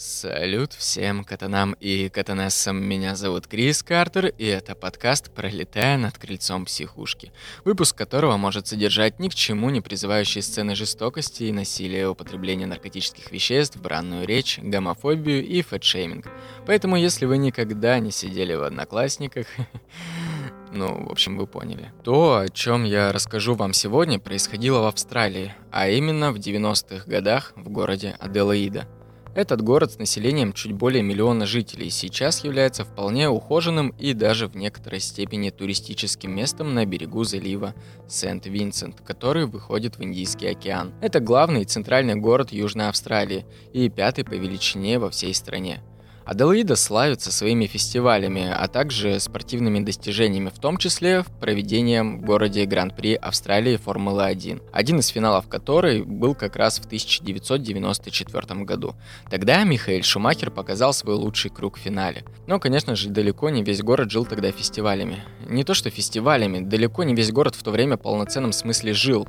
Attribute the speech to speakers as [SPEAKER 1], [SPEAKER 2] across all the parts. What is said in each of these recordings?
[SPEAKER 1] Салют всем катанам и катанессам, меня зовут Крис Картер, и это подкаст «Пролетая над крыльцом психушки», выпуск которого может содержать ни к чему не призывающие сцены жестокости и насилия, употребления наркотических веществ, бранную речь, гомофобию и фэтшейминг. Поэтому, если вы никогда не сидели в «Одноклассниках», Ну, в общем, вы поняли. То, о чем я расскажу вам сегодня, происходило в Австралии, а именно в 90-х годах в городе Аделаида – этот город с населением чуть более миллиона жителей сейчас является вполне ухоженным и даже в некоторой степени туристическим местом на берегу залива Сент-Винсент, который выходит в Индийский океан. Это главный центральный город Южной Австралии и пятый по величине во всей стране. Аделаида славится своими фестивалями, а также спортивными достижениями, в том числе проведением в городе Гран-при Австралии Формулы-1, один из финалов которой был как раз в 1994 году. Тогда Михаил Шумахер показал свой лучший круг в финале. Но, конечно же, далеко не весь город жил тогда фестивалями. Не то что фестивалями, далеко не весь город в то время в полноценном смысле жил.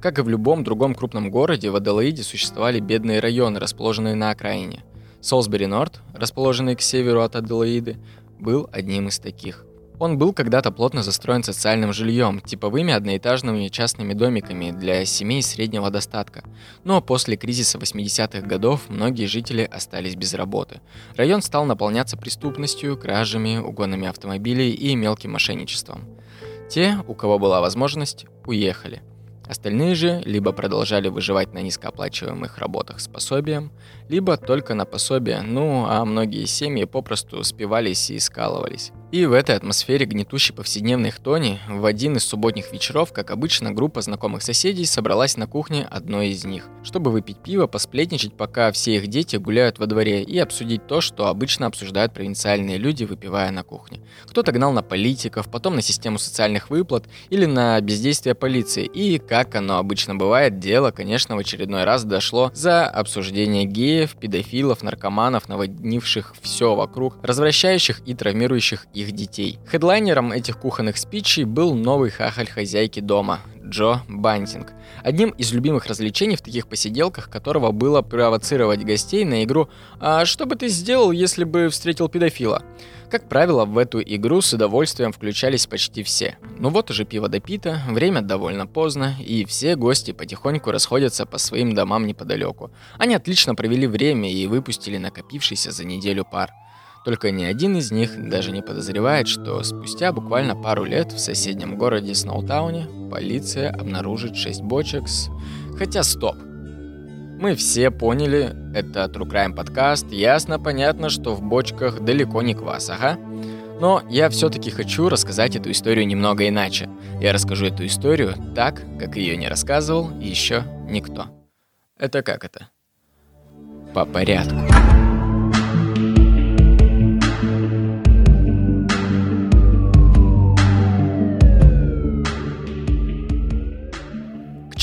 [SPEAKER 1] Как и в любом другом крупном городе, в Аделаиде существовали бедные районы, расположенные на окраине – Солсбери-Норт, расположенный к северу от Аделаиды, был одним из таких. Он был когда-то плотно застроен социальным жильем, типовыми одноэтажными частными домиками для семей среднего достатка. Но после кризиса 80-х годов многие жители остались без работы. Район стал наполняться преступностью, кражами, угонами автомобилей и мелким мошенничеством. Те, у кого была возможность, уехали. Остальные же либо продолжали выживать на низкооплачиваемых работах с пособием, либо только на пособие, ну а многие семьи попросту спивались и скалывались. И в этой атмосфере гнетущей повседневной хтони в один из субботних вечеров, как обычно, группа знакомых соседей собралась на кухне одной из них, чтобы выпить пиво, посплетничать, пока все их дети гуляют во дворе, и обсудить то, что обычно обсуждают провинциальные люди, выпивая на кухне. Кто-то гнал на политиков, потом на систему социальных выплат или на бездействие полиции, и, как оно обычно бывает, дело, конечно, в очередной раз дошло за обсуждение геев, педофилов, наркоманов, наводнивших все вокруг, развращающих и травмирующих их детей. Хедлайнером этих кухонных спичей был новый хахаль хозяйки дома, Джо Бантинг. Одним из любимых развлечений в таких посиделках которого было провоцировать гостей на игру «А что бы ты сделал, если бы встретил педофила?». Как правило, в эту игру с удовольствием включались почти все. Ну вот уже пиво допито, время довольно поздно, и все гости потихоньку расходятся по своим домам неподалеку. Они отлично провели время и выпустили накопившийся за неделю пар. Только ни один из них даже не подозревает, что спустя буквально пару лет в соседнем городе Сноутауне полиция обнаружит 6 бочек с... Хотя стоп. Мы все поняли, это True Crime подкаст, ясно, понятно, что в бочках далеко не квас, ага. Но я все-таки хочу рассказать эту историю немного иначе. Я расскажу эту историю так, как ее не рассказывал еще никто. Это как это? По порядку.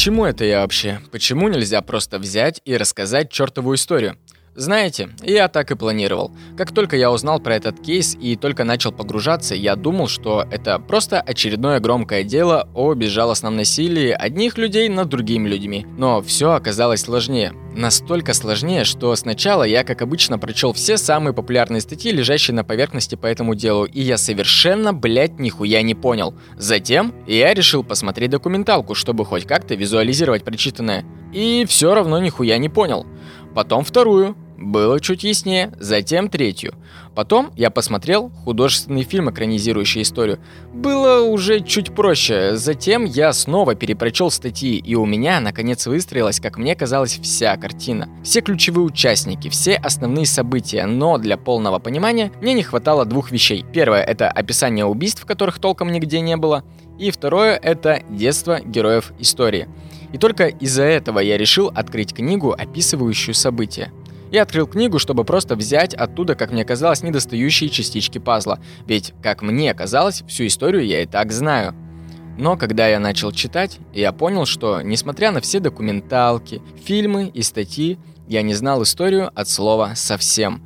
[SPEAKER 1] Чему это я вообще? Почему нельзя просто взять и рассказать чертову историю? Знаете, я так и планировал. Как только я узнал про этот кейс и только начал погружаться, я думал, что это просто очередное громкое дело о безжалостном насилии одних людей над другими людьми. Но все оказалось сложнее. Настолько сложнее, что сначала я, как обычно, прочел все самые популярные статьи, лежащие на поверхности по этому делу, и я совершенно, блядь, нихуя не понял. Затем я решил посмотреть документалку, чтобы хоть как-то визуализировать прочитанное. И все равно нихуя не понял. Потом вторую, было чуть яснее, затем третью. Потом я посмотрел художественный фильм, экранизирующий историю. Было уже чуть проще. Затем я снова перепрочел статьи, и у меня, наконец, выстроилась, как мне казалось, вся картина. Все ключевые участники, все основные события, но для полного понимания мне не хватало двух вещей. Первое — это описание убийств, которых толком нигде не было. И второе — это детство героев истории. И только из-за этого я решил открыть книгу, описывающую события. Я открыл книгу, чтобы просто взять оттуда, как мне казалось, недостающие частички пазла. Ведь, как мне казалось, всю историю я и так знаю. Но когда я начал читать, я понял, что, несмотря на все документалки, фильмы и статьи, я не знал историю от слова «совсем».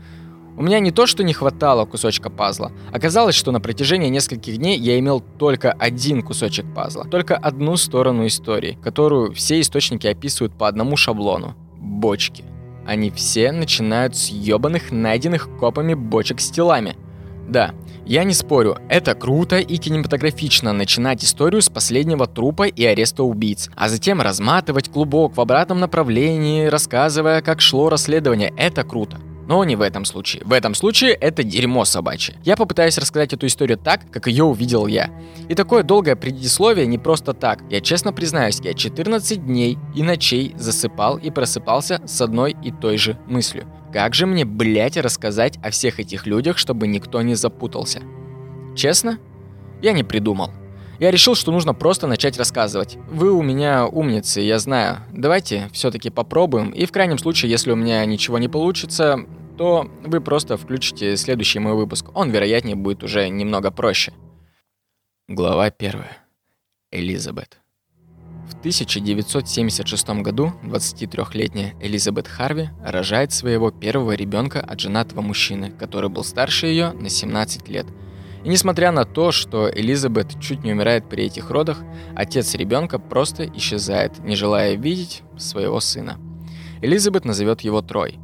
[SPEAKER 1] У меня не то, что не хватало кусочка пазла. Оказалось, что на протяжении нескольких дней я имел только один кусочек пазла, только одну сторону истории, которую все источники описывают по одному шаблону – бочки. Они все начинают с ёбаных найденных копами бочек с телами. Да, я не спорю, это круто и кинематографично начинать историю с последнего трупа и ареста убийц, а затем разматывать клубок в обратном направлении, рассказывая, как шло расследование. Это круто. Но не в этом случае. В этом случае это дерьмо собачье. Я попытаюсь рассказать эту историю так, как ее увидел я. И такое долгое предисловие не просто так. Я честно признаюсь, я 14 дней и ночей засыпал и просыпался с одной и той же мыслью. Как же мне, блять, рассказать о всех этих людях, чтобы никто не запутался? Честно? Я не придумал. Я решил, что нужно просто начать рассказывать. Вы у меня умницы, я знаю. Давайте все-таки попробуем. И в крайнем случае, если у меня ничего не получится, то вы просто включите следующий мой выпуск. Он, вероятнее, будет уже немного проще. Глава 1. Элизабет. В 1976 году 23-летняя Элизабет Харви рожает своего первого ребенка от женатого мужчины, который был старше ее на 17 лет. И несмотря на то, что Элизабет чуть не умирает при этих родах, отец ребенка просто исчезает, не желая видеть своего сына. Элизабет назовет его Трой.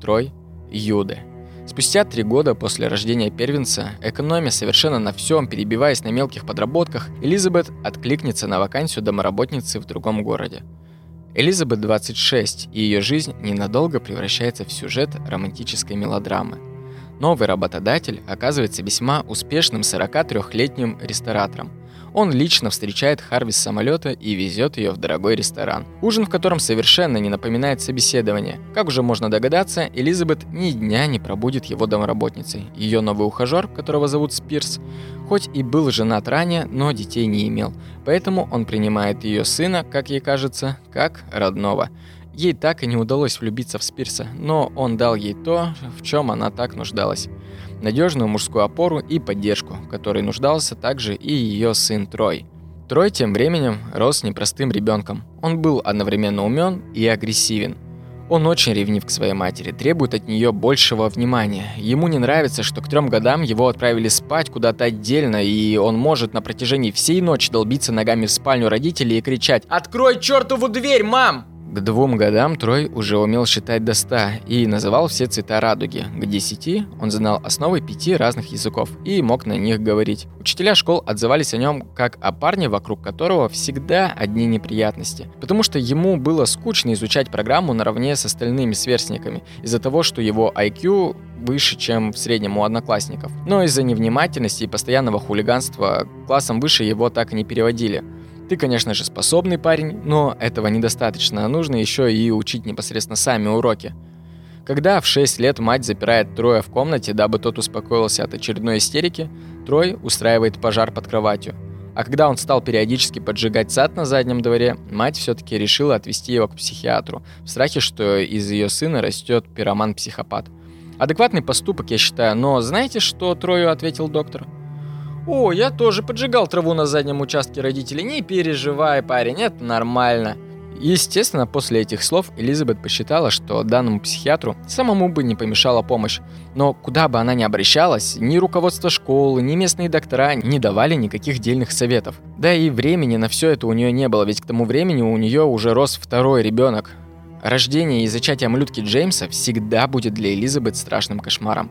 [SPEAKER 1] Трой Юды. Спустя три года после рождения первенца, экономя совершенно на всем, перебиваясь на мелких подработках, Элизабет откликнется на вакансию домоработницы в другом городе. Элизабет 26, и ее жизнь ненадолго превращается в сюжет романтической мелодрамы. Новый работодатель оказывается весьма успешным 43-летним ресторатором, он лично встречает Харви с самолета и везет ее в дорогой ресторан. Ужин, в котором совершенно не напоминает собеседование. Как уже можно догадаться, Элизабет ни дня не пробудет его домработницей. Ее новый ухажер, которого зовут Спирс, хоть и был женат ранее, но детей не имел. Поэтому он принимает ее сына, как ей кажется, как родного. Ей так и не удалось влюбиться в Спирса, но он дал ей то, в чем она так нуждалась надежную мужскую опору и поддержку, которой нуждался также и ее сын Трой. Трой тем временем рос непростым ребенком. Он был одновременно умен и агрессивен. Он очень ревнив к своей матери, требует от нее большего внимания. Ему не нравится, что к трем годам его отправили спать куда-то отдельно, и он может на протяжении всей ночи долбиться ногами в спальню родителей и кричать «Открой чертову дверь, мам!» К двум годам Трой уже умел считать до ста и называл все цвета радуги. К десяти он знал основы пяти разных языков и мог на них говорить. Учителя школ отзывались о нем как о парне, вокруг которого всегда одни неприятности. Потому что ему было скучно изучать программу наравне с остальными сверстниками из-за того, что его IQ выше, чем в среднем у одноклассников. Но из-за невнимательности и постоянного хулиганства классом выше его так и не переводили. Ты, конечно же, способный парень, но этого недостаточно. Нужно еще и учить непосредственно сами уроки. Когда в 6 лет мать запирает Троя в комнате, дабы тот успокоился от очередной истерики, Трой устраивает пожар под кроватью. А когда он стал периодически поджигать сад на заднем дворе, мать все-таки решила отвезти его к психиатру, в страхе, что из ее сына растет пироман-психопат. Адекватный поступок, я считаю, но знаете, что Трою ответил доктор? «О, я тоже поджигал траву на заднем участке родителей. Не переживай, парень, это нормально». Естественно, после этих слов Элизабет посчитала, что данному психиатру самому бы не помешала помощь. Но куда бы она ни обращалась, ни руководство школы, ни местные доктора не давали никаких дельных советов. Да и времени на все это у нее не было, ведь к тому времени у нее уже рос второй ребенок. Рождение и зачатие малютки Джеймса всегда будет для Элизабет страшным кошмаром.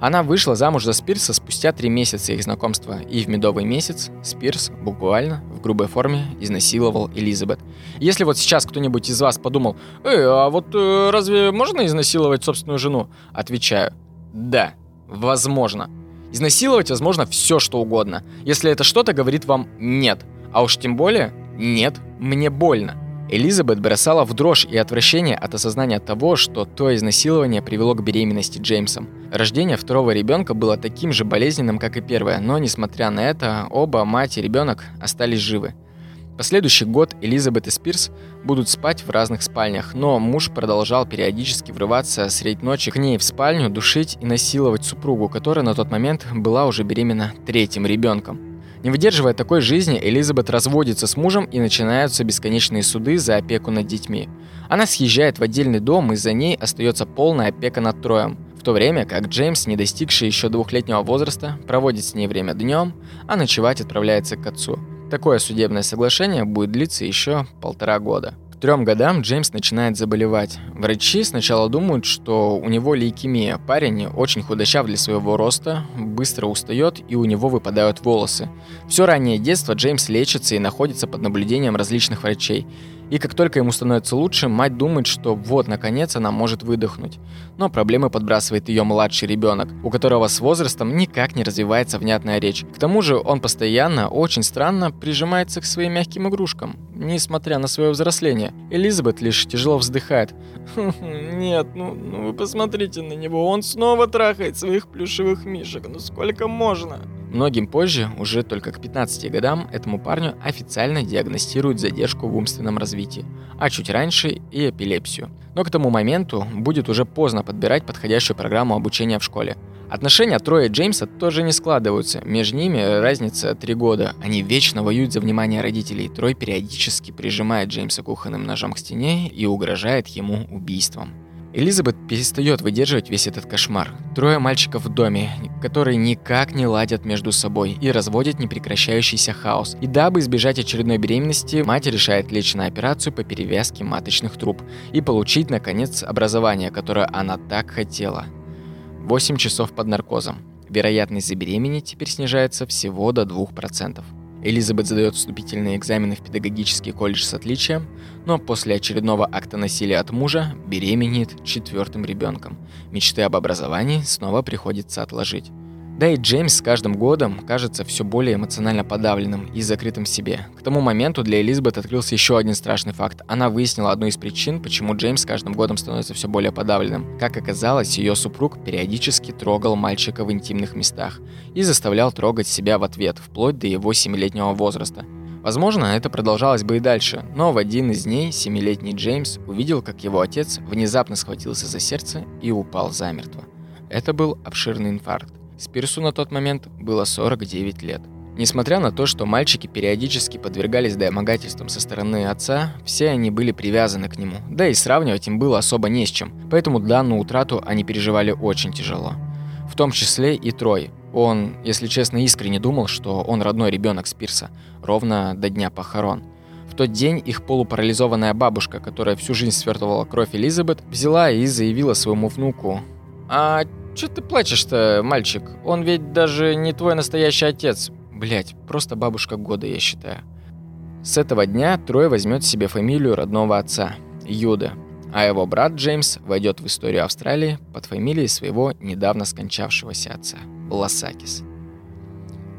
[SPEAKER 1] Она вышла замуж за Спирса спустя три месяца их знакомства, и в медовый месяц Спирс буквально в грубой форме изнасиловал Элизабет. Если вот сейчас кто-нибудь из вас подумал, «Эй, а вот э, разве можно изнасиловать собственную жену?» Отвечаю, да, возможно. Изнасиловать возможно все, что угодно, если это что-то говорит вам «нет», а уж тем более «нет, мне больно». Элизабет бросала в дрожь и отвращение от осознания того, что то изнасилование привело к беременности Джеймсом. Рождение второго ребенка было таким же болезненным, как и первое, но несмотря на это, оба, мать и ребенок, остались живы. Последующий год Элизабет и Спирс будут спать в разных спальнях, но муж продолжал периодически врываться средь ночи к ней в спальню, душить и насиловать супругу, которая на тот момент была уже беременна третьим ребенком. Не выдерживая такой жизни, Элизабет разводится с мужем и начинаются бесконечные суды за опеку над детьми. Она съезжает в отдельный дом, и за ней остается полная опека над Троем. В то время как Джеймс, не достигший еще двухлетнего возраста, проводит с ней время днем, а ночевать отправляется к отцу. Такое судебное соглашение будет длиться еще полтора года. Трем годам Джеймс начинает заболевать. Врачи сначала думают, что у него лейкемия. Парень очень худощав для своего роста, быстро устает и у него выпадают волосы. Все раннее детство Джеймс лечится и находится под наблюдением различных врачей. И как только ему становится лучше, мать думает, что вот, наконец, она может выдохнуть. Но проблемы подбрасывает ее младший ребенок, у которого с возрастом никак не развивается внятная речь. К тому же он постоянно, очень странно, прижимается к своим мягким игрушкам, несмотря на свое взросление. Элизабет лишь тяжело вздыхает. Нет, ну, ну вы посмотрите на него, он снова трахает своих плюшевых мишек, ну сколько можно? Многим позже, уже только к 15 годам, этому парню официально диагностируют задержку в умственном развитии, а чуть раньше и эпилепсию. Но к тому моменту будет уже поздно подбирать подходящую программу обучения в школе. Отношения Троя и Джеймса тоже не складываются. Между ними разница 3 года. Они вечно воюют за внимание родителей. Трой периодически прижимает Джеймса кухонным ножом к стене и угрожает ему убийством. Элизабет перестает выдерживать весь этот кошмар. Трое мальчиков в доме, которые никак не ладят между собой и разводят непрекращающийся хаос. И дабы избежать очередной беременности, мать решает лечь на операцию по перевязке маточных труб и получить, наконец, образование, которое она так хотела. 8 часов под наркозом. Вероятность забеременеть теперь снижается всего до 2%. Элизабет задает вступительные экзамены в педагогический колледж с отличием, но после очередного акта насилия от мужа беременеет четвертым ребенком. Мечты об образовании снова приходится отложить. Да и Джеймс с каждым годом кажется все более эмоционально подавленным и закрытым в себе. К тому моменту для Элизабет открылся еще один страшный факт. Она выяснила одну из причин, почему Джеймс с каждым годом становится все более подавленным. Как оказалось, ее супруг периодически трогал мальчика в интимных местах и заставлял трогать себя в ответ, вплоть до его 7-летнего возраста. Возможно, это продолжалось бы и дальше, но в один из дней семилетний Джеймс увидел, как его отец внезапно схватился за сердце и упал замертво. Это был обширный инфаркт. Спирсу на тот момент было 49 лет. Несмотря на то, что мальчики периодически подвергались домогательствам со стороны отца, все они были привязаны к нему, да и сравнивать им было особо не с чем, поэтому данную утрату они переживали очень тяжело. В том числе и Трой. Он, если честно, искренне думал, что он родной ребенок Спирса, ровно до дня похорон. В тот день их полупарализованная бабушка, которая всю жизнь свертывала кровь Элизабет, взяла и заявила своему внуку, «А Че ты плачешь-то, мальчик? Он ведь даже не твой настоящий отец. Блять, просто бабушка года, я считаю. С этого дня Трой возьмет себе фамилию родного отца – Юда, а его брат Джеймс войдет в историю Австралии под фамилией своего недавно скончавшегося отца – Лосакис.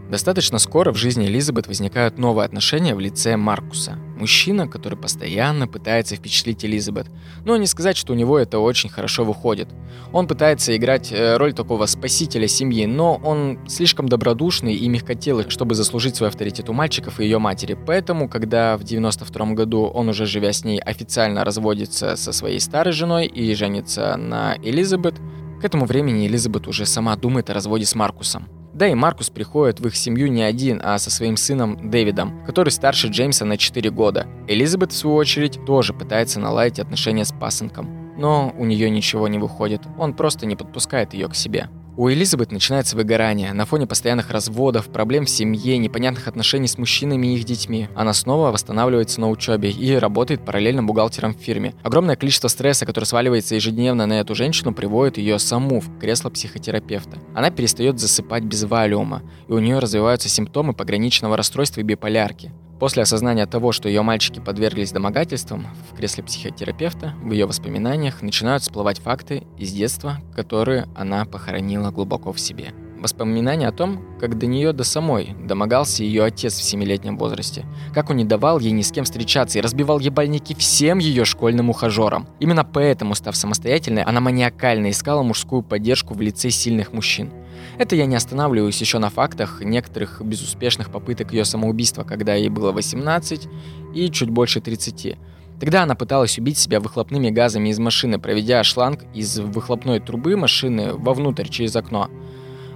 [SPEAKER 1] Достаточно скоро в жизни Элизабет возникают новые отношения в лице Маркуса. Мужчина, который постоянно пытается впечатлить Элизабет. Но не сказать, что у него это очень хорошо выходит. Он пытается играть э, роль такого спасителя семьи, но он слишком добродушный и мягкотелый, чтобы заслужить свой авторитет у мальчиков и ее матери. Поэтому, когда в 92 году он уже живя с ней официально разводится со своей старой женой и женится на Элизабет, к этому времени Элизабет уже сама думает о разводе с Маркусом. Да и Маркус приходит в их семью не один, а со своим сыном Дэвидом, который старше Джеймса на 4 года. Элизабет, в свою очередь, тоже пытается наладить отношения с пасынком. Но у нее ничего не выходит, он просто не подпускает ее к себе. У Элизабет начинается выгорание. На фоне постоянных разводов, проблем в семье, непонятных отношений с мужчинами и их детьми. Она снова восстанавливается на учебе и работает параллельно бухгалтером в фирме. Огромное количество стресса, который сваливается ежедневно на эту женщину, приводит ее саму в кресло психотерапевта. Она перестает засыпать без валиума, и у нее развиваются симптомы пограничного расстройства и биполярки. После осознания того, что ее мальчики подверглись домогательствам, в кресле психотерапевта в ее воспоминаниях начинают всплывать факты из детства, которые она похоронила глубоко в себе. Воспоминания о том, как до нее до самой домогался ее отец в семилетнем возрасте, как он не давал ей ни с кем встречаться и разбивал ебальники всем ее школьным ухажерам. Именно поэтому, став самостоятельной, она маниакально искала мужскую поддержку в лице сильных мужчин. Это я не останавливаюсь еще на фактах некоторых безуспешных попыток ее самоубийства, когда ей было 18 и чуть больше 30. Тогда она пыталась убить себя выхлопными газами из машины, проведя шланг из выхлопной трубы машины вовнутрь через окно.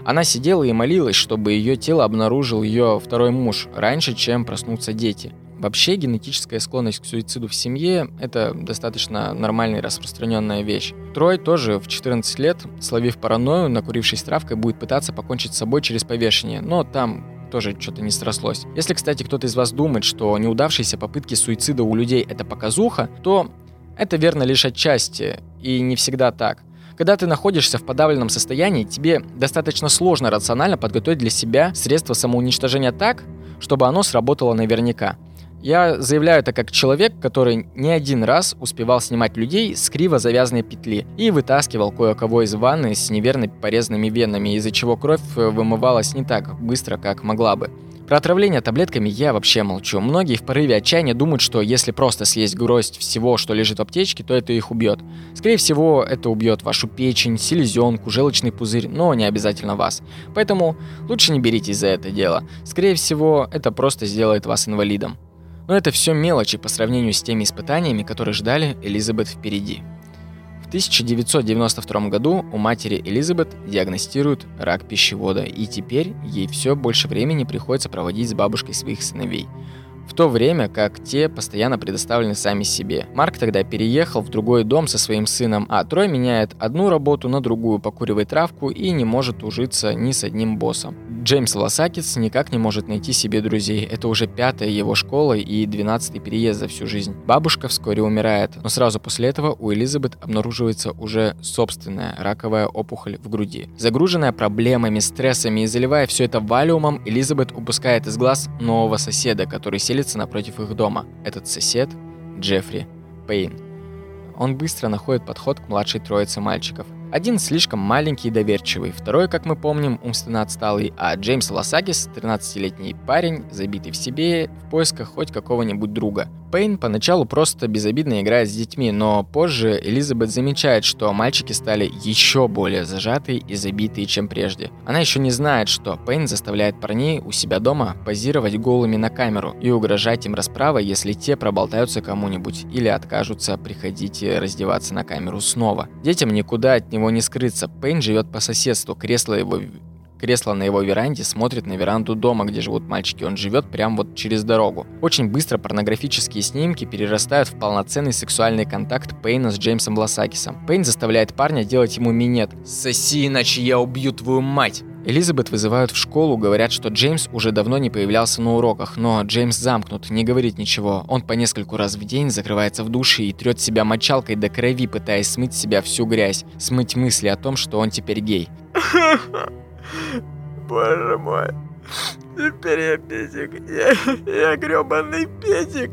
[SPEAKER 1] Она сидела и молилась, чтобы ее тело обнаружил ее второй муж, раньше, чем проснутся дети. Вообще генетическая склонность к суициду в семье – это достаточно нормальная и распространенная вещь. Трой тоже в 14 лет, словив паранойю, накурившись травкой, будет пытаться покончить с собой через повешение, но там тоже что-то не срослось. Если, кстати, кто-то из вас думает, что неудавшиеся попытки суицида у людей это показуха, то это верно лишь отчасти, и не всегда так. Когда ты находишься в подавленном состоянии, тебе достаточно сложно рационально подготовить для себя средства самоуничтожения так, чтобы оно сработало наверняка. Я заявляю это как человек, который не один раз успевал снимать людей с криво завязанной петли и вытаскивал кое-кого из ванны с неверно порезанными венами, из-за чего кровь вымывалась не так быстро, как могла бы. Про отравление таблетками я вообще молчу. Многие в порыве отчаяния думают, что если просто съесть гроздь всего, что лежит в аптечке, то это их убьет. Скорее всего, это убьет вашу печень, селезенку, желчный пузырь, но не обязательно вас. Поэтому лучше не беритесь за это дело. Скорее всего, это просто сделает вас инвалидом. Но это все мелочи по сравнению с теми испытаниями, которые ждали Элизабет впереди. 1992 году у матери Элизабет диагностируют рак пищевода, и теперь ей все больше времени приходится проводить с бабушкой своих сыновей – в то время как те постоянно предоставлены сами себе. Марк тогда переехал в другой дом со своим сыном, а Трой меняет одну работу на другую, покуривает травку и не может ужиться ни с одним боссом. Джеймс Лосакис никак не может найти себе друзей. Это уже пятая его школа и двенадцатый переезд за всю жизнь. Бабушка вскоре умирает, но сразу после этого у Элизабет обнаруживается уже собственная раковая опухоль в груди. Загруженная проблемами, стрессами и заливая все это валиумом, Элизабет упускает из глаз нового соседа, который селится напротив их дома. Этот сосед – Джеффри Пейн. Он быстро находит подход к младшей троице мальчиков. Один слишком маленький и доверчивый, второй, как мы помним, умственно отсталый, а Джеймс Лосагис, 13-летний парень, забитый в себе, в поисках хоть какого-нибудь друга. Пейн поначалу просто безобидно играет с детьми, но позже Элизабет замечает, что мальчики стали еще более зажатые и забитые, чем прежде. Она еще не знает, что Пейн заставляет парней у себя дома позировать голыми на камеру и угрожать им расправой, если те проболтаются кому-нибудь или откажутся приходить и раздеваться на камеру снова. Детям никуда от него не скрыться. Пейн живет по соседству, кресло его Кресло на его веранде смотрит на веранду дома, где живут мальчики. Он живет прямо вот через дорогу. Очень быстро порнографические снимки перерастают в полноценный сексуальный контакт Пейна с Джеймсом Лосакисом. Пейн заставляет парня делать ему минет. «Соси, иначе я убью твою мать!» Элизабет вызывают в школу, говорят, что Джеймс уже давно не появлялся на уроках, но Джеймс замкнут, не говорит ничего. Он по нескольку раз в день закрывается в душе и трет себя мочалкой до крови, пытаясь смыть себя всю грязь, смыть мысли о том, что он теперь гей.
[SPEAKER 2] Боже мой. Теперь я педик. Я, я гребаный педик.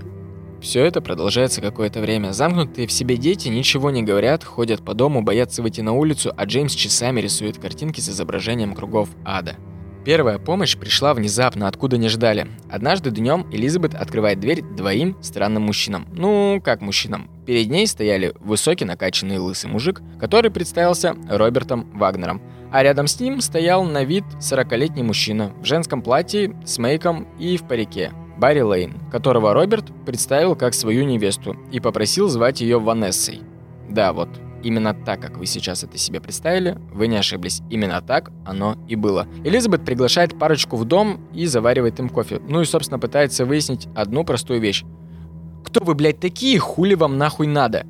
[SPEAKER 1] Все это продолжается какое-то время. Замкнутые в себе дети ничего не говорят, ходят по дому, боятся выйти на улицу, а Джеймс часами рисует картинки с изображением кругов ада. Первая помощь пришла внезапно, откуда не ждали. Однажды днем Элизабет открывает дверь двоим странным мужчинам. Ну, как мужчинам. Перед ней стояли высокий накачанный лысый мужик, который представился Робертом Вагнером – а рядом с ним стоял на вид 40-летний мужчина в женском платье с мейком и в парике. Барри Лейн, которого Роберт представил как свою невесту и попросил звать ее Ванессой. Да, вот, именно так, как вы сейчас это себе представили, вы не ошиблись. Именно так оно и было. Элизабет приглашает парочку в дом и заваривает им кофе. Ну и, собственно, пытается выяснить одну простую вещь. Кто вы, блядь, такие? Хули вам нахуй надо?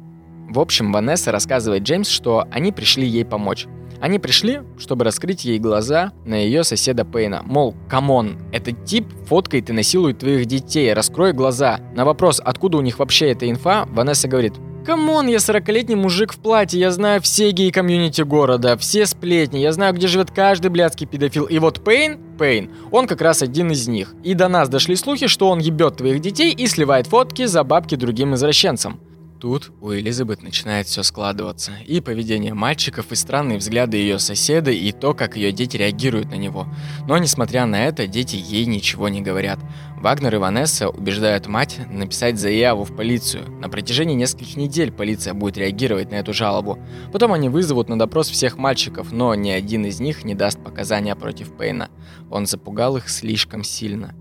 [SPEAKER 1] В общем, Ванесса рассказывает Джеймс, что они пришли ей помочь. Они пришли, чтобы раскрыть ей глаза на ее соседа Пейна. Мол, come on, этот тип фоткает и насилует твоих детей, раскрой глаза. На вопрос, откуда у них вообще эта инфа, Ванесса говорит, Come on, я 40-летний мужик в платье, я знаю все гей-комьюнити города, все сплетни, я знаю, где живет каждый блядский педофил. И вот Пейн, Пейн, он как раз один из них. И до нас дошли слухи, что он ебет твоих детей и сливает фотки за бабки другим извращенцам. Тут у Элизабет начинает все складываться. И поведение мальчиков, и странные взгляды ее соседа, и то, как ее дети реагируют на него. Но, несмотря на это, дети ей ничего не говорят. Вагнер и Ванесса убеждают мать написать заяву в полицию. На протяжении нескольких недель полиция будет реагировать на эту жалобу. Потом они вызовут на допрос всех мальчиков, но ни один из них не даст показания против Пейна. Он запугал их слишком сильно.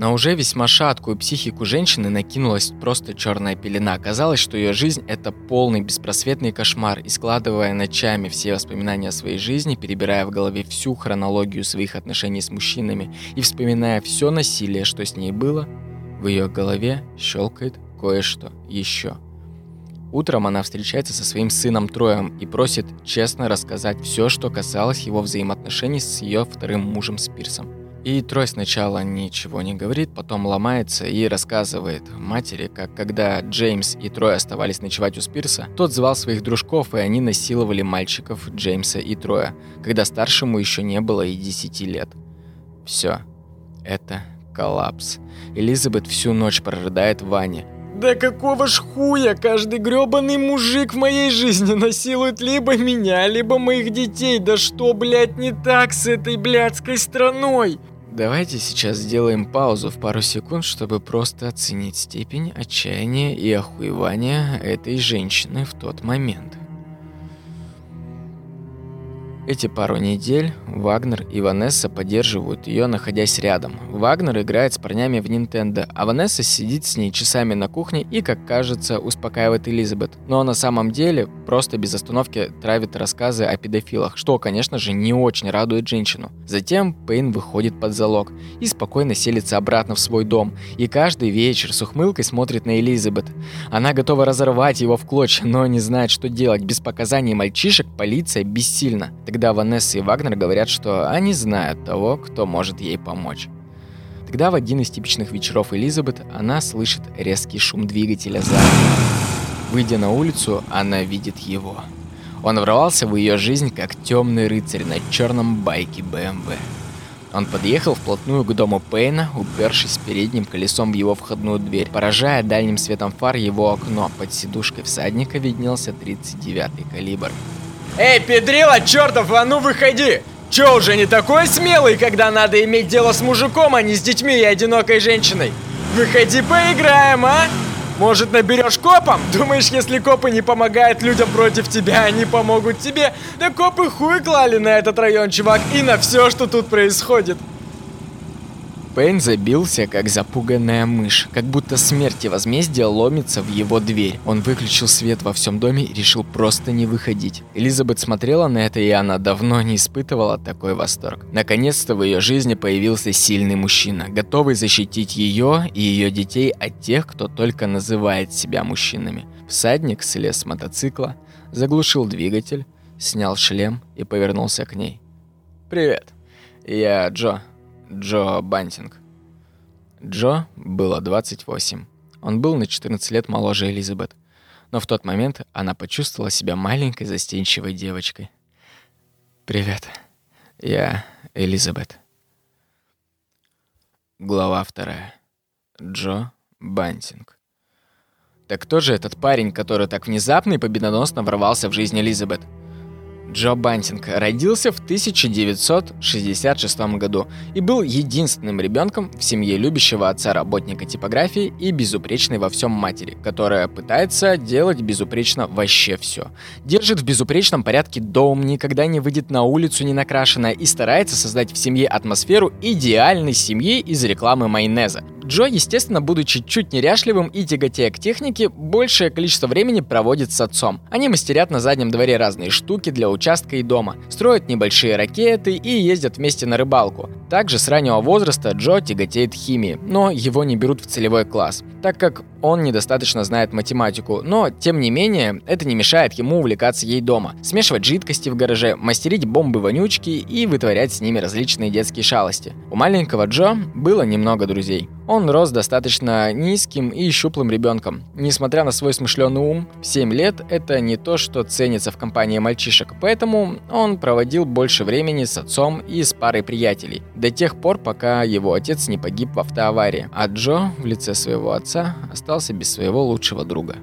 [SPEAKER 1] На уже весьма шаткую психику женщины накинулась просто черная пелена. Казалось, что ее жизнь – это полный беспросветный кошмар, и складывая ночами все воспоминания о своей жизни, перебирая в голове всю хронологию своих отношений с мужчинами и вспоминая все насилие, что с ней было, в ее голове щелкает кое-что еще. Утром она встречается со своим сыном Троем и просит честно рассказать все, что касалось его взаимоотношений с ее вторым мужем Спирсом. И Трой сначала ничего не говорит, потом ломается и рассказывает матери, как когда Джеймс и Трой оставались ночевать у Спирса, тот звал своих дружков, и они насиловали мальчиков Джеймса и Троя, когда старшему еще не было и 10 лет. Все. Это коллапс. Элизабет всю ночь прорыдает в
[SPEAKER 2] да какого ж хуя каждый грёбаный мужик в моей жизни насилует либо меня, либо моих детей? Да что, блядь, не так с этой блядской страной?
[SPEAKER 1] Давайте сейчас сделаем паузу в пару секунд, чтобы просто оценить степень отчаяния и охуевания этой женщины в тот момент. Эти пару недель Вагнер и Ванесса поддерживают ее, находясь рядом. Вагнер играет с парнями в Nintendo, а Ванесса сидит с ней часами на кухне и, как кажется, успокаивает Элизабет. Но на самом деле просто без остановки травит рассказы о педофилах, что, конечно же, не очень радует женщину. Затем Пейн выходит под залог и спокойно селится обратно в свой дом. И каждый вечер с ухмылкой смотрит на Элизабет. Она готова разорвать его в клочья, но не знает, что делать. Без показаний мальчишек полиция бессильна. Тогда когда Ванесса и Вагнер говорят, что они знают того, кто может ей помочь. Тогда в один из типичных вечеров Элизабет она слышит резкий шум двигателя за. Выйдя на улицу, она видит его. Он ворвался в ее жизнь как темный рыцарь на черном байке БМВ. Он подъехал вплотную к дому Пейна, упершись передним колесом в его входную дверь, поражая дальним светом фар его окно. Под сидушкой всадника виднелся 39-й калибр.
[SPEAKER 2] Эй, педрила, чертов, а ну выходи! Чё, уже не такой смелый, когда надо иметь дело с мужиком, а не с детьми и одинокой женщиной? Выходи поиграем, а? Может, наберешь копом? Думаешь, если копы не помогают людям против тебя, они помогут тебе? Да копы хуй клали на этот район, чувак, и на все, что тут происходит.
[SPEAKER 1] Пейн забился, как запуганная мышь, как будто смерть и возмездие ломится в его дверь. Он выключил свет во всем доме и решил просто не выходить. Элизабет смотрела на это, и она давно не испытывала такой восторг. Наконец-то в ее жизни появился сильный мужчина, готовый защитить ее и ее детей от тех, кто только называет себя мужчинами. Всадник слез с мотоцикла, заглушил двигатель, снял шлем и повернулся к ней. «Привет, я Джо», Джо Бантинг. Джо было 28. Он был на 14 лет моложе Элизабет. Но в тот момент она почувствовала себя маленькой застенчивой девочкой. «Привет, я Элизабет». Глава вторая. Джо Бантинг. Так кто же этот парень, который так внезапно и победоносно ворвался в жизнь Элизабет? Джо Бантинг родился в 1966 году и был единственным ребенком в семье любящего отца работника типографии и безупречной во всем матери, которая пытается делать безупречно вообще все. Держит в безупречном порядке дом, никогда не выйдет на улицу не накрашенная и старается создать в семье атмосферу идеальной семьи из рекламы майонеза. Джо, естественно, будучи чуть неряшливым и тяготея к технике, большее количество времени проводит с отцом. Они мастерят на заднем дворе разные штуки для участка и дома, строят небольшие ракеты и ездят вместе на рыбалку. Также с раннего возраста Джо тяготеет химии, но его не берут в целевой класс, так как он недостаточно знает математику, но, тем не менее, это не мешает ему увлекаться ей дома, смешивать жидкости в гараже, мастерить бомбы-вонючки и вытворять с ними различные детские шалости. У маленького Джо было немного друзей. Он рос достаточно низким и щуплым ребенком. Несмотря на свой смышленый ум, 7 лет – это не то, что ценится в компании мальчишек, поэтому он проводил больше времени с отцом и с парой приятелей, до тех пор, пока его отец не погиб в автоаварии, а Джо в лице своего отца остался без своего лучшего друга.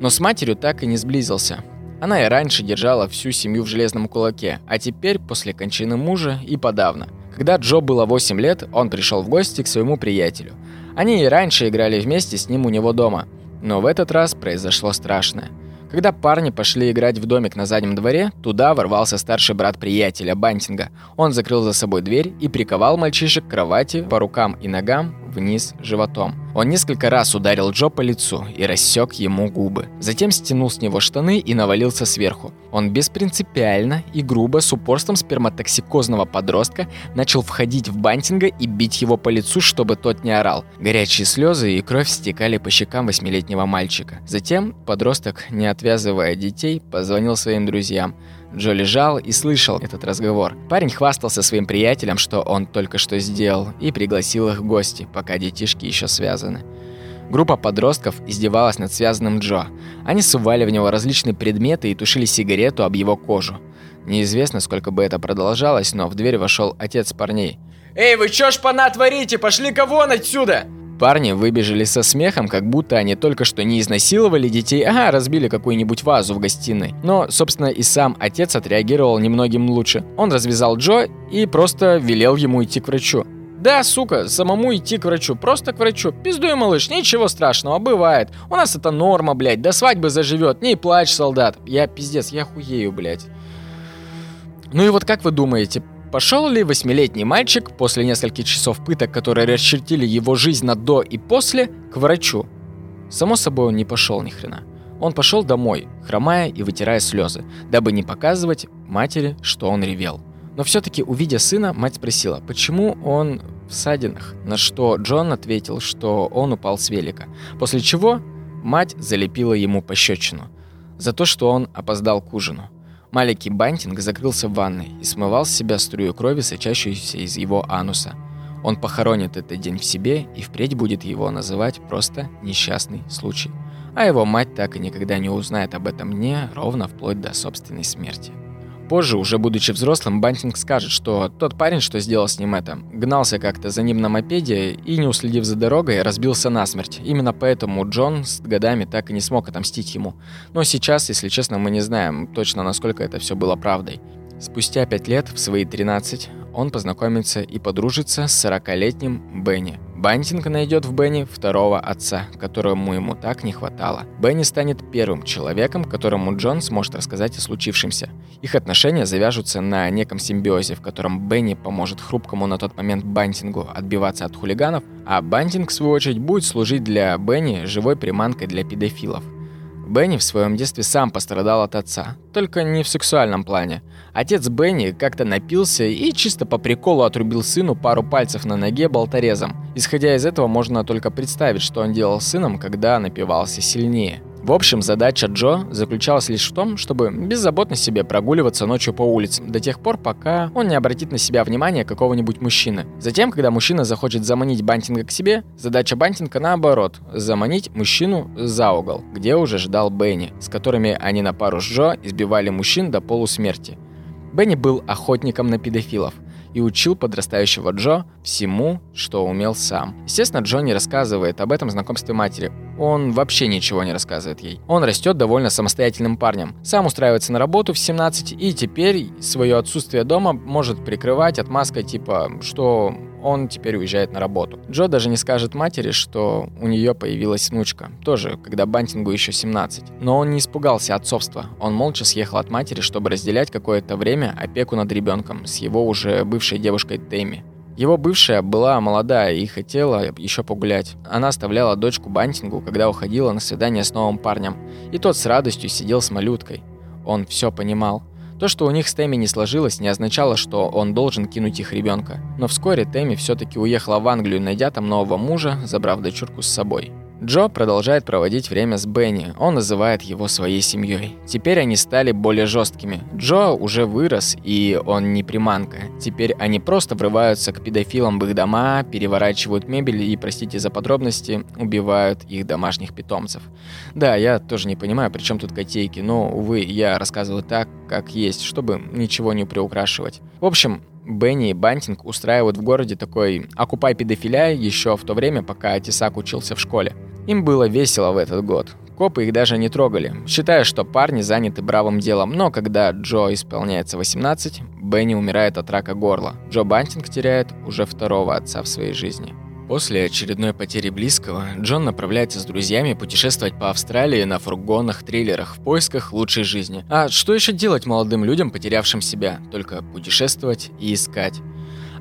[SPEAKER 1] Но с матерью так и не сблизился. Она и раньше держала всю семью в железном кулаке, а теперь, после кончины мужа, и подавно. Когда Джо было 8 лет, он пришел в гости к своему приятелю – они и раньше играли вместе с ним у него дома, но в этот раз произошло страшное. Когда парни пошли играть в домик на заднем дворе, туда ворвался старший брат приятеля Бантинга. Он закрыл за собой дверь и приковал мальчишек к кровати по рукам и ногам, вниз животом. Он несколько раз ударил Джо по лицу и рассек ему губы. Затем стянул с него штаны и навалился сверху. Он беспринципиально и грубо с упорством сперматоксикозного подростка начал входить в Бантинга и бить его по лицу, чтобы тот не орал. Горячие слезы и кровь стекали по щекам восьмилетнего мальчика. Затем подросток, не отвязывая детей, позвонил своим друзьям. Джо лежал и слышал этот разговор. Парень хвастался своим приятелям, что он только что сделал, и пригласил их в гости, пока детишки еще связаны. Группа подростков издевалась над связанным Джо. Они сували в него различные предметы и тушили сигарету об его кожу. Неизвестно, сколько бы это продолжалось, но в дверь вошел отец парней.
[SPEAKER 2] «Эй, вы чё ж пона творите? Пошли-ка вон отсюда!»
[SPEAKER 1] Парни выбежали со смехом, как будто они только что не изнасиловали детей, а разбили какую-нибудь вазу в гостиной. Но, собственно, и сам отец отреагировал немногим лучше. Он развязал Джо и просто велел ему идти к врачу. Да, сука, самому идти к врачу, просто к врачу. Пиздуй, малыш, ничего страшного, бывает. У нас это норма, блядь, до свадьбы заживет. Не плачь, солдат. Я пиздец, я хуею, блядь. Ну и вот как вы думаете, Пошел ли восьмилетний мальчик после нескольких часов пыток, которые расчертили его жизнь на до и после, к врачу? Само собой, он не пошел ни хрена. Он пошел домой, хромая и вытирая слезы, дабы не показывать матери, что он ревел. Но все-таки, увидя сына, мать спросила, почему он в садинах, на что Джон ответил, что он упал с велика. После чего мать залепила ему пощечину за то, что он опоздал к ужину. Маленький Бантинг закрылся в ванной и смывал с себя струю крови, сочащуюся из его ануса. Он похоронит этот день в себе и впредь будет его называть просто несчастный случай. А его мать так и никогда не узнает об этом дне ровно вплоть до собственной смерти. Позже, уже будучи взрослым, Бантинг скажет, что тот парень, что сделал с ним это, гнался как-то за ним на мопеде и, не уследив за дорогой, разбился насмерть. Именно поэтому Джон с годами так и не смог отомстить ему. Но сейчас, если честно, мы не знаем точно, насколько это все было правдой. Спустя пять лет, в свои 13, он познакомится и подружится с 40-летним Бенни. Бантинг найдет в Бенни второго отца, которому ему так не хватало. Бенни станет первым человеком, которому Джон сможет рассказать о случившемся. Их отношения завяжутся на неком симбиозе, в котором Бенни поможет хрупкому на тот момент Бантингу отбиваться от хулиганов, а Бантинг, в свою очередь, будет служить для Бенни живой приманкой для педофилов. Бенни в своем детстве сам пострадал от отца, только не в сексуальном плане. Отец Бенни как-то напился и чисто по приколу отрубил сыну пару пальцев на ноге болторезом. Исходя из этого, можно только представить, что он делал с сыном, когда напивался сильнее. В общем, задача Джо заключалась лишь в том, чтобы беззаботно себе прогуливаться ночью по улицам до тех пор, пока он не обратит на себя внимание какого-нибудь мужчины. Затем, когда мужчина захочет заманить Бантинга к себе, задача Бантинга наоборот – заманить мужчину за угол, где уже ждал Бенни, с которыми они на пару с Джо избивали мужчин до полусмерти. Бенни был охотником на педофилов – и учил подрастающего Джо всему, что умел сам. Естественно, Джо не рассказывает об этом знакомстве матери. Он вообще ничего не рассказывает ей. Он растет довольно самостоятельным парнем. Сам устраивается на работу в 17 и теперь свое отсутствие дома может прикрывать отмазкой типа, что он теперь уезжает на работу. Джо даже не скажет матери, что у нее появилась внучка, тоже, когда Бантингу еще 17. Но он не испугался отцовства. Он молча съехал от матери, чтобы разделять какое-то время опеку над ребенком с его уже бывшей девушкой Тэмми. Его бывшая была молодая и хотела еще погулять. Она оставляла дочку Бантингу, когда уходила на свидание с новым парнем. И тот с радостью сидел с малюткой. Он все понимал. То, что у них с Тэмми не сложилось, не означало, что он должен кинуть их ребенка. Но вскоре Тэмми все-таки уехала в Англию, найдя там нового мужа, забрав дочурку с собой. Джо продолжает проводить время с Бенни, он называет его своей семьей. Теперь они стали более жесткими. Джо уже вырос, и он не приманка. Теперь они просто врываются к педофилам в их дома, переворачивают мебель и, простите за подробности, убивают их домашних питомцев. Да, я тоже не понимаю, при чем тут котейки, но, увы, я рассказываю так, как есть, чтобы ничего не приукрашивать. В общем, Бенни и Бантинг устраивают в городе такой «Окупай педофиля» еще в то время, пока Тесак учился в школе. Им было весело в этот год. Копы их даже не трогали, считая, что парни заняты бравым делом. Но когда Джо исполняется 18, Бенни умирает от рака горла. Джо Бантинг теряет уже второго отца в своей жизни. После очередной потери близкого, Джон направляется с друзьями путешествовать по Австралии на фургонах-трейлерах в поисках лучшей жизни. А что еще делать молодым людям, потерявшим себя? Только путешествовать и искать.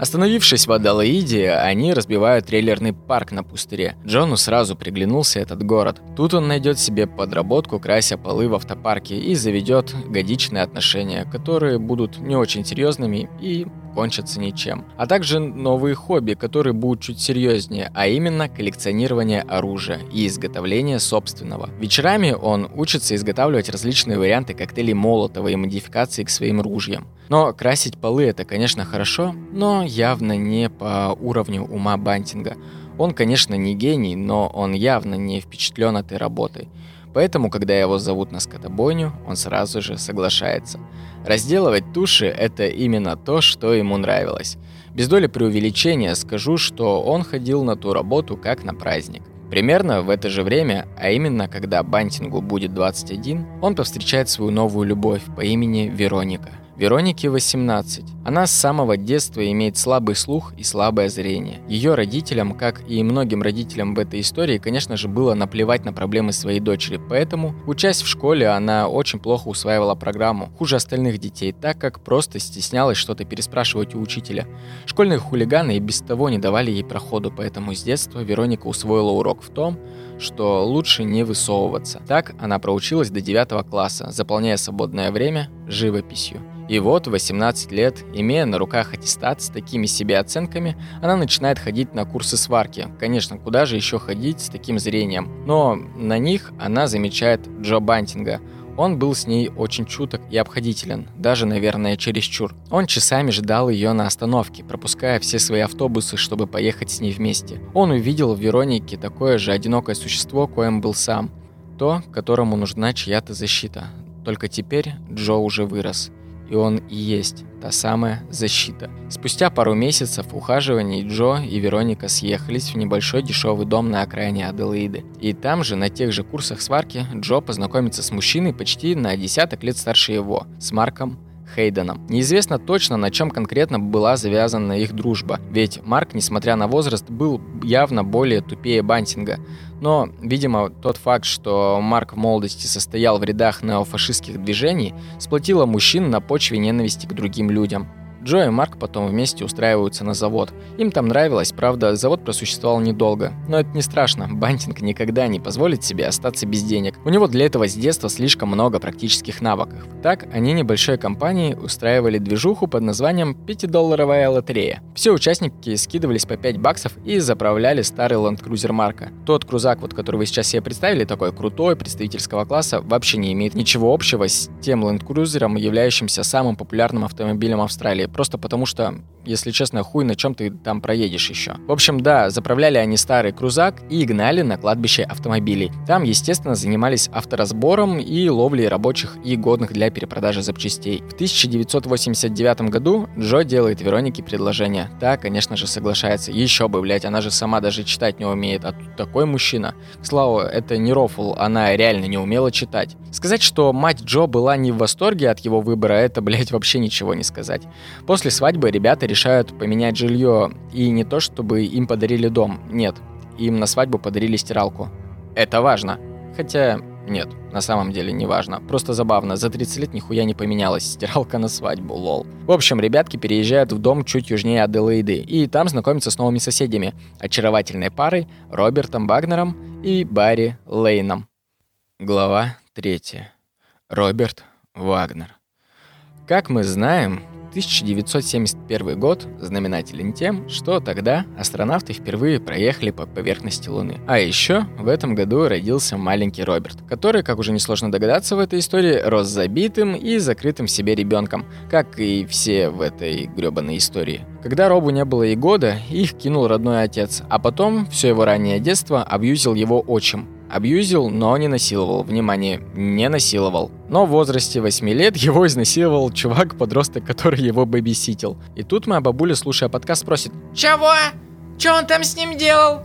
[SPEAKER 1] Остановившись в Адалаиде, они разбивают трейлерный парк на пустыре. Джону сразу приглянулся этот город. Тут он найдет себе подработку, крася полы в автопарке и заведет годичные отношения, которые будут не очень серьезными и кончатся ничем. А также новые хобби, которые будут чуть серьезнее, а именно коллекционирование оружия и изготовление собственного. Вечерами он учится изготавливать различные варианты коктейлей Молотова и модификации к своим ружьям. Но красить полы это, конечно, хорошо, но явно не по уровню ума Бантинга. Он, конечно, не гений, но он явно не впечатлен этой работой. Поэтому, когда его зовут на скотобойню, он сразу же соглашается. Разделывать туши – это именно то, что ему нравилось. Без доли преувеличения скажу, что он ходил на ту работу как на праздник. Примерно в это же время, а именно когда Бантингу будет 21, он повстречает свою новую любовь по имени Вероника. Веронике 18. Она с самого детства имеет слабый слух и слабое зрение. Ее родителям, как и многим родителям в этой истории, конечно же, было наплевать на проблемы своей дочери, поэтому, учась в школе, она очень плохо усваивала программу, хуже остальных детей, так как просто стеснялась что-то переспрашивать у учителя. Школьные хулиганы и без того не давали ей проходу, поэтому с детства Вероника усвоила урок в том, что лучше не высовываться. Так она проучилась до 9 класса, заполняя свободное время живописью. И вот, 18 лет, имея на руках аттестат с такими себе оценками, она начинает ходить на курсы сварки. Конечно, куда же еще ходить с таким зрением? Но на них она замечает Джо Бантинга. Он был с ней очень чуток и обходителен, даже, наверное, чересчур. Он часами ждал ее на остановке, пропуская все свои автобусы, чтобы поехать с ней вместе. Он увидел в Веронике такое же одинокое существо, коим был сам. То, которому нужна чья-то защита. Только теперь Джо уже вырос и он и есть та самая защита. Спустя пару месяцев ухаживаний Джо и Вероника съехались в небольшой дешевый дом на окраине Аделаиды. И там же, на тех же курсах сварки, Джо познакомится с мужчиной почти на десяток лет старше его, с Марком Хейденом. Неизвестно точно, на чем конкретно была завязана их дружба, ведь Марк, несмотря на возраст, был явно более тупее Бантинга. Но, видимо, тот факт, что Марк в молодости состоял в рядах неофашистских движений, сплотило мужчин на почве ненависти к другим людям. Джо и Марк потом вместе устраиваются на завод. Им там нравилось, правда, завод просуществовал недолго. Но это не страшно, Бантинг никогда не позволит себе остаться без денег. У него для этого с детства слишком много практических навыков. Так, они небольшой компанией устраивали движуху под названием «Пятидолларовая лотерея». Все участники скидывались по 5 баксов и заправляли старый Cruiser Марка. Тот крузак, вот, который вы сейчас себе представили, такой крутой, представительского класса, вообще не имеет ничего общего с тем Cruiser, являющимся самым популярным автомобилем Австралии просто потому что, если честно, хуй на чем ты там проедешь еще. В общем, да, заправляли они старый крузак и гнали на кладбище автомобилей. Там, естественно, занимались авторазбором и ловлей рабочих и годных для перепродажи запчастей. В 1989 году Джо делает Веронике предложение. Та, конечно же, соглашается. Еще бы, блять, она же сама даже читать не умеет, а тут такой мужчина. К слову, это не рофл, она реально не умела читать. Сказать, что мать Джо была не в восторге от его выбора, это, блять, вообще ничего не сказать. После свадьбы ребята решают поменять жилье, и не то чтобы им подарили дом, нет, им на свадьбу подарили стиралку. Это важно. Хотя, нет, на самом деле не важно. Просто забавно, за 30 лет нихуя не поменялась стиралка на свадьбу, лол. В общем, ребятки переезжают в дом чуть южнее Аделаиды, и там знакомятся с новыми соседями, очаровательной парой Робертом Багнером и Барри Лейном. Глава 3. Роберт Вагнер. Как мы знаем, 1971 год знаменателен тем, что тогда астронавты впервые проехали по поверхности Луны. А еще в этом году родился маленький Роберт, который, как уже несложно догадаться в этой истории, рос забитым и закрытым в себе ребенком, как и все в этой гребаной истории. Когда Робу не было и года, их кинул родной отец, а потом все его раннее детство абьюзил его отчим, Абьюзил, но не насиловал. Внимание, не насиловал. Но в возрасте 8 лет его изнасиловал чувак-подросток, который его бэбиситил. И тут моя бабуля, слушая подкаст, спросит
[SPEAKER 3] «Чего? Че он там с ним делал?»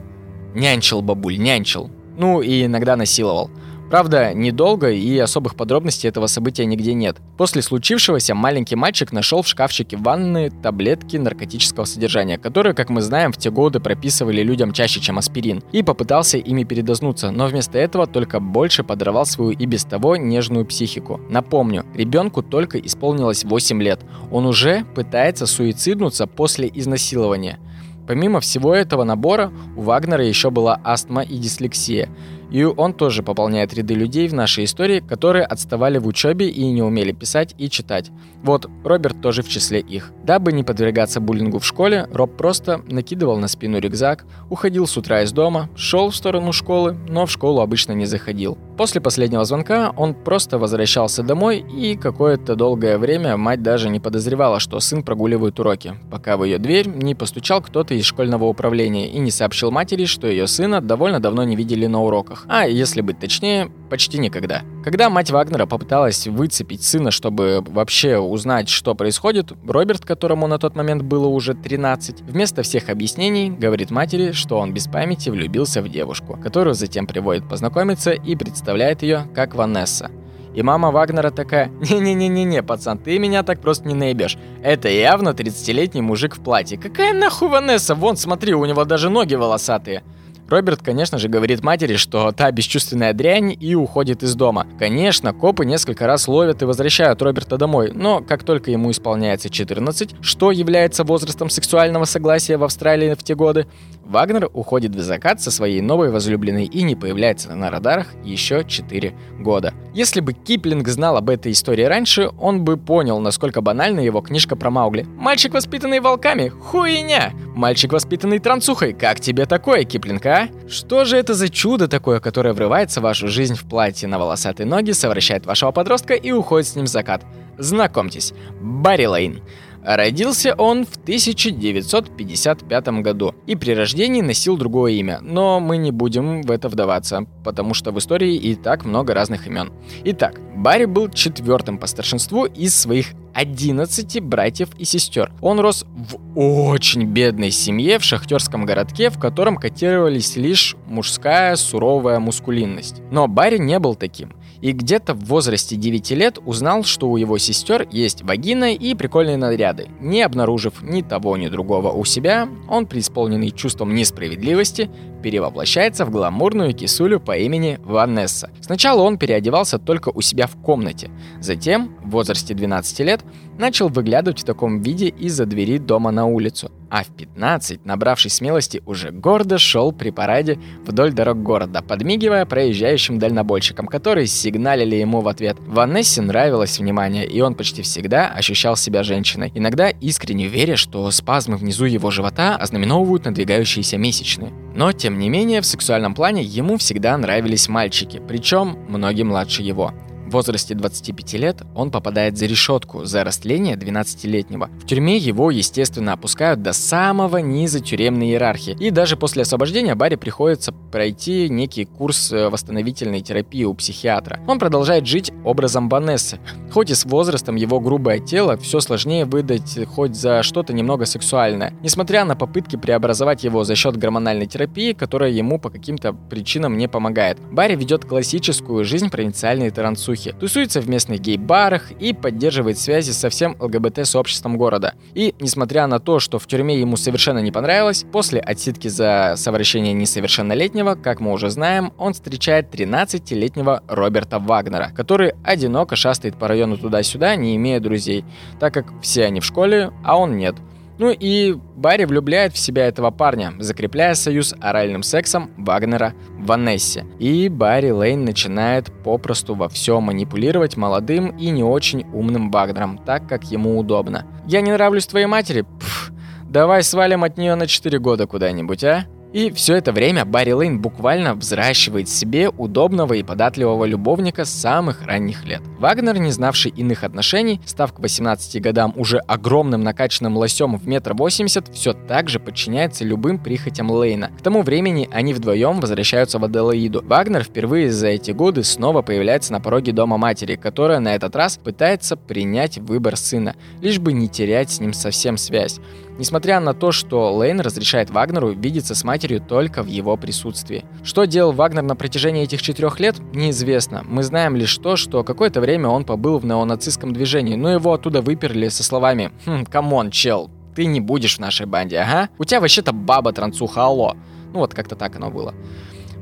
[SPEAKER 1] Нянчил, бабуль, нянчил. Ну и иногда насиловал. Правда, недолго и особых подробностей этого события нигде нет. После случившегося маленький мальчик нашел в шкафчике ванны таблетки наркотического содержания, которые, как мы знаем, в те годы прописывали людям чаще, чем аспирин, и попытался ими передознуться, но вместо этого только больше подорвал свою и без того нежную психику. Напомню, ребенку только исполнилось 8 лет. Он уже пытается суициднуться после изнасилования. Помимо всего этого набора, у Вагнера еще была астма и дислексия. И он тоже пополняет ряды людей в нашей истории, которые отставали в учебе и не умели писать и читать. Вот, Роберт тоже в числе их. Дабы не подвергаться буллингу в школе, Роб просто накидывал на спину рюкзак, уходил с утра из дома, шел в сторону школы, но в школу обычно не заходил. После последнего звонка он просто возвращался домой, и какое-то долгое время мать даже не подозревала, что сын прогуливает уроки, пока в ее дверь не постучал кто-то из школьного управления и не сообщил матери, что ее сына довольно давно не видели на уроках. А если быть точнее, почти никогда. Когда мать Вагнера попыталась выцепить сына, чтобы вообще узнать, что происходит, Роберт, которому на тот момент было уже 13, вместо всех объяснений говорит матери, что он без памяти влюбился в девушку, которую затем приводит познакомиться и представляет ее как Ванесса. И мама Вагнера такая, не-не-не-не-не, пацан, ты меня так просто не наебешь. Это явно 30-летний мужик в платье. Какая нахуй Ванесса? Вон, смотри, у него даже ноги волосатые. Роберт, конечно же, говорит матери, что та бесчувственная дрянь и уходит из дома. Конечно, копы несколько раз ловят и возвращают Роберта домой, но как только ему исполняется 14, что является возрастом сексуального согласия в Австралии в те годы, Вагнер уходит в закат со своей новой возлюбленной и не появляется на радарах еще 4 года. Если бы Киплинг знал об этой истории раньше, он бы понял, насколько банальна его книжка про Маугли. Мальчик, воспитанный волками? Хуйня! Мальчик, воспитанный трансухой? Как тебе такое, Киплинг, а? Что же это за чудо такое, которое врывается в вашу жизнь в платье на волосатые ноги, совращает вашего подростка и уходит с ним в закат? Знакомьтесь, Барри Лейн. Родился он в 1955 году и при рождении носил другое имя, но мы не будем в это вдаваться, потому что в истории и так много разных имен. Итак, Барри был четвертым по старшинству из своих 11 братьев и сестер. Он рос в очень бедной семье в шахтерском городке, в котором котировались лишь мужская суровая мускулинность. Но Барри не был таким и где-то в возрасте 9 лет узнал, что у его сестер есть вагина и прикольные наряды. Не обнаружив ни того, ни другого у себя, он, преисполненный чувством несправедливости, перевоплощается в гламурную кисулю по имени Ванесса. Сначала он переодевался только у себя в комнате. Затем, в возрасте 12 лет, начал выглядывать в таком виде из-за двери дома на улицу а в 15, набравшись смелости, уже гордо шел при параде вдоль дорог города, подмигивая проезжающим дальнобойщикам, которые сигналили ему в ответ. Ванессе нравилось внимание, и он почти всегда ощущал себя женщиной, иногда искренне веря, что спазмы внизу его живота ознаменовывают надвигающиеся месячные. Но, тем не менее, в сексуальном плане ему всегда нравились мальчики, причем многие младше его. В возрасте 25 лет он попадает за решетку за растление 12-летнего. В тюрьме его, естественно, опускают до самого низа тюремной иерархии. И даже после освобождения Барри приходится пройти некий курс э, восстановительной терапии у психиатра. Он продолжает жить образом Банессы. Хоть и с возрастом его грубое тело все сложнее выдать хоть за что-то немного сексуальное. Несмотря на попытки преобразовать его за счет гормональной терапии, которая ему по каким-то причинам не помогает. Барри ведет классическую жизнь провинциальной тарансухи духе, тусуется в местных гей-барах и поддерживает связи со всем ЛГБТ-сообществом города. И, несмотря на то, что в тюрьме ему совершенно не понравилось, после отсидки за совращение несовершеннолетнего, как мы уже знаем, он встречает 13-летнего Роберта Вагнера, который одиноко шастает по району туда-сюда, не имея друзей, так как все они в школе, а он нет. Ну и Барри влюбляет в себя этого парня, закрепляя союз оральным сексом Вагнера в Ванессе. И Барри Лейн начинает попросту во все манипулировать молодым и не очень умным Вагнером, так как ему удобно. «Я не нравлюсь твоей матери? Пф, давай свалим от нее на 4 года куда-нибудь, а?» И все это время Барри Лейн буквально взращивает себе удобного и податливого любовника с самых ранних лет. Вагнер, не знавший иных отношений, став к 18 годам уже огромным накачанным лосем в метр восемьдесят, все так же подчиняется любым прихотям Лейна. К тому времени они вдвоем возвращаются в Аделаиду. Вагнер впервые за эти годы снова появляется на пороге дома матери, которая на этот раз пытается принять выбор сына, лишь бы не терять с ним совсем связь. Несмотря на то, что Лейн разрешает Вагнеру видеться с матерью только в его присутствии. Что делал Вагнер на протяжении этих четырех лет, неизвестно. Мы знаем лишь то, что какое-то время он побыл в неонацистском движении, но его оттуда выперли со словами «Хм, come on, чел, ты не будешь в нашей банде, ага? У тебя вообще-то баба трансуха, алло». Ну вот как-то так оно было.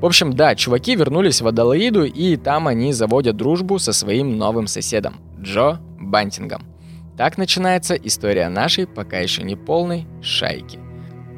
[SPEAKER 1] В общем, да, чуваки вернулись в Адалаиду, и там они заводят дружбу со своим новым соседом, Джо Бантингом. Так начинается история нашей, пока еще не полной, шайки.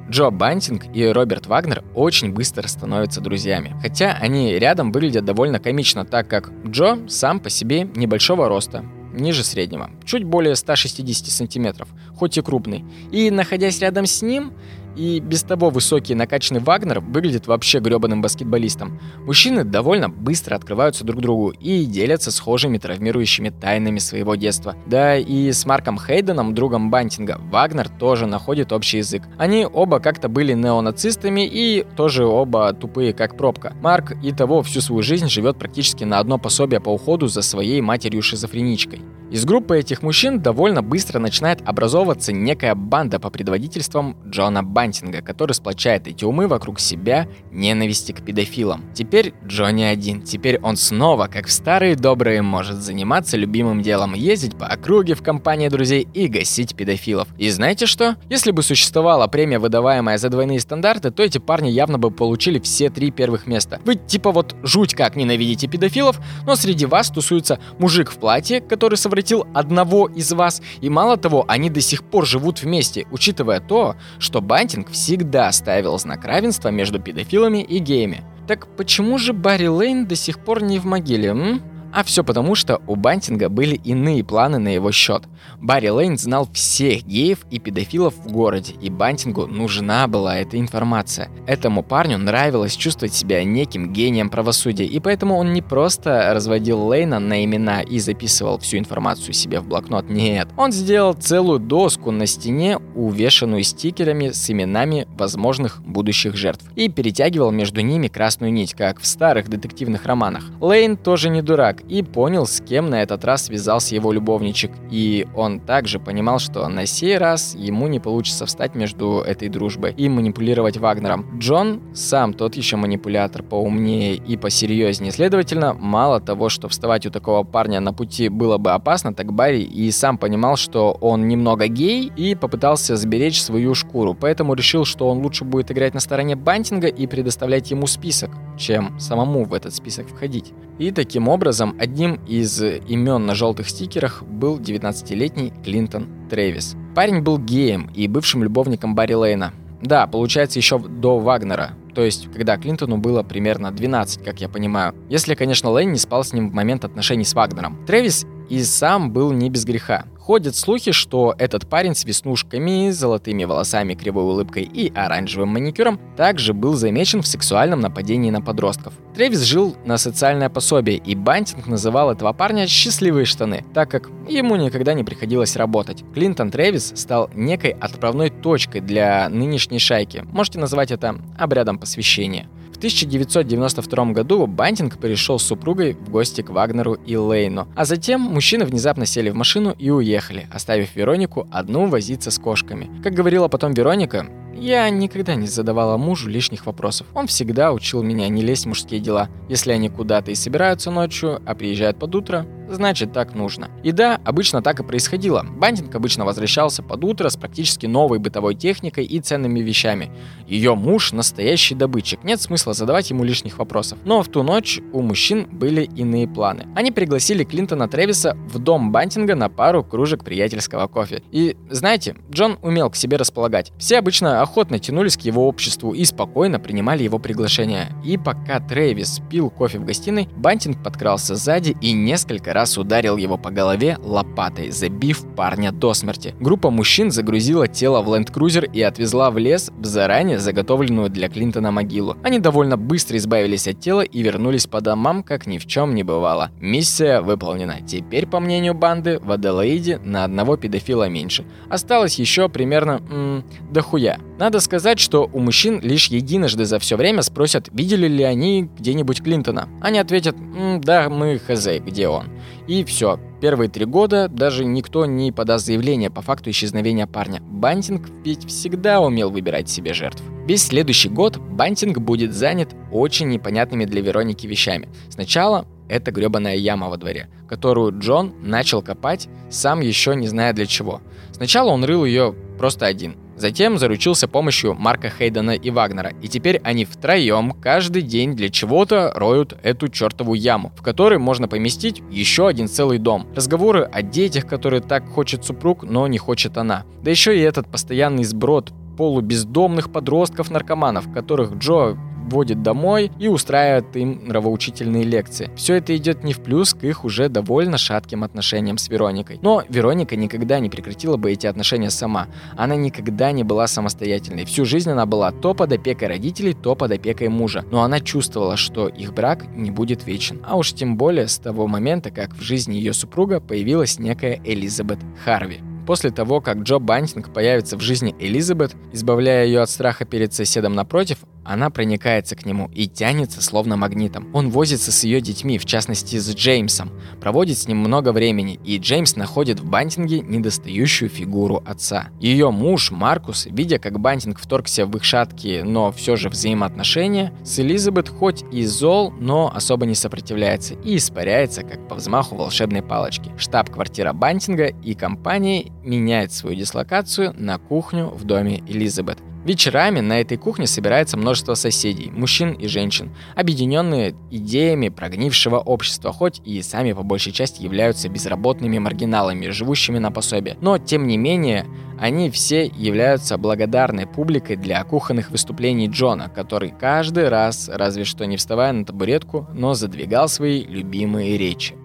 [SPEAKER 1] Джо Бантинг и Роберт Вагнер очень быстро становятся друзьями. Хотя они рядом выглядят довольно комично, так как Джо сам по себе небольшого роста, ниже среднего, чуть более 160 сантиметров, хоть и крупный. И находясь рядом с ним, и без того высокий накачанный Вагнер выглядит вообще гребаным баскетболистом. Мужчины довольно быстро открываются друг другу и делятся схожими травмирующими тайнами своего детства. Да и с Марком Хейденом, другом Бантинга, Вагнер тоже находит общий язык. Они оба как-то были неонацистами и тоже оба тупые как пробка. Марк и того всю свою жизнь живет практически на одно пособие по уходу за своей матерью-шизофреничкой. Из группы этих мужчин довольно быстро начинает образовываться некая банда по предводительством Джона Бантинга, который сплочает эти умы вокруг себя ненависти к педофилам. Теперь Джо не один. Теперь он снова, как в старые добрые, может заниматься любимым делом, ездить по округе в компании друзей и гасить педофилов. И знаете что? Если бы существовала премия, выдаваемая за двойные стандарты, то эти парни явно бы получили все три первых места. Вы типа вот жуть как ненавидите педофилов, но среди вас тусуется мужик в платье, который совратил одного из вас, и мало того, они до сих пор живут вместе, учитывая то, что Бантинг всегда ставил знак равенства между педофилами и геями. Так почему же Барри Лейн до сих пор не в могиле, м? А все потому, что у Бантинга были иные планы на его счет. Барри Лейн знал всех геев и педофилов в городе, и Бантингу нужна была эта информация. Этому парню нравилось чувствовать себя неким гением правосудия, и поэтому он не просто разводил Лейна на имена и записывал всю информацию себе в блокнот, нет. Он сделал целую доску на стене, увешанную стикерами с именами возможных будущих жертв, и перетягивал между ними красную нить, как в старых детективных романах. Лейн тоже не дурак, и понял, с кем на этот раз связался его любовничек. И он также понимал, что на сей раз ему не получится встать между этой дружбой и манипулировать Вагнером. Джон сам тот еще манипулятор поумнее и посерьезнее. Следовательно, мало того, что вставать у такого парня на пути было бы опасно, так Барри и сам понимал, что он немного гей и попытался сберечь свою шкуру. Поэтому решил, что он лучше будет играть на стороне Бантинга и предоставлять ему список, чем самому в этот список входить. И таким образом, одним из имен на желтых стикерах был 19-летний Клинтон Трэвис. Парень был геем и бывшим любовником Барри Лейна. Да, получается, еще до Вагнера, то есть когда Клинтону было примерно 12, как я понимаю. Если, конечно, Лейн не спал с ним в момент отношений с Вагнером. Трэвис и сам был не без греха. Ходят слухи, что этот парень с веснушками, золотыми волосами, кривой улыбкой и оранжевым маникюром также был замечен в сексуальном нападении на подростков. Тревис жил на социальное пособие, и Бантинг называл этого парня «счастливые штаны», так как ему никогда не приходилось работать. Клинтон Тревис стал некой отправной точкой для нынешней шайки. Можете назвать это обрядом посвящения. В 1992 году Бантинг перешел с супругой в гости к Вагнеру и Лейну, а затем мужчины внезапно сели в машину и уехали, оставив Веронику одну возиться с кошками. Как говорила потом Вероника, я никогда не задавала мужу лишних вопросов. Он всегда учил меня не лезть в мужские дела. Если они куда-то и собираются ночью, а приезжают под утро, значит так нужно. И да, обычно так и происходило. Бантинг обычно возвращался под утро с практически новой бытовой техникой и ценными вещами. Ее муж настоящий добытчик, нет смысла задавать ему лишних вопросов. Но в ту ночь у мужчин были иные планы. Они пригласили Клинтона Тревиса в дом Бантинга на пару кружек приятельского кофе. И знаете, Джон умел к себе располагать. Все обычно охотно тянулись к его обществу и спокойно принимали его приглашение. И пока Трэвис пил кофе в гостиной, Бантинг подкрался сзади и несколько раз ударил его по голове лопатой, забив парня до смерти. Группа мужчин загрузила тело в ленд-крузер и отвезла в лес в заранее заготовленную для Клинтона могилу. Они довольно быстро избавились от тела и вернулись по домам, как ни в чем не бывало. Миссия выполнена. Теперь, по мнению банды, в Аделаиде на одного педофила меньше. Осталось еще примерно м- дохуя. Надо сказать, что у мужчин лишь единожды за все время спросят, видели ли они где-нибудь Клинтона. Они ответят, да, мы хз, где он. И все, Первые три года даже никто не подаст заявление по факту исчезновения парня. Бантинг ведь всегда умел выбирать себе жертв. Весь следующий год Бантинг будет занят очень непонятными для Вероники вещами. Сначала это гребаная яма во дворе, которую Джон начал копать, сам еще не зная для чего. Сначала он рыл ее просто один – Затем заручился помощью Марка Хейдена и Вагнера, и теперь они втроем каждый день для чего-то роют эту чертову яму, в которой можно поместить еще один целый дом. Разговоры о детях, которые так хочет супруг, но не хочет она. Да еще и этот постоянный сброд полубездомных подростков-наркоманов, которых Джо водит домой и устраивает им нравоучительные лекции. Все это идет не в плюс к их уже довольно шатким отношениям с Вероникой. Но Вероника никогда не прекратила бы эти отношения сама. Она никогда не была самостоятельной. Всю жизнь она была то под опекой родителей, то под опекой мужа. Но она чувствовала, что их брак не будет вечен. А уж тем более с того момента, как в жизни ее супруга появилась некая Элизабет Харви. После того, как Джо Бантинг появится в жизни Элизабет, избавляя ее от страха перед соседом напротив, она проникается к нему и тянется словно магнитом. Он возится с ее детьми, в частности с Джеймсом, проводит с ним много времени, и Джеймс находит в Бантинге недостающую фигуру отца. Ее муж Маркус, видя, как Бантинг вторгся в их шаткие, но все же взаимоотношения, с Элизабет хоть и зол, но особо не сопротивляется и испаряется, как по взмаху волшебной палочки. Штаб-квартира Бантинга и компании меняет свою дислокацию на кухню в доме Элизабет. Вечерами на этой кухне собирается множество соседей, мужчин и женщин, объединенные идеями прогнившего общества, хоть и сами по большей части являются безработными маргиналами, живущими на пособие. Но, тем не менее, они все являются благодарной публикой для кухонных выступлений Джона, который каждый раз, разве что не вставая на табуретку, но задвигал свои любимые речи.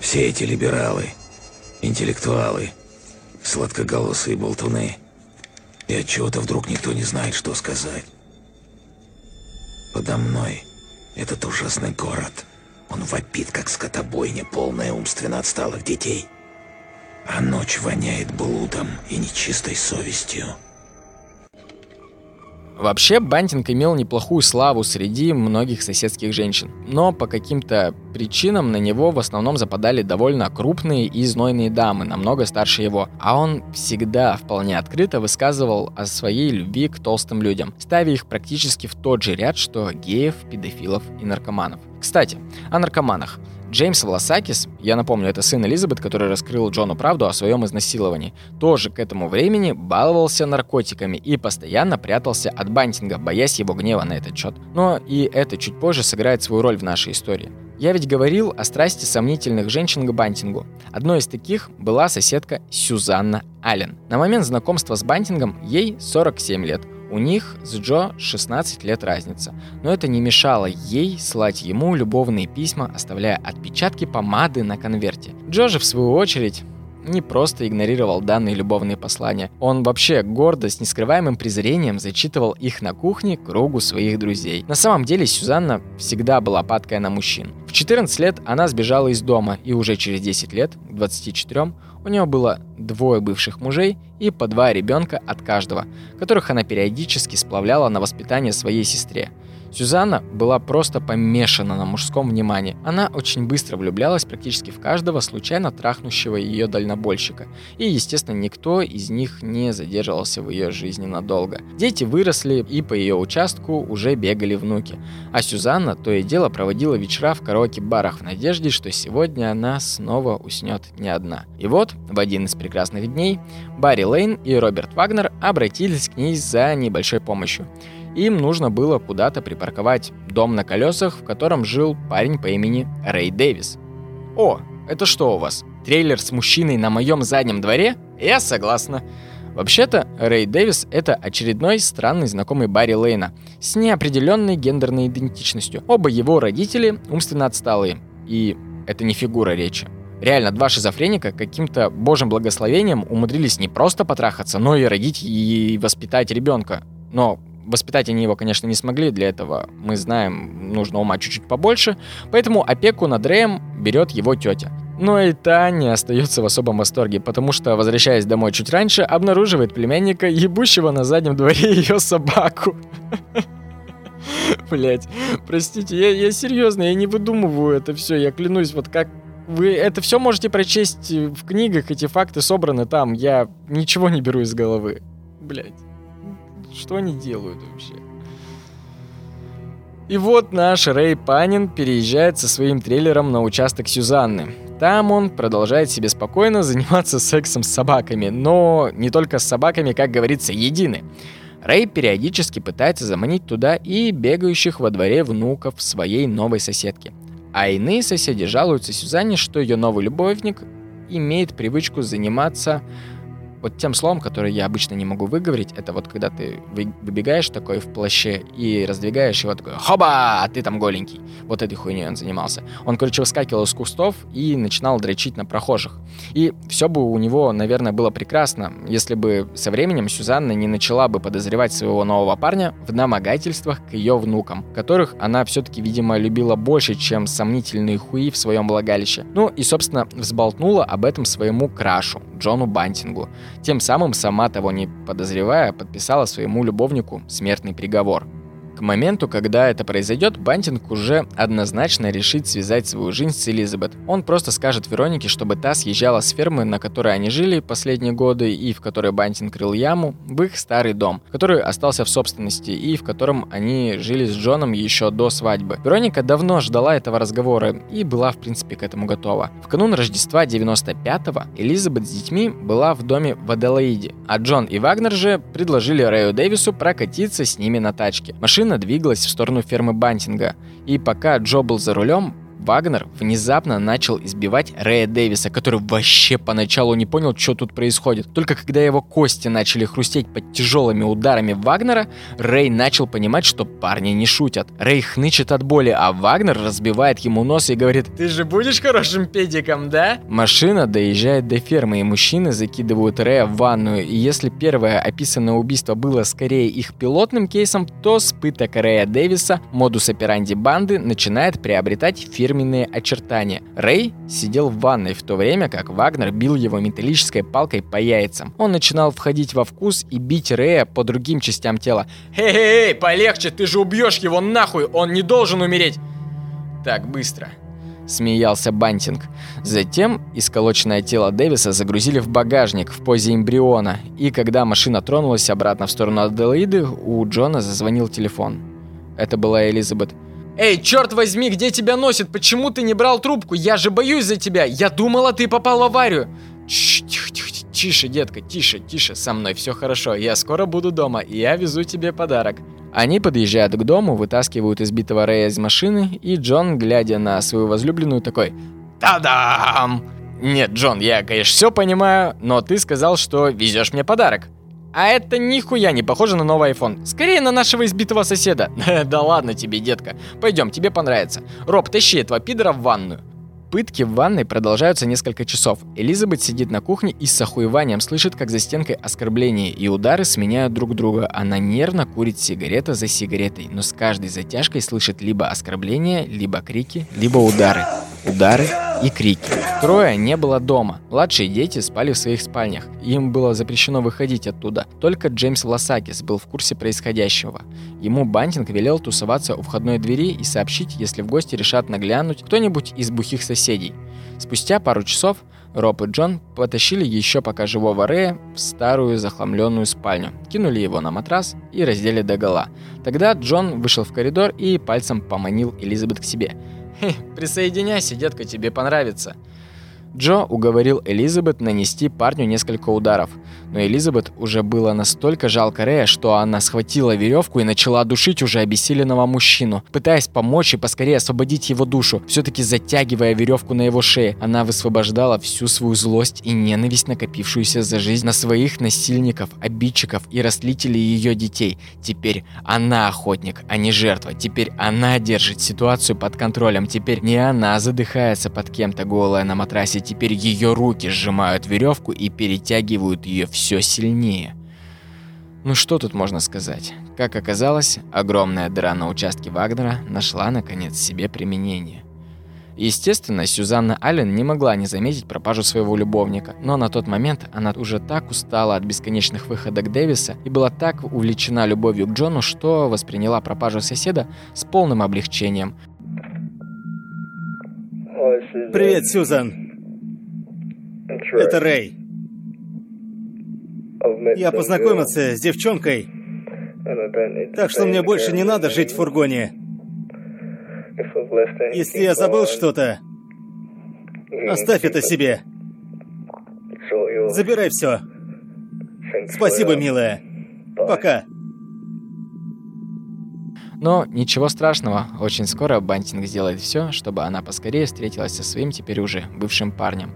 [SPEAKER 3] Все эти либералы, интеллектуалы, сладкоголосые болтуны – и от чего-то вдруг никто не знает, что сказать. Подо мной этот ужасный город. Он вопит, как скотобойня, полная умственно отсталых детей. А ночь воняет блудом и нечистой совестью.
[SPEAKER 1] Вообще, Бантинг имел неплохую славу среди многих соседских женщин, но по каким-то причинам на него в основном западали довольно крупные и знойные дамы, намного старше его, а он всегда вполне открыто высказывал о своей любви к толстым людям, ставя их практически в тот же ряд, что геев, педофилов и наркоманов. Кстати, о наркоманах. Джеймс Власакис, я напомню, это сын Элизабет, который раскрыл Джону правду о своем изнасиловании, тоже к этому времени баловался наркотиками и постоянно прятался от Бантинга, боясь его гнева на этот счет. Но и это чуть позже сыграет свою роль в нашей истории. Я ведь говорил о страсти сомнительных женщин к Бантингу. Одной из таких была соседка Сюзанна Аллен. На момент знакомства с Бантингом ей 47 лет. У них с Джо 16 лет разница, но это не мешало ей слать ему любовные письма, оставляя отпечатки помады на конверте. Джо же, в свою очередь, не просто игнорировал данные любовные послания. Он вообще гордо, с нескрываемым презрением зачитывал их на кухне кругу своих друзей. На самом деле Сюзанна всегда была падкая на мужчин. В 14 лет она сбежала из дома, и уже через 10 лет, к 24, у нее было двое бывших мужей и по два ребенка от каждого, которых она периодически сплавляла на воспитание своей сестре – Сюзанна была просто помешана на мужском внимании. Она очень быстро влюблялась практически в каждого случайно трахнущего ее дальнобойщика. И, естественно, никто из них не задерживался в ее жизни надолго. Дети выросли, и по ее участку уже бегали внуки. А Сюзанна то и дело проводила вечера в караоке-барах в надежде, что сегодня она снова уснет не одна. И вот, в один из прекрасных дней, Барри Лейн и Роберт Вагнер обратились к ней за небольшой помощью. Им нужно было куда-то припарковать дом на колесах, в котором жил парень по имени Рэй Дэвис. «О, это что у вас? Трейлер с мужчиной на моем заднем дворе? Я согласна». Вообще-то, Рэй Дэвис — это очередной странный знакомый Барри Лейна с неопределенной гендерной идентичностью. Оба его родители умственно отсталые, и это не фигура речи. Реально, два шизофреника каким-то божьим благословением умудрились не просто потрахаться, но и родить и воспитать ребенка. Но Воспитать они его, конечно, не смогли, для этого, мы знаем, нужно ума чуть-чуть побольше, поэтому опеку над Рэем берет его тетя. Но и та не остается в особом восторге, потому что, возвращаясь домой чуть раньше, обнаруживает племянника, ебущего на заднем дворе ее собаку. Блять, простите, я, я серьезно, я не выдумываю это все, я клянусь, вот как Вы это все можете прочесть в книгах, эти факты собраны там. Я ничего не беру из головы. Блять. Что они делают вообще? И вот наш Рэй Панин переезжает со своим трейлером на участок Сюзанны. Там он продолжает себе спокойно заниматься сексом с собаками, но не только с собаками, как говорится, едины. Рэй периодически пытается заманить туда и бегающих во дворе внуков своей новой соседки. А иные соседи жалуются Сюзанне, что ее новый любовник имеет привычку заниматься вот тем словом, которое я обычно не могу выговорить, это вот когда ты выбегаешь такой в плаще и раздвигаешь его такой «Хоба! А ты там голенький!» Вот этой хуйней он занимался. Он, короче, выскакивал из кустов и начинал дрочить на прохожих. И все бы у него, наверное, было прекрасно, если бы со временем Сюзанна не начала бы подозревать своего нового парня в домогательствах к ее внукам, которых она все-таки, видимо, любила больше, чем сомнительные хуи в своем влагалище. Ну и, собственно, взболтнула об этом своему крашу, Джону Бантингу. Тем самым, сама того не подозревая, подписала своему любовнику смертный приговор – моменту, когда это произойдет, Бантинг уже однозначно решит связать свою жизнь с Элизабет. Он просто скажет Веронике, чтобы та съезжала с фермы, на которой они жили последние годы и в которой Бантинг крыл яму, в их старый дом, который остался в собственности и в котором они жили с Джоном еще до свадьбы. Вероника давно ждала этого разговора и была в принципе к этому готова. В канун Рождества 95-го Элизабет с детьми была в доме в Аделаиде, а Джон и Вагнер же предложили Рэю Дэвису прокатиться с ними на тачке. Машина Машина двигалась в сторону фермы Бантинга, и пока Джо был за рулем, Вагнер внезапно начал избивать Рэя Дэвиса, который вообще поначалу не понял, что тут происходит. Только когда его кости начали хрустеть под тяжелыми ударами Вагнера, Рэй начал понимать, что парни не шутят. Рэй хнычет от боли, а Вагнер разбивает ему нос и говорит
[SPEAKER 4] «Ты же будешь хорошим педиком, да?»
[SPEAKER 1] Машина доезжает до фермы, и мужчины закидывают Рэя в ванную, и если первое описанное убийство было скорее их пилотным кейсом, то с Рэя Дэвиса модус операнди банды начинает приобретать фирменный фирменные очертания. Рэй сидел в ванной в то время, как Вагнер бил его металлической палкой по яйцам. Он начинал входить во вкус и бить Рэя по другим частям тела.
[SPEAKER 4] «Эй-эй-эй, полегче, ты же убьешь его нахуй, он не должен умереть!»
[SPEAKER 1] «Так, быстро!» смеялся Бантинг. Затем исколоченное тело Дэвиса загрузили в багажник в позе эмбриона, и когда машина тронулась обратно в сторону Аделаиды, у Джона зазвонил телефон. Это была Элизабет.
[SPEAKER 4] Эй, черт возьми, где тебя носит? Почему ты не брал трубку? Я же боюсь за тебя. Я думала, ты попал в аварию.
[SPEAKER 1] Тихо, тихо, тише, детка, тише, тише. Со мной все хорошо. Я скоро буду дома, и я везу тебе подарок. Они подъезжают к дому, вытаскивают избитого Рэя из машины, и Джон, глядя на свою возлюбленную, такой «Та-дам!» Нет, Джон, я, конечно, все понимаю, но ты сказал, что везешь мне подарок. А это нихуя не похоже на новый iPhone. Скорее на нашего избитого соседа. да ладно тебе, детка. Пойдем, тебе понравится. Роб, тащи этого пидора в ванную. Пытки в ванной продолжаются несколько часов. Элизабет сидит на кухне и с охуеванием слышит, как за стенкой оскорбления и удары сменяют друг друга. Она нервно курит сигарета за сигаретой, но с каждой затяжкой слышит либо оскорбления, либо крики, либо удары. Удары и крики. Трое не было дома. Младшие дети спали в своих спальнях. Им было запрещено выходить оттуда. Только Джеймс Власакис был в курсе происходящего. Ему Бантинг велел тусоваться у входной двери и сообщить, если в гости решат наглянуть кто-нибудь из бухих соседей. Спустя пару часов Роб и Джон потащили еще пока живого Рэя в старую захламленную спальню, кинули его на матрас и раздели до гола. Тогда Джон вышел в коридор и пальцем поманил Элизабет к себе –
[SPEAKER 4] присоединяйся, детка, тебе понравится.
[SPEAKER 1] Джо уговорил Элизабет нанести парню несколько ударов, но Элизабет уже было настолько жалко Рэя, что она схватила веревку и начала душить уже обессиленного мужчину, пытаясь помочь и поскорее освободить его душу. Все-таки затягивая веревку на его шее, она высвобождала всю свою злость и ненависть, накопившуюся за жизнь на своих насильников, обидчиков и растлителей ее детей. Теперь она охотник, а не жертва. Теперь она держит ситуацию под контролем. Теперь не она задыхается под кем-то голая на матрасе. Теперь ее руки сжимают веревку и перетягивают ее все сильнее. Ну что тут можно сказать? Как оказалось, огромная дыра на участке Вагнера нашла наконец себе применение. Естественно, Сюзанна Аллен не могла не заметить пропажу своего любовника, но на тот момент она уже так устала от бесконечных выходок Дэвиса и была так увлечена любовью к Джону, что восприняла пропажу соседа с полным облегчением.
[SPEAKER 5] Привет, Сьюзан. Это Рэй. Я познакомился с девчонкой, так что мне больше не надо жить в фургоне. Если я забыл что-то, оставь это себе. Забирай все. Спасибо, милая. Пока.
[SPEAKER 1] Но ничего страшного, очень скоро Бантинг сделает все, чтобы она поскорее встретилась со своим теперь уже бывшим парнем.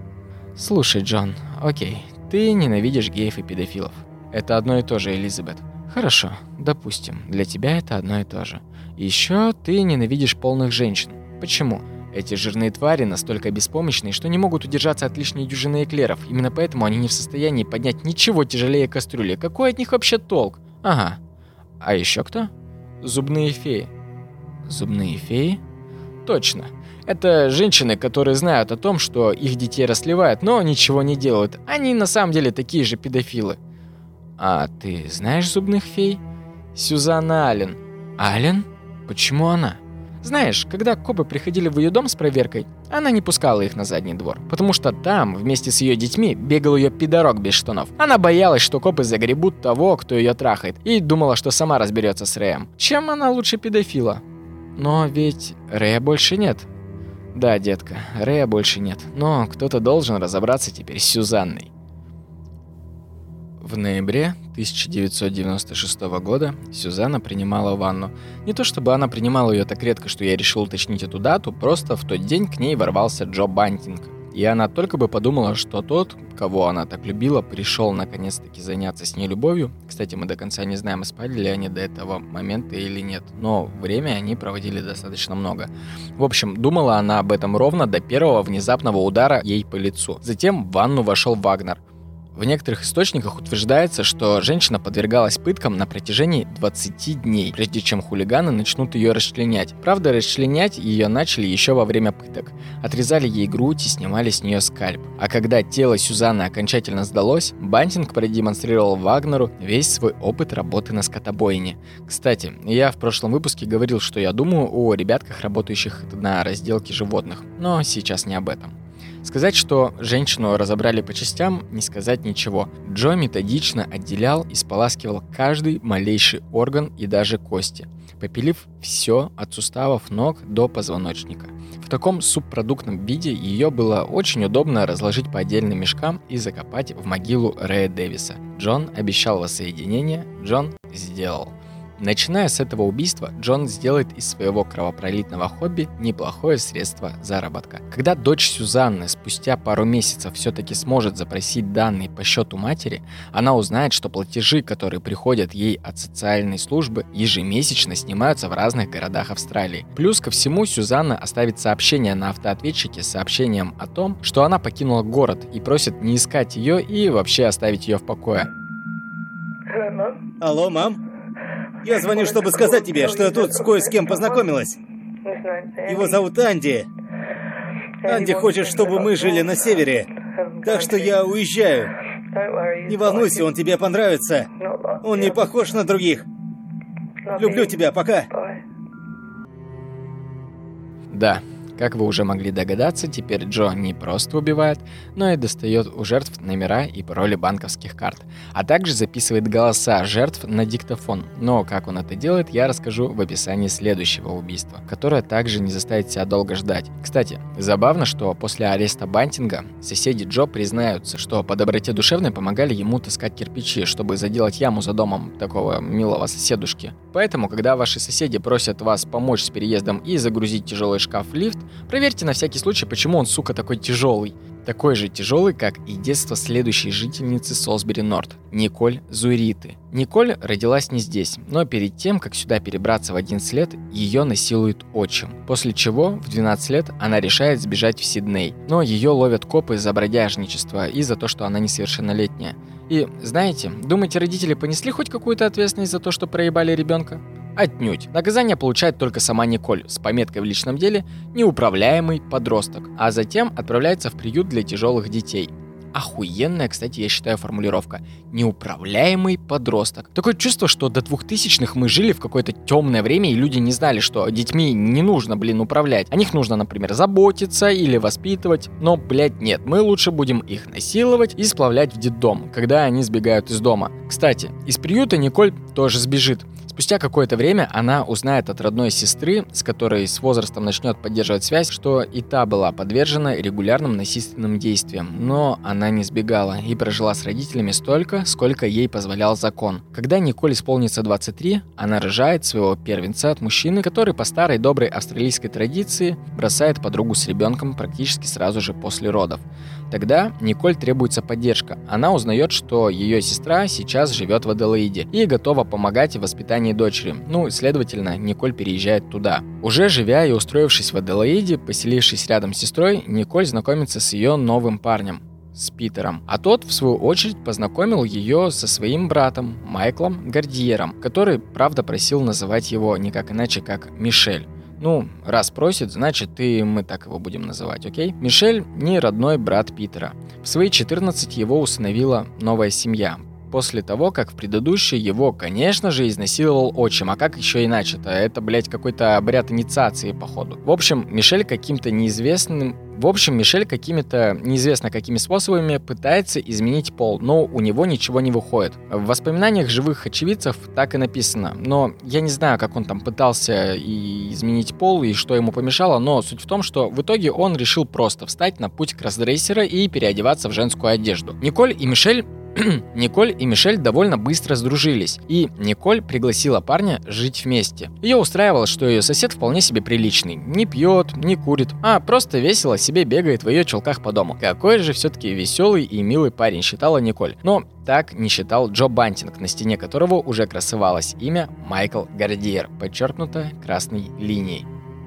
[SPEAKER 1] Слушай, Джон, окей, ты ненавидишь геев и педофилов. Это одно и то же, Элизабет. Хорошо, допустим, для тебя это одно и то же. Еще ты ненавидишь полных женщин. Почему? Эти жирные твари настолько беспомощные, что не могут удержаться от лишней дюжины эклеров. Именно поэтому они не в состоянии поднять ничего тяжелее кастрюли. Какой от них вообще толк? Ага. А еще кто? Зубные феи. Зубные феи? Точно. Это женщины, которые знают о том, что их детей расливают, но ничего не делают. Они на самом деле такие же педофилы. А ты знаешь зубных фей? Сюзанна Аллен. Аллен? Почему она? Знаешь, когда копы приходили в ее дом с проверкой, она не пускала их на задний двор, потому что там, вместе с ее детьми, бегал ее пидорок без штанов. Она боялась, что копы загребут того, кто ее трахает, и думала, что сама разберется с Рэем. Чем она лучше педофила? Но ведь Рэя больше нет. Да, детка, Рэя больше нет, но кто-то должен разобраться теперь с Сюзанной. В ноябре 1996 года Сюзанна принимала ванну. Не то чтобы она принимала ее так редко, что я решил уточнить эту дату, просто в тот день к ней ворвался Джо Бантинг. И она только бы подумала, что тот, кого она так любила, пришел наконец-таки заняться с ней любовью. Кстати, мы до конца не знаем, спали ли они до этого момента или нет, но время они проводили достаточно много. В общем, думала она об этом ровно до первого внезапного удара ей по лицу. Затем в ванну вошел Вагнер – в некоторых источниках утверждается, что женщина подвергалась пыткам на протяжении 20 дней, прежде чем хулиганы начнут ее расчленять. Правда, расчленять ее начали еще во время пыток. Отрезали ей грудь и снимали с нее скальп. А когда тело Сюзанны окончательно сдалось, Бантинг продемонстрировал Вагнеру весь свой опыт работы на скотобойне. Кстати, я в прошлом выпуске говорил, что я думаю о ребятках, работающих на разделке животных, но сейчас не об этом. Сказать, что женщину разобрали по частям, не сказать ничего. Джо методично отделял и споласкивал каждый малейший орган и даже кости, попилив все от суставов ног до позвоночника. В таком субпродуктном виде ее было очень удобно разложить по отдельным мешкам и закопать в могилу Рэя Дэвиса. Джон обещал воссоединение, Джон сделал. Начиная с этого убийства, Джон сделает из своего кровопролитного хобби неплохое средство заработка. Когда дочь Сюзанны спустя пару месяцев все-таки сможет запросить данные по счету матери, она узнает, что платежи, которые приходят ей от социальной службы, ежемесячно снимаются в разных городах Австралии. Плюс ко всему, Сюзанна оставит сообщение на автоответчике с сообщением о том, что она покинула город и просит не искать ее и вообще оставить ее в покое.
[SPEAKER 5] Алло, мам? Я звоню, чтобы сказать тебе, что я тут с кое с кем познакомилась. Его зовут Анди. Анди хочет, чтобы мы жили на севере. Так что я уезжаю. Не волнуйся, он тебе понравится. Он не похож на других. Люблю тебя, пока.
[SPEAKER 1] Да, как вы уже могли догадаться, теперь Джо не просто убивает, но и достает у жертв номера и пароли банковских карт, а также записывает голоса жертв на диктофон. Но как он это делает, я расскажу в описании следующего убийства, которое также не заставит себя долго ждать. Кстати, забавно, что после ареста Бантинга соседи Джо признаются, что по доброте душевной помогали ему таскать кирпичи, чтобы заделать яму за домом такого милого соседушки. Поэтому, когда ваши соседи просят вас помочь с переездом и загрузить тяжелый шкаф в лифт, Проверьте на всякий случай, почему он, сука, такой тяжелый. Такой же тяжелый, как и детство следующей жительницы Солсбери Норт, Николь Зуриты. Николь родилась не здесь, но перед тем, как сюда перебраться в 11 лет, ее насилует отчим. После чего в 12 лет она решает сбежать в Сидней, но ее ловят копы за бродяжничество и за то, что она несовершеннолетняя. И, знаете, думаете, родители понесли хоть какую-то ответственность за то, что проебали ребенка? Отнюдь. Наказание получает только сама Николь с пометкой в личном деле «неуправляемый подросток», а затем отправляется в приют для тяжелых детей. Охуенная, кстати, я считаю, формулировка. Неуправляемый подросток. Такое чувство, что до 2000-х мы жили в какое-то темное время, и люди не знали, что детьми не нужно, блин, управлять. О них нужно, например, заботиться или воспитывать. Но, блядь, нет, мы лучше будем их насиловать и сплавлять в детдом, когда они сбегают из дома. Кстати, из приюта Николь тоже сбежит. Спустя какое-то время она узнает от родной сестры, с которой с возрастом начнет поддерживать связь, что и та была подвержена регулярным насильственным действиям, но она не сбегала и прожила с родителями столько, сколько ей позволял закон. Когда Николь исполнится 23, она рожает своего первенца от мужчины, который по старой доброй австралийской традиции бросает подругу с ребенком практически сразу же после родов. Тогда Николь требуется поддержка. Она узнает, что ее сестра сейчас живет в Аделаиде и готова помогать в воспитании дочери. Ну, следовательно, Николь переезжает туда. Уже живя и устроившись в Аделаиде, поселившись рядом с сестрой, Николь знакомится с ее новым парнем с Питером. А тот, в свою очередь, познакомил ее со своим братом Майклом Гардиером, который, правда, просил называть его никак иначе, как Мишель. Ну, раз просит, значит, ты мы так его будем называть, окей? Мишель не родной брат Питера. В свои 14 его усыновила новая семья. После того, как в предыдущей его, конечно же, изнасиловал отчим. А как еще иначе-то? Это, блядь, какой-то обряд инициации, походу. В общем, Мишель каким-то неизвестным в общем, Мишель какими-то неизвестно какими способами пытается изменить пол, но у него ничего не выходит. В воспоминаниях живых очевидцев так и написано, но я не знаю, как он там пытался и изменить пол и что ему помешало, но суть в том, что в итоге он решил просто встать на путь кроссдрессера и переодеваться в женскую одежду. Николь и Мишель Николь и Мишель довольно быстро сдружились, и Николь пригласила парня жить вместе. Ее устраивало, что ее сосед вполне себе приличный. Не пьет, не курит, а просто весело себе бегает в ее челках по дому. Какой же все-таки веселый и милый парень, считала Николь. Но так не считал Джо Бантинг, на стене которого уже красовалось имя Майкл Гардиер, подчеркнуто красной линией.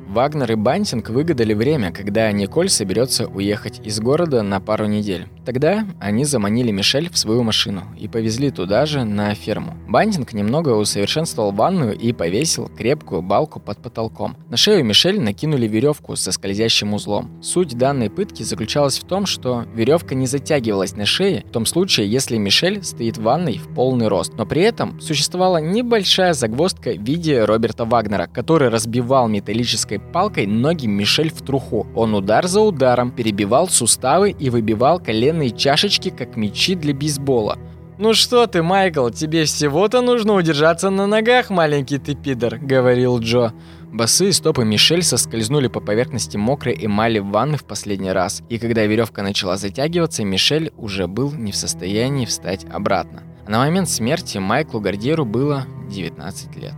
[SPEAKER 1] Вагнер и Бантинг выгадали время, когда Николь соберется уехать из города на пару недель. Тогда они заманили Мишель в свою машину и повезли туда же, на ферму. Бантинг немного усовершенствовал ванную и повесил крепкую балку под потолком. На шею Мишель накинули веревку со скользящим узлом. Суть данной пытки заключалась в том, что веревка не затягивалась на шее в том случае, если Мишель стоит в ванной в полный рост. Но при этом существовала небольшая загвоздка в виде Роберта Вагнера, который разбивал металлической палкой ноги Мишель в труху. Он удар за ударом перебивал суставы и выбивал коленные чашечки, как мячи для бейсбола.
[SPEAKER 2] «Ну что ты, Майкл, тебе всего-то нужно удержаться на ногах, маленький ты пидор», — говорил Джо.
[SPEAKER 1] Босые стопы Мишель соскользнули по поверхности мокрой эмали ванны в последний раз, и когда веревка начала затягиваться, Мишель уже был не в состоянии встать обратно. на момент смерти Майклу Гардьеру было 19 лет.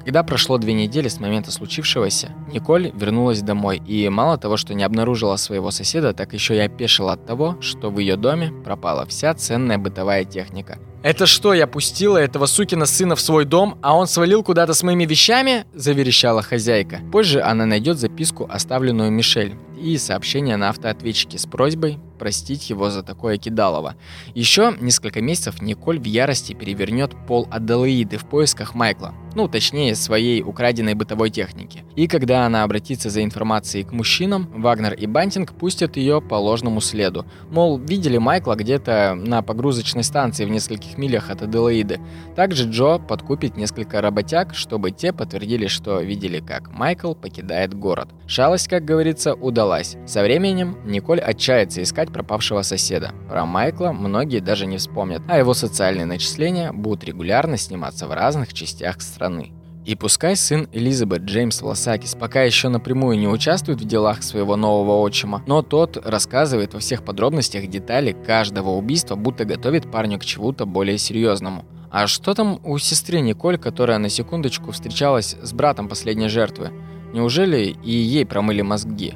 [SPEAKER 1] Когда прошло две недели с момента случившегося, Николь вернулась домой и мало того, что не обнаружила своего соседа, так еще и опешила от того, что в ее доме пропала вся ценная бытовая техника.
[SPEAKER 2] «Это что, я пустила этого сукина сына в свой дом, а он свалил куда-то с моими вещами?» – заверещала хозяйка.
[SPEAKER 1] Позже она найдет записку, оставленную Мишель, и сообщение на автоответчике с просьбой простить его за такое кидалово. Еще несколько месяцев Николь в ярости перевернет пол Аделаиды в поисках Майкла, ну, точнее, своей украденной бытовой техники. И когда она обратится за информацией к мужчинам, Вагнер и Бантинг пустят ее по ложному следу. Мол, видели Майкла где-то на погрузочной станции в нескольких милях от Аделаиды. Также Джо подкупит несколько работяг, чтобы те подтвердили, что видели, как Майкл покидает город. Шалость, как говорится, удалась. Со временем Николь отчается искать пропавшего соседа. Про Майкла многие даже не вспомнят, а его социальные начисления будут регулярно сниматься в разных частях страны. И пускай сын Элизабет Джеймс Власакис пока еще напрямую не участвует в делах своего нового отчима, но тот рассказывает во всех подробностях детали каждого убийства, будто готовит парню к чему-то более серьезному. А что там у сестры Николь, которая на секундочку встречалась с братом последней жертвы? Неужели и ей промыли мозги?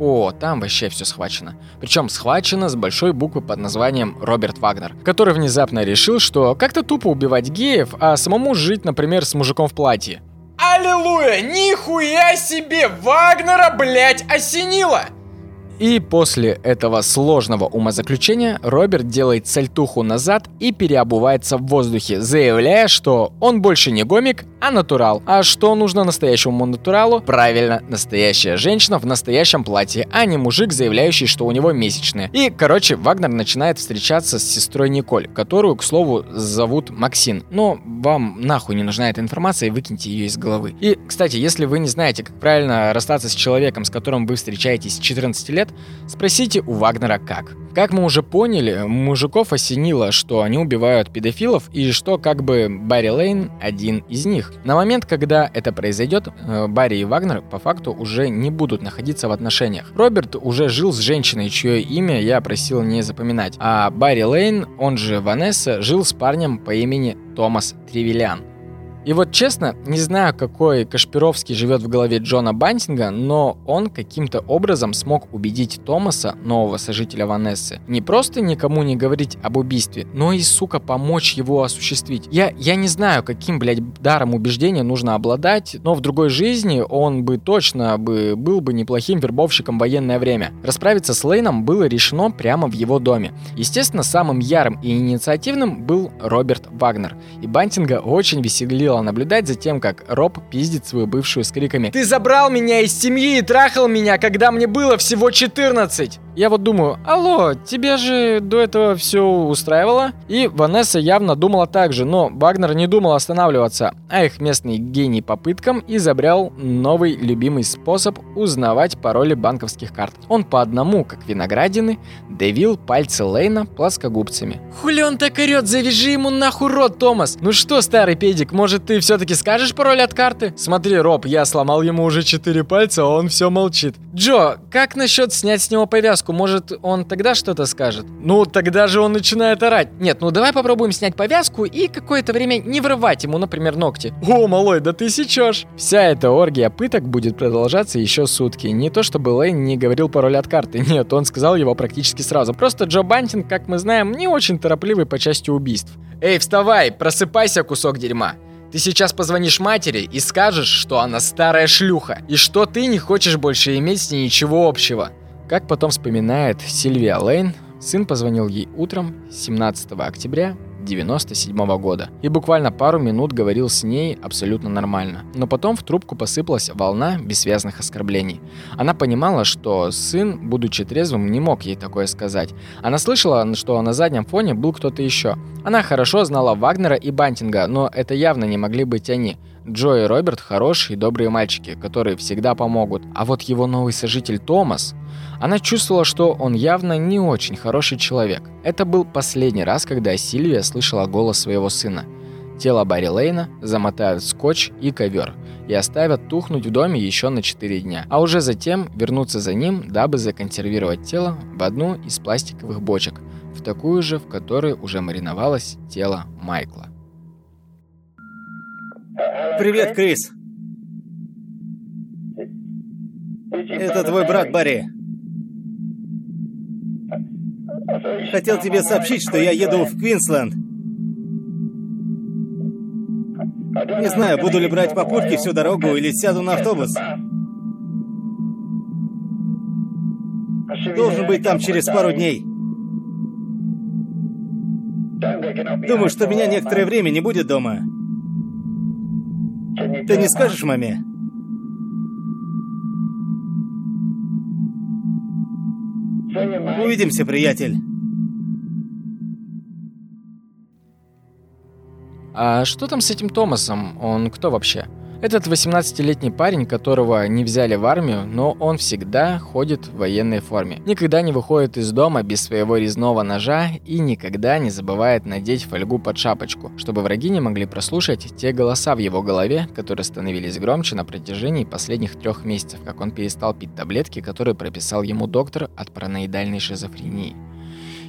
[SPEAKER 1] О, там вообще все схвачено. Причем схвачено с большой буквы под названием Роберт Вагнер, который внезапно решил, что как-то тупо убивать геев, а самому жить, например, с мужиком в платье.
[SPEAKER 2] Аллилуйя! Нихуя себе! Вагнера, блять, осенило!
[SPEAKER 1] И после этого сложного умозаключения Роберт делает сальтуху назад и переобувается в воздухе, заявляя, что он больше не гомик, а натурал. А что нужно настоящему натуралу? Правильно, настоящая женщина в настоящем платье, а не мужик, заявляющий, что у него месячные. И, короче, Вагнер начинает встречаться с сестрой Николь, которую, к слову, зовут Максин. Но вам нахуй не нужна эта информация, выкиньте ее из головы. И, кстати, если вы не знаете, как правильно расстаться с человеком, с которым вы встречаетесь с 14 лет, спросите у Вагнера как. Как мы уже поняли, мужиков осенило, что они убивают педофилов и что как бы Барри Лейн один из них. На момент, когда это произойдет, э, Барри и Вагнер по факту уже не будут находиться в отношениях. Роберт уже жил с женщиной, чье имя я просил не запоминать, а Барри Лейн, он же Ванесса, жил с парнем по имени Томас Тревелиан. И вот честно, не знаю, какой Кашпировский живет в голове Джона Бантинга, но он каким-то образом смог убедить Томаса, нового сожителя Ванессы, не просто никому не говорить об убийстве, но и, сука, помочь его осуществить. Я, я не знаю, каким, блядь, даром убеждения нужно обладать, но в другой жизни он бы точно бы был бы неплохим вербовщиком в военное время. Расправиться с Лейном было решено прямо в его доме. Естественно, самым ярым и инициативным был Роберт Вагнер. И Бантинга очень веселил весело наблюдать за тем, как Роб пиздит свою бывшую с криками
[SPEAKER 6] «Ты забрал меня из семьи и трахал меня, когда мне было всего 14!»
[SPEAKER 1] Я вот думаю, алло, тебя же до этого все устраивало? И Ванесса явно думала так же, но Вагнер не думал останавливаться, а их местный гений попыткам изобрел новый любимый способ узнавать пароли банковских карт. Он по одному, как виноградины, давил пальцы Лейна плоскогубцами.
[SPEAKER 6] Хули он так орет, завяжи ему нахуй рот, Томас! Ну что, старый педик, может ты все-таки скажешь пароль от карты?
[SPEAKER 1] Смотри, Роб, я сломал ему уже четыре пальца, а он все молчит.
[SPEAKER 6] Джо, как насчет снять с него повязку? Повязку, может, он тогда что-то скажет?
[SPEAKER 1] Ну, тогда же он начинает орать.
[SPEAKER 6] Нет, ну давай попробуем снять повязку и какое-то время не врывать ему, например, ногти.
[SPEAKER 1] О, малой, да ты сечешь. Вся эта оргия пыток будет продолжаться еще сутки. Не то чтобы Лейн не говорил пароль от карты, нет, он сказал его практически сразу. Просто Джо Бантин, как мы знаем, не очень торопливый по части убийств.
[SPEAKER 6] Эй, вставай, просыпайся, кусок дерьма. Ты сейчас позвонишь матери и скажешь, что она старая шлюха, и что ты не хочешь больше иметь с ней ничего общего.
[SPEAKER 1] Как потом вспоминает Сильвия Лейн, сын позвонил ей утром 17 октября 97 года и буквально пару минут говорил с ней абсолютно нормально. Но потом в трубку посыпалась волна бессвязных оскорблений. Она понимала, что сын, будучи трезвым, не мог ей такое сказать. Она слышала, что на заднем фоне был кто-то еще. Она хорошо знала Вагнера и Бантинга, но это явно не могли быть они. Джо и Роберт хорошие и добрые мальчики, которые всегда помогут. А вот его новый сожитель Томас, она чувствовала, что он явно не очень хороший человек. Это был последний раз, когда Сильвия слышала голос своего сына. Тело Барри Лейна замотают в скотч и ковер и оставят тухнуть в доме еще на 4 дня, а уже затем вернуться за ним, дабы законсервировать тело в одну из пластиковых бочек, в такую же, в которой уже мариновалось тело Майкла.
[SPEAKER 5] Привет, Крис. Это твой брат Барри. Хотел тебе сообщить, что я еду в Квинсленд. Не знаю, буду ли брать попутки всю дорогу или сяду на автобус. Должен быть там через пару дней. Думаю, что меня некоторое время не будет дома. Ты не скажешь маме? Увидимся, приятель.
[SPEAKER 1] А что там с этим Томасом? Он кто вообще? Этот 18-летний парень, которого не взяли в армию, но он всегда ходит в военной форме. Никогда не выходит из дома без своего резного ножа и никогда не забывает надеть фольгу под шапочку, чтобы враги не могли прослушать те голоса в его голове, которые становились громче на протяжении последних трех месяцев, как он перестал пить таблетки, которые прописал ему доктор от параноидальной шизофрении.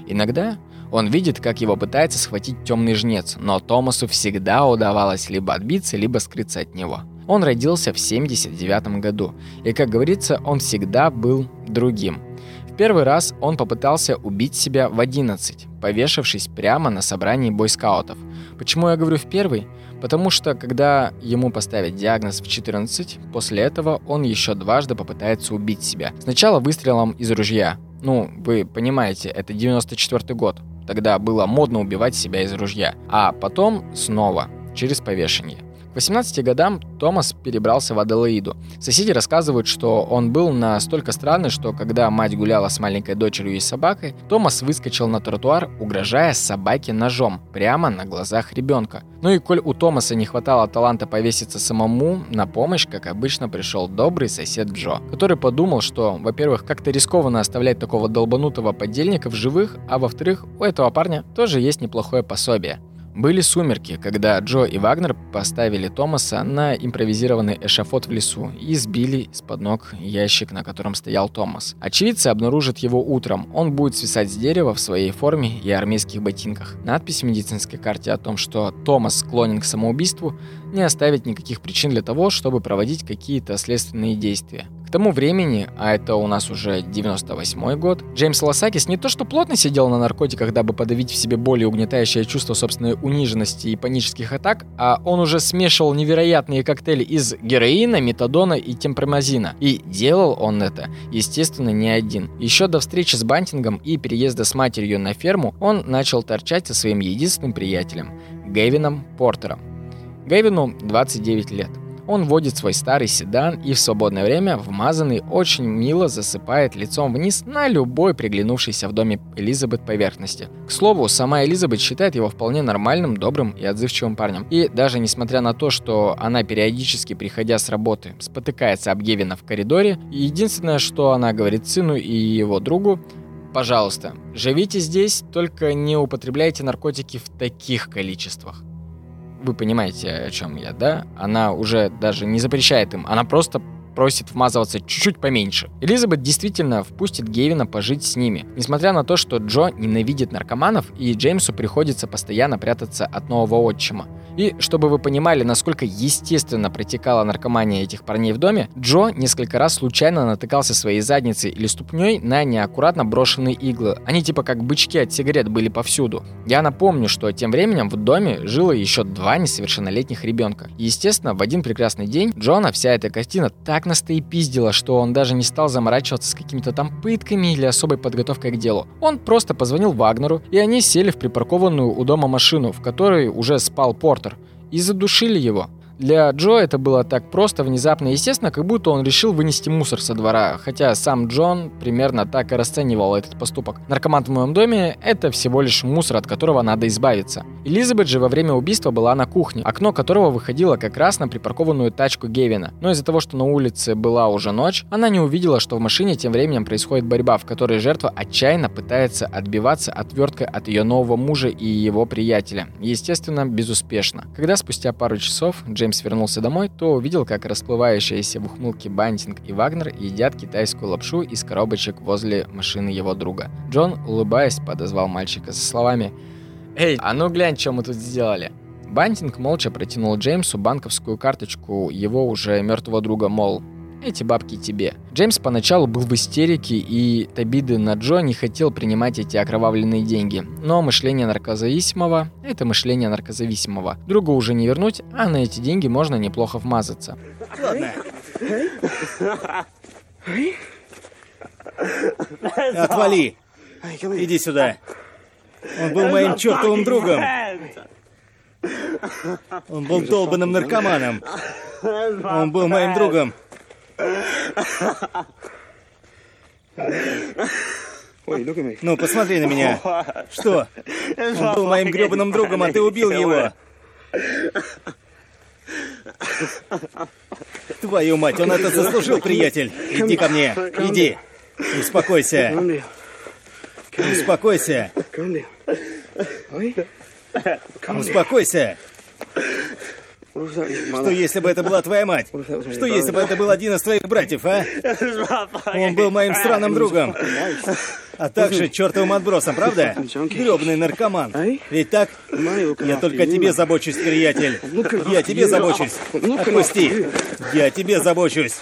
[SPEAKER 1] Иногда он видит, как его пытается схватить темный жнец, но Томасу всегда удавалось либо отбиться, либо скрыться от него. Он родился в 79 году, и, как говорится, он всегда был другим. В первый раз он попытался убить себя в 11, повешавшись прямо на собрании бойскаутов. Почему я говорю в первый? Потому что, когда ему поставят диагноз в 14, после этого он еще дважды попытается убить себя. Сначала выстрелом из ружья. Ну, вы понимаете, это 94 год. Тогда было модно убивать себя из ружья. А потом снова, через повешение. К 18 годам Томас перебрался в Аделаиду. Соседи рассказывают, что он был настолько странный, что когда мать гуляла с маленькой дочерью и собакой, Томас выскочил на тротуар, угрожая собаке ножом прямо на глазах ребенка. Ну и коль у Томаса не хватало таланта повеситься самому, на помощь, как обычно, пришел добрый сосед Джо, который подумал, что, во-первых, как-то рискованно оставлять такого долбанутого подельника в живых, а во-вторых, у этого парня тоже есть неплохое пособие. Были сумерки, когда Джо и Вагнер поставили Томаса на импровизированный эшафот в лесу и сбили с-под ног ящик, на котором стоял Томас. Очевидцы обнаружат его утром. Он будет свисать с дерева в своей форме и армейских ботинках. Надпись в медицинской карте о том, что Томас склонен к самоубийству, не оставит никаких причин для того, чтобы проводить какие-то следственные действия. К тому времени, а это у нас уже 98 год, Джеймс Лосакис не то что плотно сидел на наркотиках, дабы подавить в себе более угнетающее чувство собственной униженности и панических атак, а он уже смешивал невероятные коктейли из героина, метадона и темпромазина. И делал он это, естественно, не один. Еще до встречи с Бантингом и переезда с матерью на ферму он начал торчать со своим единственным приятелем, Гэвином Портером. Гэвину 29 лет. Он водит свой старый седан и в свободное время вмазанный очень мило засыпает лицом вниз на любой приглянувшейся в доме Элизабет поверхности. К слову, сама Элизабет считает его вполне нормальным, добрым и отзывчивым парнем. И даже несмотря на то, что она периодически, приходя с работы, спотыкается об Гевина в коридоре, единственное, что она говорит сыну и его другу, пожалуйста, живите здесь, только не употребляйте наркотики в таких количествах вы понимаете, о чем я, да? Она уже даже не запрещает им, она просто просит вмазываться чуть-чуть поменьше. Элизабет действительно впустит Гевина пожить с ними, несмотря на то, что Джо ненавидит наркоманов и Джеймсу приходится постоянно прятаться от нового отчима. И чтобы вы понимали, насколько естественно протекала наркомания этих парней в доме, Джо несколько раз случайно натыкался своей задницей или ступней на неаккуратно брошенные иглы. Они типа как бычки от сигарет были повсюду. Я напомню, что тем временем в доме жило еще два несовершеннолетних ребенка. Естественно, в один прекрасный день Джона вся эта картина так так настоепиздило, что он даже не стал заморачиваться с какими-то там пытками или особой подготовкой к делу. Он просто позвонил Вагнеру, и они сели в припаркованную у дома машину, в которой уже спал Портер, и задушили его. Для Джо это было так просто, внезапно и естественно, как будто он решил вынести мусор со двора, хотя сам Джон примерно так и расценивал этот поступок. Наркоман в моем доме – это всего лишь мусор, от которого надо избавиться. Элизабет же во время убийства была на кухне, окно которого выходило как раз на припаркованную тачку Гевина. Но из-за того, что на улице была уже ночь, она не увидела, что в машине тем временем происходит борьба, в которой жертва отчаянно пытается отбиваться отверткой от ее нового мужа и его приятеля. Естественно, безуспешно. Когда спустя пару часов Джеймс Джеймс вернулся домой, то увидел, как расплывающиеся в ухмылке Бантинг и Вагнер едят китайскую лапшу из коробочек возле машины его друга. Джон, улыбаясь, подозвал мальчика со словами «Эй, а ну глянь, что мы тут сделали!» Бантинг молча протянул Джеймсу банковскую карточку его уже мертвого друга, мол, эти бабки тебе. Джеймс поначалу был в истерике, и Табиды на Джо не хотел принимать эти окровавленные деньги. Но мышление наркозависимого – это мышление наркозависимого. Друга уже не вернуть, а на эти деньги можно неплохо вмазаться.
[SPEAKER 5] Отвали. Иди сюда. Он был моим чертовым другом. Он был долбанным наркоманом. Он был моим другом. Ну, посмотри на меня. Что? Он был моим гребаным другом, а ты убил его. Твою мать, он это заслужил, приятель. Иди ко мне. Иди. Успокойся. Успокойся. Успокойся. Что если бы это была твоя мать? Что если бы это был один из твоих братьев, а? Он был моим странным другом. А также чертовым отбросом, правда? Гребный наркоман. Ведь так? Я только о тебе забочусь, приятель. Я тебе забочусь. Отпусти. Я тебе забочусь.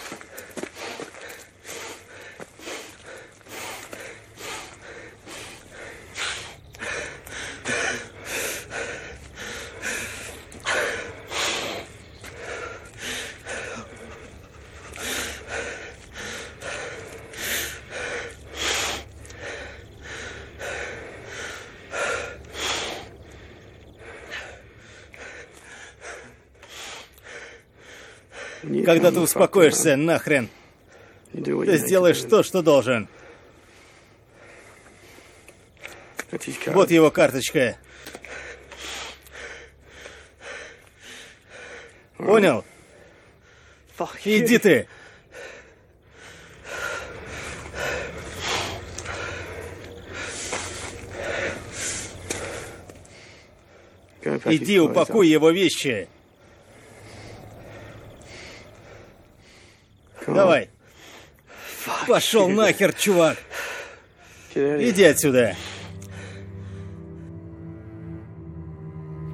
[SPEAKER 5] Когда ты успокоишься, нахрен, ты сделаешь то, что должен. Вот его карточка. Понял? Иди ты. Иди упакуй его вещи. Давай. Пошел нахер, чувак. Иди отсюда.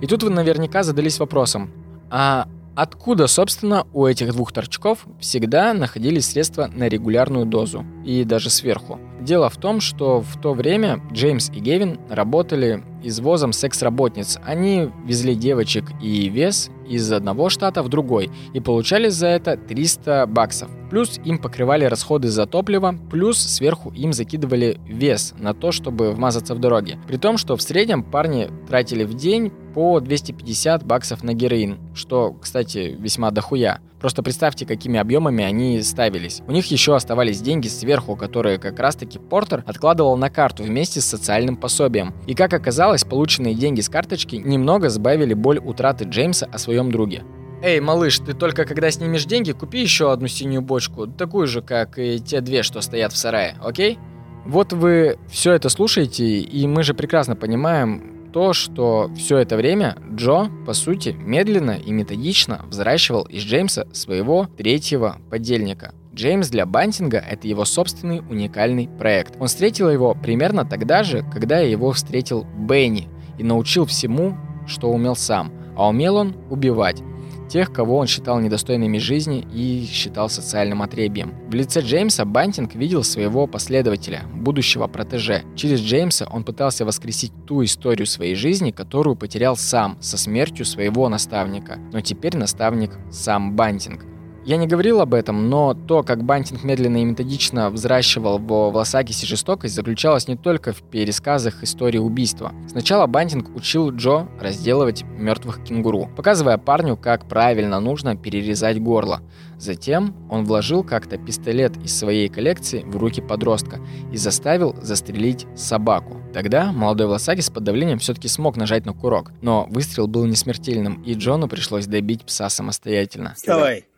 [SPEAKER 1] И тут вы наверняка задались вопросом, а откуда, собственно, у этих двух торчков всегда находились средства на регулярную дозу, и даже сверху? Дело в том, что в то время Джеймс и Гевин работали извозом секс-работниц. Они везли девочек и вес из одного штата в другой и получали за это 300 баксов. Плюс им покрывали расходы за топливо, плюс сверху им закидывали вес на то, чтобы вмазаться в дороге. При том, что в среднем парни тратили в день по 250 баксов на героин, что, кстати, весьма дохуя. Просто представьте, какими объемами они ставились. У них еще оставались деньги сверху, которые как раз-таки Портер откладывал на карту вместе с социальным пособием. И как оказалось, полученные деньги с карточки немного сбавили боль утраты Джеймса о своем друге. Эй, малыш, ты только когда снимешь деньги, купи еще одну синюю бочку, такую же, как и те две, что стоят в сарае, окей? Вот вы все это слушаете, и мы же прекрасно понимаем, то, что все это время Джо, по сути, медленно и методично взращивал из Джеймса своего третьего подельника. Джеймс для Бантинга — это его собственный уникальный проект. Он встретил его примерно тогда же, когда его встретил Бенни и научил всему, что умел сам. А умел он убивать тех, кого он считал недостойными жизни и считал социальным отребием. В лице Джеймса Бантинг видел своего последователя, будущего протеже. Через Джеймса он пытался воскресить ту историю своей жизни, которую потерял сам со смертью своего наставника. Но теперь наставник сам Бантинг. Я не говорил об этом, но то, как Бантинг медленно и методично взращивал в Власакисе жестокость, заключалось не только в пересказах истории убийства. Сначала Бантинг учил Джо разделывать мертвых кенгуру, показывая парню, как правильно нужно перерезать горло. Затем он вложил как-то пистолет из своей коллекции в руки подростка и заставил застрелить собаку. Тогда молодой Власакис под давлением все-таки смог нажать на курок, но выстрел был несмертельным, и Джону пришлось добить пса самостоятельно.
[SPEAKER 5] Вставай.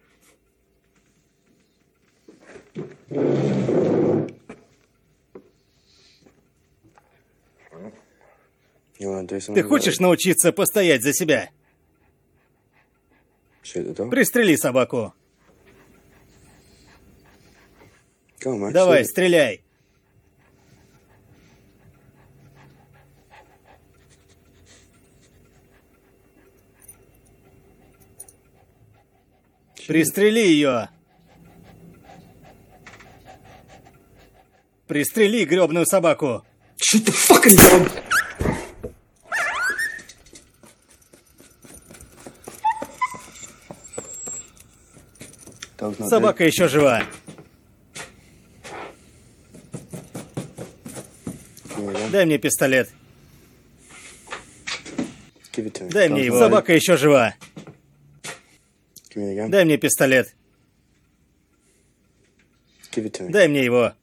[SPEAKER 5] Ты хочешь научиться постоять за себя? Пристрели собаку. Давай, стреляй. Пристрели ее. Пристрели гребную собаку.
[SPEAKER 7] Shut the fucking dog!
[SPEAKER 5] Собака еще жива. Дай мне пистолет. Дай мне его. Собака еще жива. Дай мне пистолет. Дай мне его.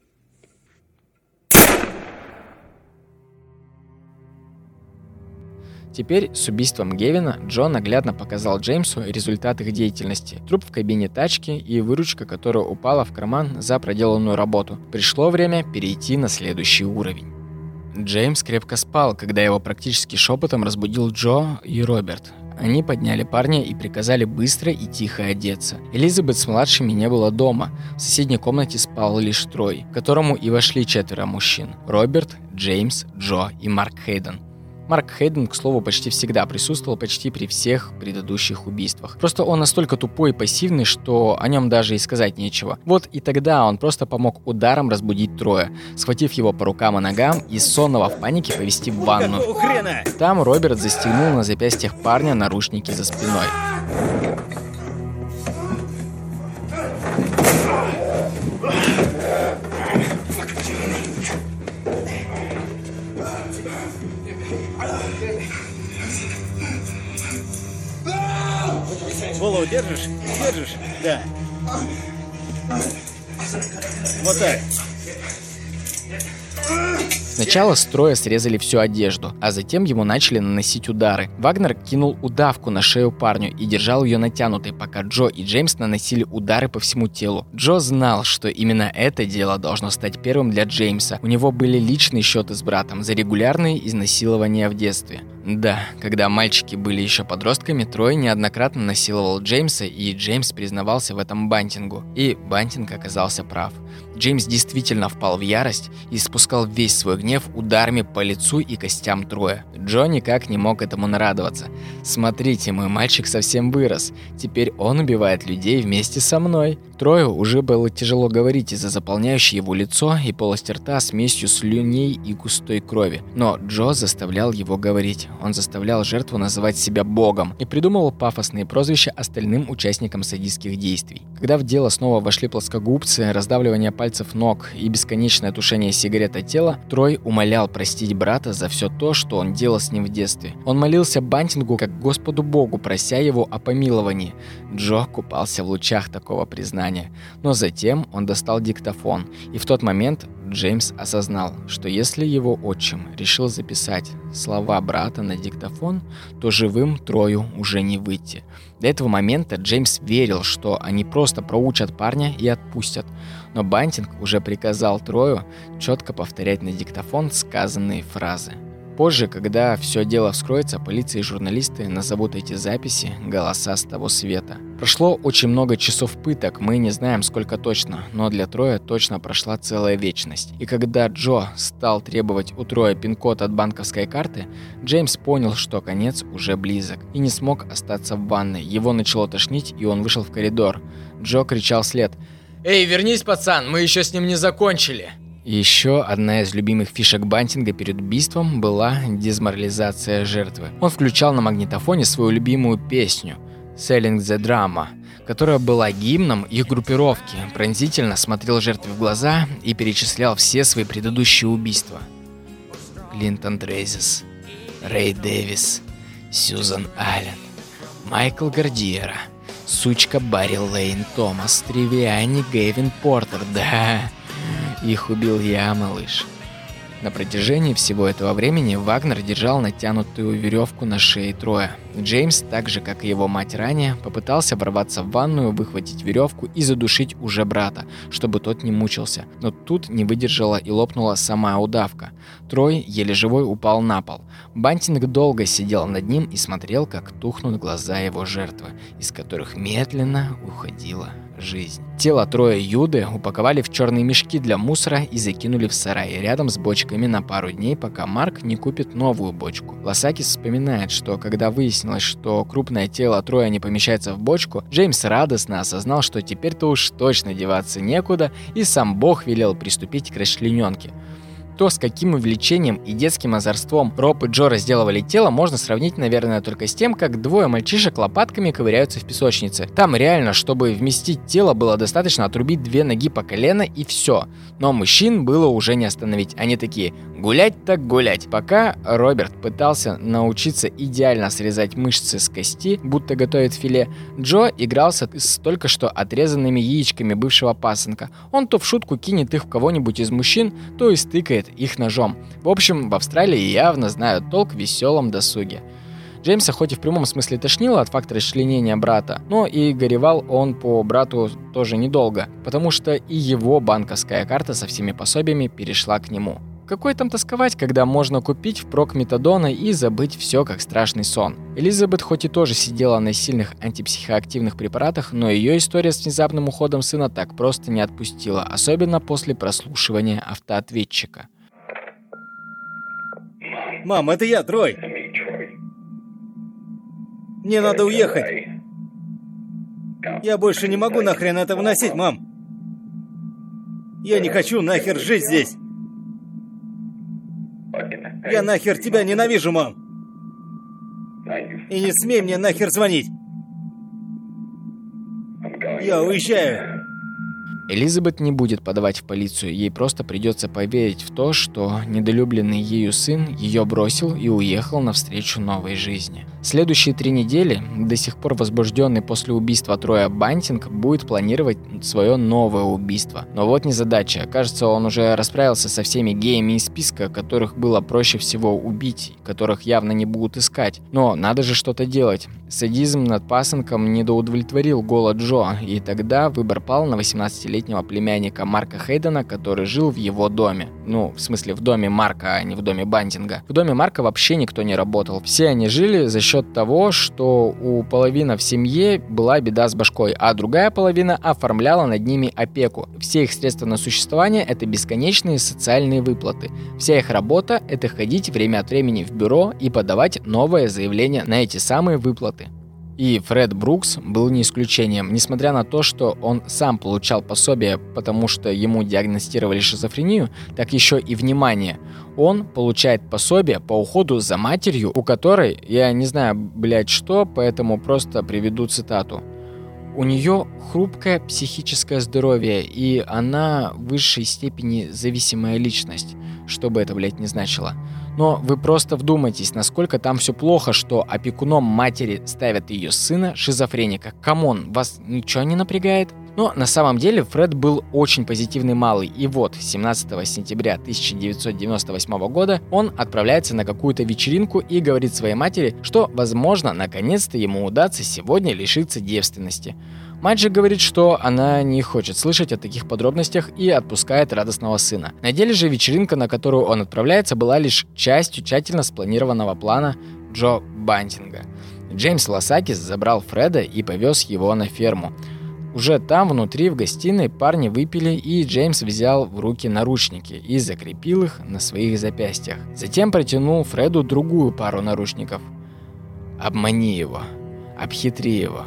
[SPEAKER 1] Теперь с убийством Гевина Джон наглядно показал Джеймсу результат их деятельности. Труп в кабине тачки и выручка, которая упала в карман за проделанную работу. Пришло время перейти на следующий уровень. Джеймс крепко спал, когда его практически шепотом разбудил Джо и Роберт. Они подняли парня и приказали быстро и тихо одеться. Элизабет с младшими не было дома. В соседней комнате спал лишь Трой, к которому и вошли четверо мужчин. Роберт, Джеймс, Джо и Марк Хейден. Марк Хейден, к слову, почти всегда присутствовал почти при всех предыдущих убийствах. Просто он настолько тупой и пассивный, что о нем даже и сказать нечего. Вот и тогда он просто помог ударом разбудить Троя, схватив его по рукам и ногам и сонного в панике повести в ванну. Там Роберт застегнул на запястьях парня наручники за спиной.
[SPEAKER 5] Голову держишь? Держишь? Да. Вот так.
[SPEAKER 1] Сначала строя срезали всю одежду, а затем ему начали наносить удары. Вагнер кинул удавку на шею парню и держал ее натянутой, пока Джо и Джеймс наносили удары по всему телу. Джо знал, что именно это дело должно стать первым для Джеймса. У него были личные счеты с братом за регулярные изнасилования в детстве. Да, когда мальчики были еще подростками, Трой неоднократно насиловал Джеймса, и Джеймс признавался в этом Бантингу. И Бантинг оказался прав. Джеймс действительно впал в ярость и спускал весь свой гнев ударами по лицу и костям Троя. Джо никак не мог этому нарадоваться. «Смотрите, мой мальчик совсем вырос. Теперь он убивает людей вместе со мной». Трою уже было тяжело говорить из-за заполняющей его лицо и полости рта смесью слюней и густой крови. Но Джо заставлял его говорить. Он заставлял жертву называть себя богом и придумывал пафосные прозвища остальным участникам садистских действий. Когда в дело снова вошли плоскогубцы, раздавливание пальцев ног и бесконечное тушение сигарет от тела, Трой умолял простить брата за все то, что он делал с ним в детстве. Он молился Бантингу как Господу Богу, прося его о помиловании. Джо купался в лучах такого признания. Но затем он достал диктофон, и в тот момент Джеймс осознал, что если его отчим решил записать слова брата на диктофон, то живым Трою уже не выйти. До этого момента Джеймс верил, что они просто проучат парня и отпустят, но Бантинг уже приказал Трою четко повторять на диктофон сказанные фразы. Позже, когда все дело вскроется, полиция и журналисты назовут эти записи «голоса с того света». Прошло очень много часов пыток, мы не знаем сколько точно, но для Троя точно прошла целая вечность. И когда Джо стал требовать у Троя пин-код от банковской карты, Джеймс понял, что конец уже близок, и не смог остаться в ванной. Его начало тошнить, и он вышел в коридор. Джо кричал вслед
[SPEAKER 8] «Эй, вернись, пацан, мы еще с ним не закончили!»
[SPEAKER 1] Еще одна из любимых фишек Бантинга перед убийством была дезморализация жертвы. Он включал на магнитофоне свою любимую песню «Selling the Drama», которая была гимном их группировки, пронзительно смотрел жертве в глаза и перечислял все свои предыдущие убийства. Клинтон Трейзис, Рэй Дэвис, Сьюзан Аллен, Майкл Гардиера, сучка Барри Лейн Томас, Тривиани Гейвин Портер, да, их убил я, малыш. На протяжении всего этого времени Вагнер держал натянутую веревку на шее Троя. Джеймс, так же как и его мать ранее, попытался ворваться в ванную, выхватить веревку и задушить уже брата, чтобы тот не мучился. Но тут не выдержала и лопнула сама удавка. Трой, еле живой, упал на пол. Бантинг долго сидел над ним и смотрел, как тухнут глаза его жертвы, из которых медленно уходила жизнь. Тело Троя Юды упаковали в черные мешки для мусора и закинули в сарай рядом с бочками на пару дней, пока Марк не купит новую бочку. Лосакис вспоминает, что когда выяснилось, что крупное тело Троя не помещается в бочку, Джеймс радостно осознал, что теперь-то уж точно деваться некуда, и сам Бог велел приступить к расчлененке. То, с каким увлечением и детским озорством Роб и Джо разделывали тело, можно сравнить, наверное, только с тем, как двое мальчишек лопатками ковыряются в песочнице. Там реально, чтобы вместить тело, было достаточно отрубить две ноги по колено и все. Но мужчин было уже не остановить. Они такие «гулять так гулять». Пока Роберт пытался научиться идеально срезать мышцы с кости, будто готовит филе, Джо игрался с только что отрезанными яичками бывшего пасынка. Он то в шутку кинет их в кого-нибудь из мужчин, то и стыкает их ножом. В общем, в Австралии явно знают толк в веселом досуге. Джеймса хоть и в прямом смысле тошнило от факта расчленения брата, но и горевал он по брату тоже недолго, потому что и его банковская карта со всеми пособиями перешла к нему. Какой там тосковать, когда можно купить впрок метадона и забыть все как страшный сон? Элизабет хоть и тоже сидела на сильных антипсихоактивных препаратах, но ее история с внезапным уходом сына так просто не отпустила, особенно после прослушивания автоответчика.
[SPEAKER 5] Мам, это я, Трой. Мне надо уехать. Я больше не могу нахрен это выносить, мам. Я не хочу нахер жить здесь. Я нахер тебя ненавижу, мам. И не смей мне нахер звонить. Я уезжаю.
[SPEAKER 1] Элизабет не будет подавать в полицию, ей просто придется поверить в то, что недолюбленный ею сын ее бросил и уехал навстречу новой жизни. Следующие три недели, до сих пор возбужденный после убийства Троя Бантинг, будет планировать свое новое убийство. Но вот незадача. Кажется, он уже расправился со всеми геями из списка, которых было проще всего убить, которых явно не будут искать. Но надо же что-то делать. Садизм над пасынком недоудовлетворил голод Джо, и тогда выбор пал на 18-летнего племянника Марка Хейдена, который жил в его доме. Ну, в смысле, в доме Марка, а не в доме Бантинга. В доме Марка вообще никто не работал. Все они жили за счет того, что у половины в семье была беда с башкой, а другая половина оформляла над ними опеку. Все их средства на существование – это бесконечные социальные выплаты. Вся их работа – это ходить время от времени в бюро и подавать новое заявление на эти самые выплаты. И Фред Брукс был не исключением, несмотря на то, что он сам получал пособие, потому что ему диагностировали шизофрению, так еще и внимание. Он получает пособие по уходу за матерью, у которой, я не знаю, блядь, что, поэтому просто приведу цитату. У нее хрупкое психическое здоровье, и она в высшей степени зависимая личность, что бы это, блядь, не значило. Но вы просто вдумайтесь, насколько там все плохо, что опекуном матери ставят ее сына шизофреника. Come on, вас ничего не напрягает? Но на самом деле Фред был очень позитивный малый, и вот 17 сентября 1998 года он отправляется на какую-то вечеринку и говорит своей матери, что, возможно, наконец-то ему удастся сегодня лишиться девственности. Мать же говорит, что она не хочет слышать о таких подробностях и отпускает радостного сына. На деле же вечеринка, на которую он отправляется, была лишь частью тщательно спланированного плана Джо Бантинга. Джеймс Лосакис забрал Фреда и повез его на ферму. Уже там, внутри, в гостиной, парни выпили, и Джеймс взял в руки наручники и закрепил их на своих запястьях. Затем протянул Фреду другую пару наручников. «Обмани его. Обхитри его.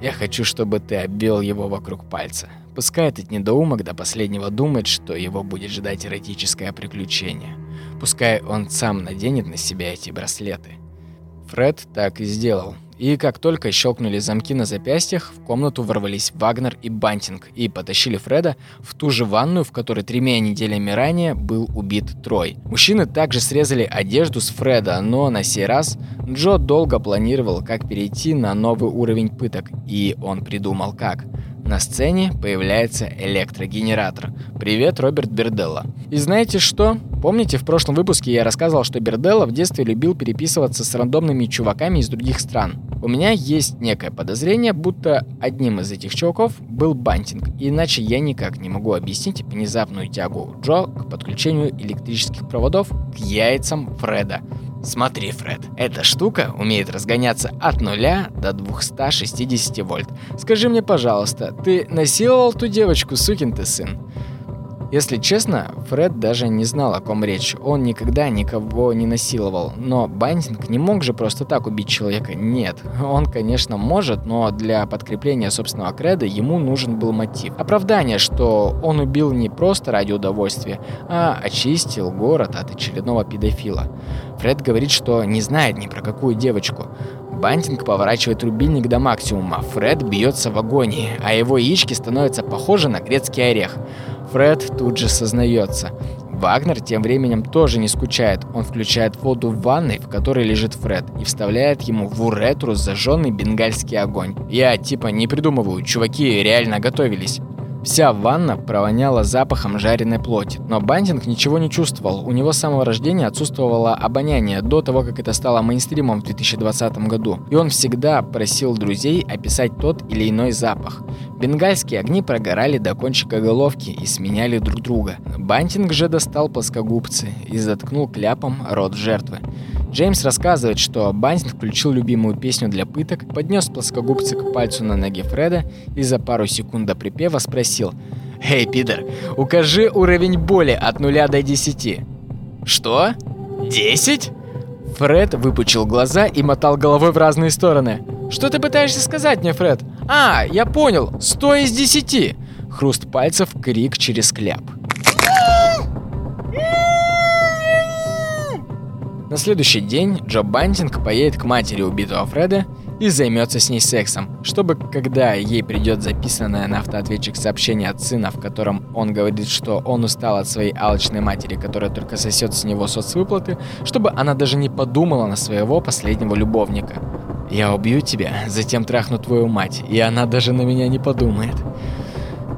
[SPEAKER 1] Я хочу, чтобы ты обвел его вокруг пальца. Пускай этот недоумок до последнего думает, что его будет ждать эротическое приключение. Пускай он сам наденет на себя эти браслеты. Фред так и сделал. И как только щелкнули замки на запястьях, в комнату ворвались Вагнер и Бантинг и потащили Фреда в ту же ванную, в которой тремя неделями ранее был убит Трой. Мужчины также срезали одежду с Фреда, но на сей раз Джо долго планировал, как перейти на новый уровень пыток, и он придумал как. На сцене появляется электрогенератор. Привет, Роберт Берделла. И знаете что? Помните, в прошлом выпуске я рассказывал, что Берделла в детстве любил переписываться с рандомными чуваками из других стран. У меня есть некое подозрение, будто одним из этих чуваков был Бантинг, иначе я никак не могу объяснить внезапную тягу Джо к подключению электрических проводов к яйцам Фреда. Смотри, Фред, эта штука умеет разгоняться от 0 до 260 вольт. Скажи мне, пожалуйста, ты насиловал ту девочку, сукин ты сын? Если честно, Фред даже не знал, о ком речь. Он никогда никого не насиловал. Но Бантинг не мог же просто так убить человека. Нет. Он, конечно, может, но для подкрепления собственного креда ему нужен был мотив. Оправдание, что он убил не просто ради удовольствия, а очистил город от очередного педофила. Фред говорит, что не знает ни про какую девочку. Бантинг поворачивает рубильник до максимума, Фред бьется в агонии, а его яички становятся похожи на грецкий орех. Фред тут же сознается. Вагнер тем временем тоже не скучает. Он включает воду в ванной, в которой лежит Фред, и вставляет ему в уретру зажженный бенгальский огонь. Я типа не придумываю, чуваки реально готовились. Вся ванна провоняла запахом жареной плоти, но Бантинг ничего не чувствовал. У него с самого рождения отсутствовало обоняние до того, как это стало мейнстримом в 2020 году. И он всегда просил друзей описать тот или иной запах. Бенгальские огни прогорали до кончика головки и сменяли друг друга. Бантинг же достал плоскогубцы и заткнул кляпом рот жертвы. Джеймс рассказывает, что Бантинг включил любимую песню для пыток, поднес плоскогубцы к пальцу на ноге Фреда и за пару секунд до припева спросил «Эй, Питер, укажи уровень боли от 0 до 10». «Что? 10?» Фред выпучил глаза и мотал головой в разные стороны. «Что ты пытаешься сказать мне, Фред?» «А, я понял, 100 из 10!» Хруст пальцев, крик через кляп. На следующий день Джо Бантинг поедет к матери убитого Фреда и займется с ней сексом, чтобы когда ей придет записанное на автоответчик сообщение от сына, в котором он говорит, что он устал от своей алчной матери, которая только сосет с него соцвыплаты, чтобы она даже не подумала на своего последнего любовника. «Я убью тебя, затем трахну твою мать, и она даже на меня не подумает».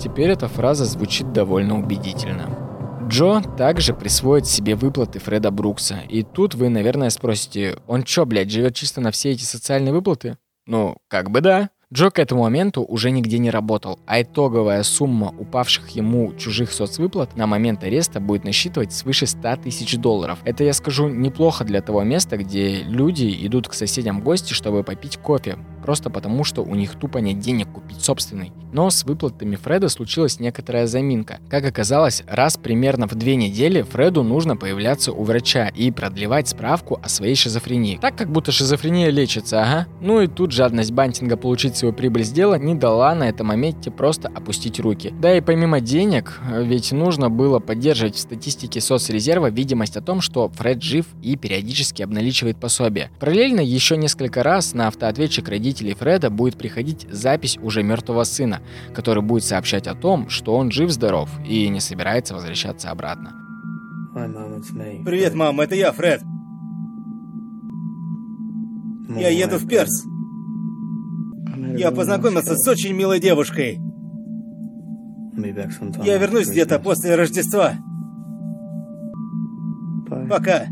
[SPEAKER 1] Теперь эта фраза звучит довольно убедительно. Джо также присвоит себе выплаты Фреда Брукса. И тут вы, наверное, спросите, он чё, блядь, живет чисто на все эти социальные выплаты? Ну, как бы да. Джо к этому моменту уже нигде не работал, а итоговая сумма упавших ему чужих соцвыплат на момент ареста будет насчитывать свыше 100 тысяч долларов. Это, я скажу, неплохо для того места, где люди идут к соседям в гости, чтобы попить кофе, просто потому, что у них тупо нет денег купить собственный. Но с выплатами Фреда случилась некоторая заминка. Как оказалось, раз примерно в две недели Фреду нужно появляться у врача и продлевать справку о своей шизофрении. Так как будто шизофрения лечится, ага. Ну и тут жадность Бантинга получить свою прибыль с дела не дала на этом моменте просто опустить руки. Да и помимо денег, ведь нужно было поддерживать в статистике соцрезерва видимость о том, что Фред жив и периодически обналичивает пособие. Параллельно еще несколько раз на автоответчик родителей родителей Фреда будет приходить запись уже мертвого сына, который будет сообщать о том, что он жив-здоров и не собирается возвращаться обратно.
[SPEAKER 5] Привет, мам, это я, Фред. Я еду в Перс. Я познакомился с очень милой девушкой. Я вернусь где-то после Рождества. Пока.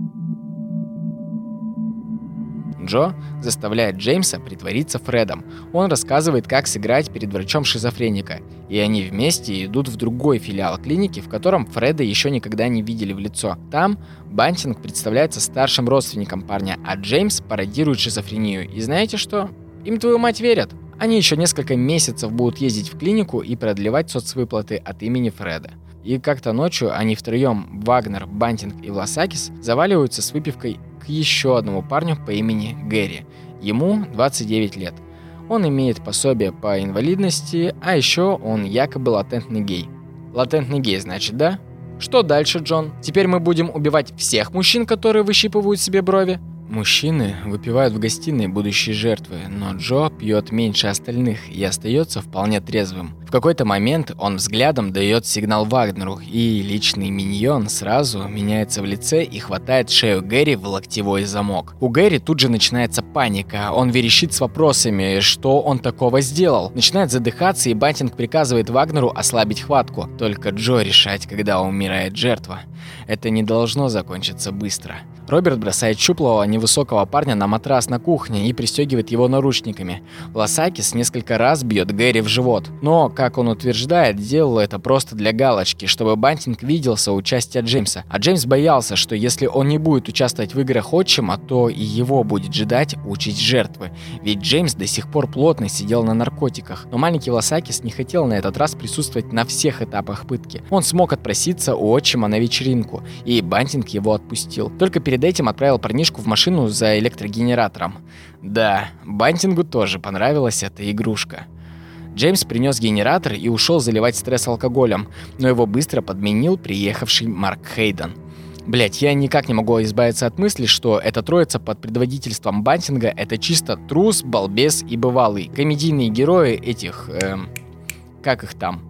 [SPEAKER 1] Джо заставляет Джеймса притвориться Фредом. Он рассказывает, как сыграть перед врачом шизофреника. И они вместе идут в другой филиал клиники, в котором Фреда еще никогда не видели в лицо. Там Бантинг представляется старшим родственником парня, а Джеймс пародирует шизофрению. И знаете что? Им твою мать верят. Они еще несколько месяцев будут ездить в клинику и продлевать соцвыплаты от имени Фреда. И как-то ночью они втроем, Вагнер, Бантинг и Власакис, заваливаются с выпивкой еще одному парню по имени Гэри. Ему 29 лет. Он имеет пособие по инвалидности, а еще он якобы латентный гей. Латентный гей, значит, да? Что дальше, Джон? Теперь мы будем убивать всех мужчин, которые выщипывают себе брови? Мужчины выпивают в гостиной будущие жертвы, но Джо пьет меньше остальных и остается вполне трезвым. В какой-то момент он взглядом дает сигнал Вагнеру, и личный миньон сразу меняется в лице и хватает шею Гэри в локтевой замок. У Гэри тут же начинается паника, он верещит с вопросами, что он такого сделал. Начинает задыхаться, и Бантинг приказывает Вагнеру ослабить хватку. Только Джо решать, когда умирает жертва. Это не должно закончиться быстро. Роберт бросает щуплого невысокого парня на матрас на кухне и пристегивает его наручниками. Лосакис несколько раз бьет Гэри в живот. Но, как он утверждает, делал это просто для галочки, чтобы Бантинг видел соучастие Джеймса. А Джеймс боялся, что если он не будет участвовать в играх отчима, то и его будет ждать учить жертвы. Ведь Джеймс до сих пор плотно сидел на наркотиках. Но маленький Лосакис не хотел на этот раз присутствовать на всех этапах пытки. Он смог отпроситься у отчима на вечеринку, и Бантинг его отпустил. Только перед перед этим отправил парнишку в машину за электрогенератором. Да, Бантингу тоже понравилась эта игрушка. Джеймс принес генератор и ушел заливать стресс алкоголем, но его быстро подменил приехавший Марк Хейден. Блять, я никак не могу избавиться от мысли, что эта троица под предводительством Бантинга это чисто трус, балбес и бывалый. Комедийные герои этих... Эм, как их там?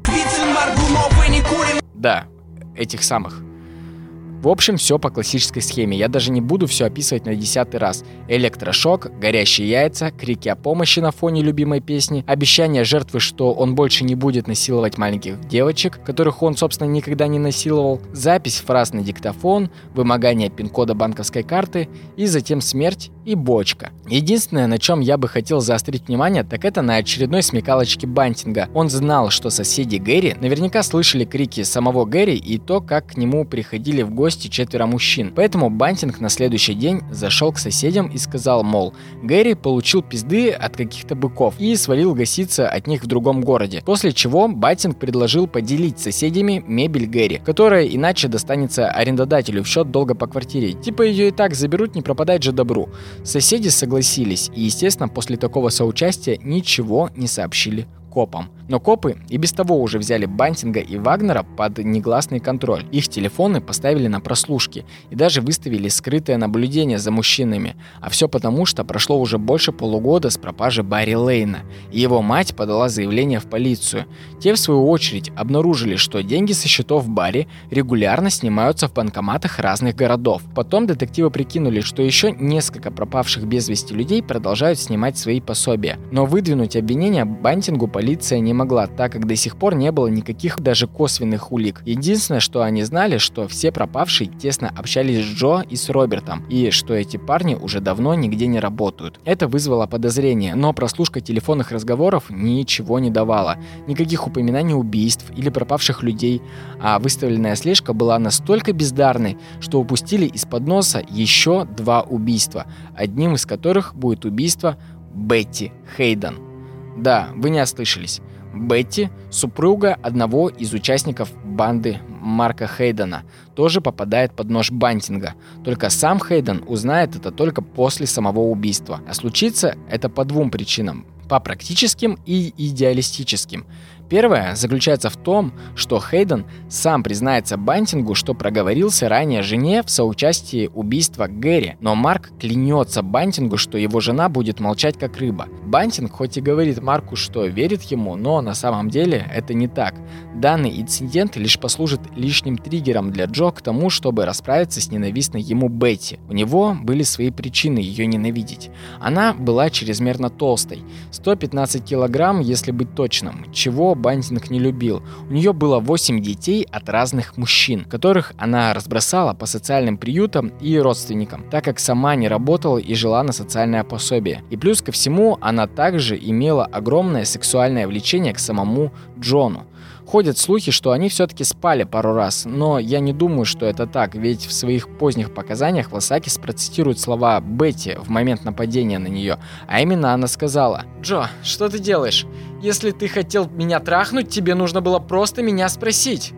[SPEAKER 1] Да, этих самых. В общем, все по классической схеме. Я даже не буду все описывать на десятый раз. Электрошок, горящие яйца, крики о помощи на фоне любимой песни, обещание жертвы, что он больше не будет насиловать маленьких девочек, которых он, собственно, никогда не насиловал, запись фраз на диктофон, вымогание пин-кода банковской карты и затем смерть и бочка. Единственное, на чем я бы хотел заострить внимание, так это на очередной смекалочке Бантинга. Он знал, что соседи Гэри наверняка слышали крики самого Гэри и то, как к нему приходили в гости четверо мужчин. Поэтому Бантинг на следующий день зашел к соседям и сказал, мол, Гэри получил пизды от каких-то быков и свалил гаситься от них в другом городе. После чего Бантинг предложил поделить соседями мебель Гэри, которая иначе достанется арендодателю в счет долга по квартире. Типа ее и так заберут, не пропадать же добру. Соседи согласились и, естественно, после такого соучастия ничего не сообщили копам. Но копы и без того уже взяли Бантинга и Вагнера под негласный контроль. Их телефоны поставили на прослушки и даже выставили скрытое наблюдение за мужчинами. А все потому, что прошло уже больше полугода с пропажи Барри Лейна, и его мать подала заявление в полицию. Те, в свою очередь, обнаружили, что деньги со счетов Барри регулярно снимаются в банкоматах разных городов. Потом детективы прикинули, что еще несколько пропавших без вести людей продолжают снимать свои пособия. Но выдвинуть обвинения Бантингу полиция не могла, так как до сих пор не было никаких даже косвенных улик. Единственное, что они знали, что все пропавшие тесно общались с Джо и с Робертом, и что эти парни уже давно нигде не работают. Это вызвало подозрение, но прослушка телефонных разговоров ничего не давала. Никаких упоминаний убийств или пропавших людей, а выставленная слежка была настолько бездарной, что упустили из-под носа еще два убийства, одним из которых будет убийство Бетти Хейден. Да, вы не ослышались. Бетти, супруга одного из участников банды Марка Хейдена, тоже попадает под нож Бантинга. Только сам Хейден узнает это только после самого убийства. А случится это по двум причинам. По практическим и идеалистическим. Первое заключается в том, что Хейден сам признается Бантингу, что проговорился ранее жене в соучастии убийства Гэри, но Марк клянется Бантингу, что его жена будет молчать как рыба. Бантинг хоть и говорит Марку, что верит ему, но на самом деле это не так. Данный инцидент лишь послужит лишним триггером для Джо к тому, чтобы расправиться с ненавистной ему Бетти. У него были свои причины ее ненавидеть. Она была чрезмерно толстой, 115 килограмм, если быть точным, чего Бантинг не любил. У нее было 8 детей от разных мужчин, которых она разбросала по социальным приютам и родственникам, так как сама не работала и жила на социальное пособие. И плюс ко всему, она также имела огромное сексуальное влечение к самому Джону. Ходят слухи, что они все-таки спали пару раз, но я не думаю, что это так, ведь в своих поздних показаниях Лосакис процитирует слова Бетти в момент нападения на нее, а именно она сказала
[SPEAKER 9] «Джо, что ты делаешь? Если ты хотел меня трахнуть, тебе нужно было просто меня спросить».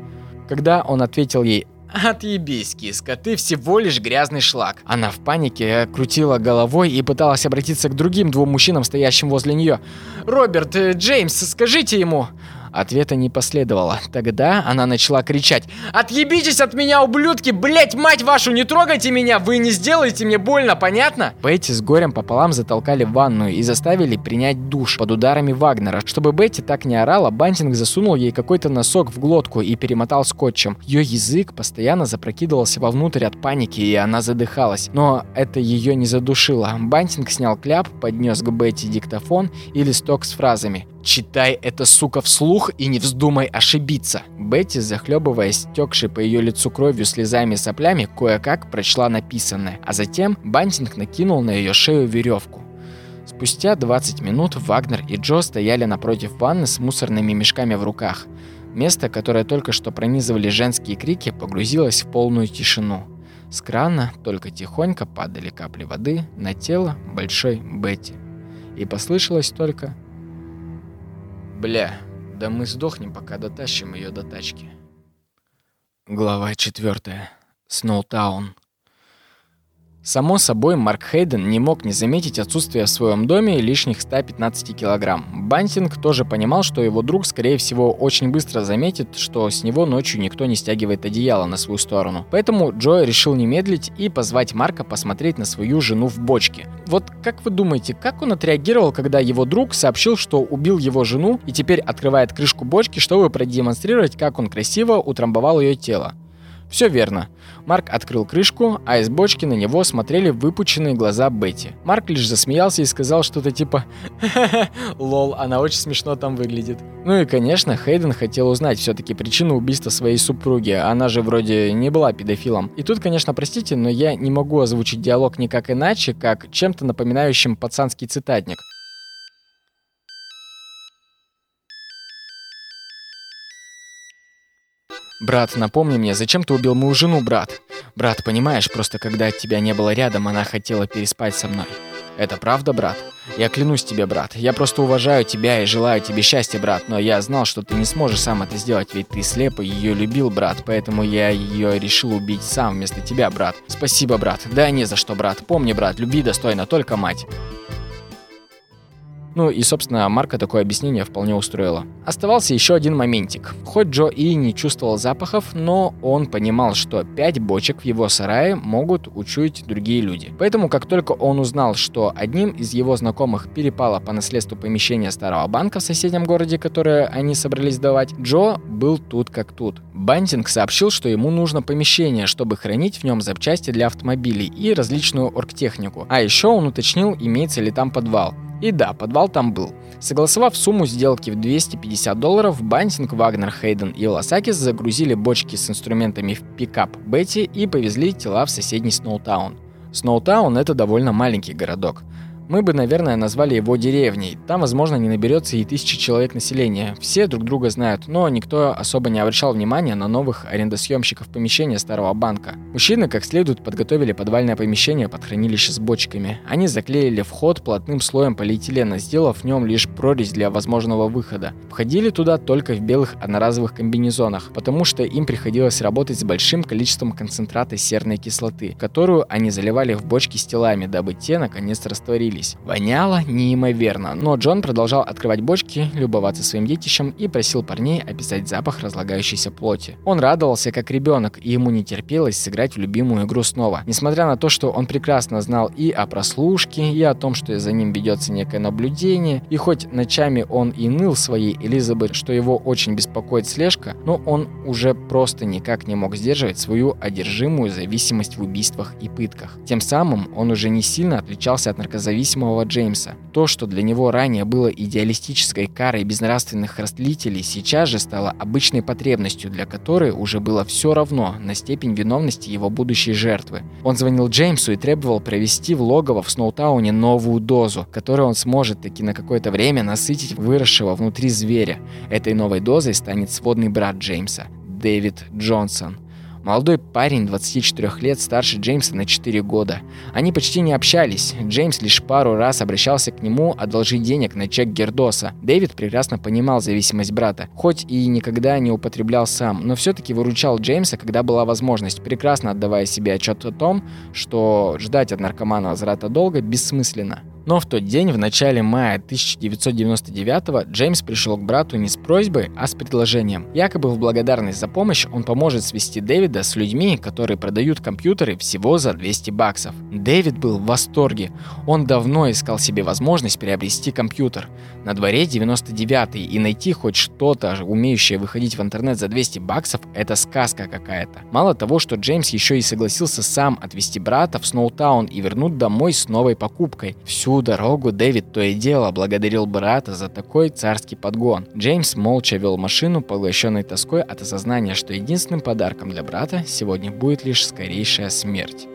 [SPEAKER 1] Когда он ответил ей
[SPEAKER 9] Отъебись, киска, ты всего лишь грязный шлак.
[SPEAKER 1] Она в панике крутила головой и пыталась обратиться к другим двум мужчинам, стоящим возле нее.
[SPEAKER 9] «Роберт, э, Джеймс, скажите ему!»
[SPEAKER 1] Ответа не последовало. Тогда она начала кричать.
[SPEAKER 9] «Отъебитесь от меня, ублюдки! Блять, мать вашу, не трогайте меня! Вы не сделаете мне больно, понятно?»
[SPEAKER 1] Бетти с горем пополам затолкали в ванную и заставили принять душ под ударами Вагнера. Чтобы Бетти так не орала, Бантинг засунул ей какой-то носок в глотку и перемотал скотчем. Ее язык постоянно запрокидывался вовнутрь от паники, и она задыхалась. Но это ее не задушило. Бантинг снял кляп, поднес к Бетти диктофон и листок с фразами. «Читай это, сука, вслух и не вздумай ошибиться!» Бетти, захлебываясь текшей по ее лицу кровью, слезами и соплями, кое-как прочла написанное, а затем Бантинг накинул на ее шею веревку. Спустя 20 минут Вагнер и Джо стояли напротив ванны с мусорными мешками в руках. Место, которое только что пронизывали женские крики, погрузилось в полную тишину. С крана только тихонько падали капли воды на тело большой Бетти. И послышалось только
[SPEAKER 9] Бля, да мы сдохнем, пока дотащим ее до тачки.
[SPEAKER 1] Глава четвертая. Сноутаун. Само собой, Марк Хейден не мог не заметить отсутствие в своем доме лишних 115 килограмм. Бантинг тоже понимал, что его друг, скорее всего, очень быстро заметит, что с него ночью никто не стягивает одеяло на свою сторону. Поэтому Джо решил не медлить и позвать Марка посмотреть на свою жену в бочке. Вот как вы думаете, как он отреагировал, когда его друг сообщил, что убил его жену и теперь открывает крышку бочки, чтобы продемонстрировать, как он красиво утрамбовал ее тело? Все верно. Марк открыл крышку, а из бочки на него смотрели выпученные глаза Бетти. Марк лишь засмеялся и сказал что-то типа
[SPEAKER 9] «Лол, она очень смешно там выглядит».
[SPEAKER 1] Ну и, конечно, Хейден хотел узнать все-таки причину убийства своей супруги. Она же вроде не была педофилом. И тут, конечно, простите, но я не могу озвучить диалог никак иначе, как чем-то напоминающим пацанский цитатник. «Брат, напомни мне, зачем ты убил мою жену, брат?» «Брат, понимаешь, просто когда тебя не было рядом, она хотела переспать со мной». «Это правда, брат?» «Я клянусь тебе, брат. Я просто уважаю тебя и желаю тебе счастья, брат, но я знал, что ты не сможешь сам это сделать, ведь ты слепо ее любил, брат, поэтому я ее решил убить сам вместо тебя, брат. Спасибо, брат. Да не за что, брат. Помни, брат, любви достойна только мать». Ну и, собственно, Марка такое объяснение вполне устроило. Оставался еще один моментик. Хоть Джо и не чувствовал запахов, но он понимал, что пять бочек в его сарае могут учуять другие люди. Поэтому, как только он узнал, что одним из его знакомых перепало по наследству помещение старого банка в соседнем городе, которое они собрались сдавать, Джо был тут как тут. Бантинг сообщил, что ему нужно помещение, чтобы хранить в нем запчасти для автомобилей и различную оргтехнику. А еще он уточнил, имеется ли там подвал. И да, подвал там был. Согласовав сумму сделки в 250 долларов, Бантинг, Вагнер, Хейден и Власакис загрузили бочки с инструментами в пикап Бетти и повезли тела в соседний Сноутаун. Сноутаун – это довольно маленький городок. Мы бы, наверное, назвали его деревней. Там, возможно, не наберется и тысячи человек населения. Все друг друга знают, но никто особо не обращал внимания на новых арендосъемщиков помещения старого банка. Мужчины как следует подготовили подвальное помещение под хранилище с бочками. Они заклеили вход плотным слоем полиэтилена, сделав в нем лишь прорезь для возможного выхода. Входили туда только в белых одноразовых комбинезонах, потому что им приходилось работать с большим количеством концентрата серной кислоты, которую они заливали в бочки с телами, дабы те наконец растворились появились. Воняло неимоверно, но Джон продолжал открывать бочки, любоваться своим детищем и просил парней описать запах разлагающейся плоти. Он радовался как ребенок, и ему не терпелось сыграть в любимую игру снова. Несмотря на то, что он прекрасно знал и о прослушке, и о том, что за ним ведется некое наблюдение, и хоть ночами он и ныл своей Элизабет, что его очень беспокоит слежка, но он уже просто никак не мог сдерживать свою одержимую зависимость в убийствах и пытках. Тем самым он уже не сильно отличался от наркозависимости независимого Джеймса. То, что для него ранее было идеалистической карой безнравственных растлителей, сейчас же стало обычной потребностью, для которой уже было все равно на степень виновности его будущей жертвы. Он звонил Джеймсу и требовал провести в логово в Сноутауне новую дозу, которую он сможет таки на какое-то время насытить выросшего внутри зверя. Этой новой дозой станет сводный брат Джеймса, Дэвид Джонсон – Молодой парень, 24 лет, старше Джеймса на 4 года. Они почти не общались. Джеймс лишь пару раз обращался к нему одолжить денег на чек Гердоса. Дэвид прекрасно понимал зависимость брата, хоть и никогда не употреблял сам, но все-таки выручал Джеймса, когда была возможность, прекрасно отдавая себе отчет о том, что ждать от наркомана возврата долга бессмысленно. Но в тот день, в начале мая 1999 Джеймс пришел к брату не с просьбой, а с предложением. Якобы в благодарность за помощь он поможет свести Дэвида с людьми, которые продают компьютеры всего за 200 баксов. Дэвид был в восторге. Он давно искал себе возможность приобрести компьютер. На дворе 99-й, и найти хоть что-то, умеющее выходить в интернет за 200 баксов, это сказка какая-то. Мало того, что Джеймс еще и согласился сам отвезти брата в Сноутаун и вернуть домой с новой покупкой. Всю Всю дорогу Дэвид то и дело благодарил брата за такой царский подгон. Джеймс молча вел машину, поглощенной тоской от осознания, что единственным подарком для брата сегодня будет лишь скорейшая смерть.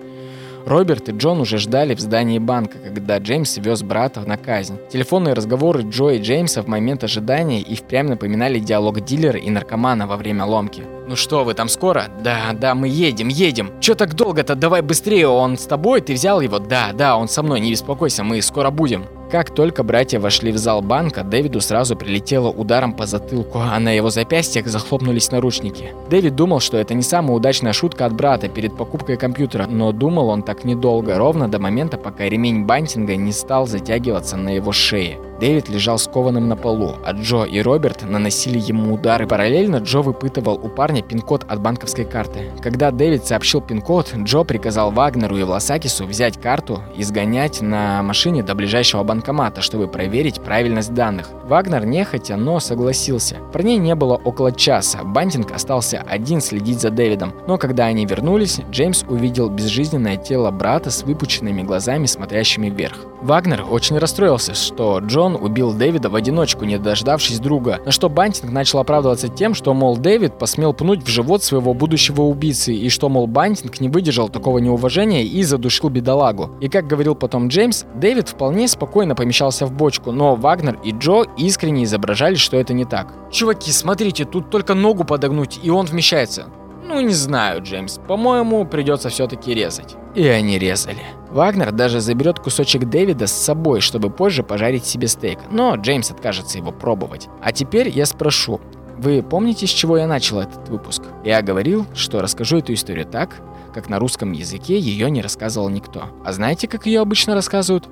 [SPEAKER 1] Роберт и Джон уже ждали в здании банка, когда Джеймс вез брата на казнь. Телефонные разговоры Джо и Джеймса в момент ожидания и впрямь напоминали диалог дилера и наркомана во время ломки. «Ну что, вы там скоро?» «Да, да, мы едем, едем. Чё так долго-то? Давай быстрее, он с тобой? Ты взял его?» «Да, да, он со мной, не беспокойся, мы скоро будем». Как только братья вошли в зал банка, Дэвиду сразу прилетело ударом по затылку, а на его запястьях захлопнулись наручники. Дэвид думал, что это не самая удачная шутка от брата перед покупкой компьютера, но думал он так недолго, ровно до момента, пока ремень бантинга не стал затягиваться на его шее. Дэвид лежал скованным на полу, а Джо и Роберт наносили ему удары. Параллельно Джо выпытывал у парня пин-код от банковской карты. Когда Дэвид сообщил пин-код, Джо приказал Вагнеру и Власакису взять карту и сгонять на машине до ближайшего банкомата, чтобы проверить правильность данных. Вагнер нехотя, но согласился. Парней не было около часа. Бантинг остался один следить за Дэвидом. Но когда они вернулись, Джеймс увидел безжизненное тело брата с выпученными глазами, смотрящими вверх. Вагнер очень расстроился, что Джо Джон убил Дэвида в одиночку, не дождавшись друга. На что Бантинг начал оправдываться тем, что, мол, Дэвид посмел пнуть в живот своего будущего убийцы, и что, мол, Бантинг не выдержал такого неуважения и задушил бедолагу. И как говорил потом Джеймс, Дэвид вполне спокойно помещался в бочку, но Вагнер и Джо искренне изображали, что это не так. «Чуваки, смотрите, тут только ногу подогнуть, и он вмещается». Ну, не знаю, Джеймс. По-моему, придется все-таки резать. И они резали. Вагнер даже заберет кусочек Дэвида с собой, чтобы позже пожарить себе стейк, но Джеймс откажется его пробовать. А теперь я спрошу, вы помните, с чего я начал этот выпуск? Я говорил, что расскажу эту историю так, как на русском языке ее не рассказывал никто. А знаете, как ее обычно рассказывают?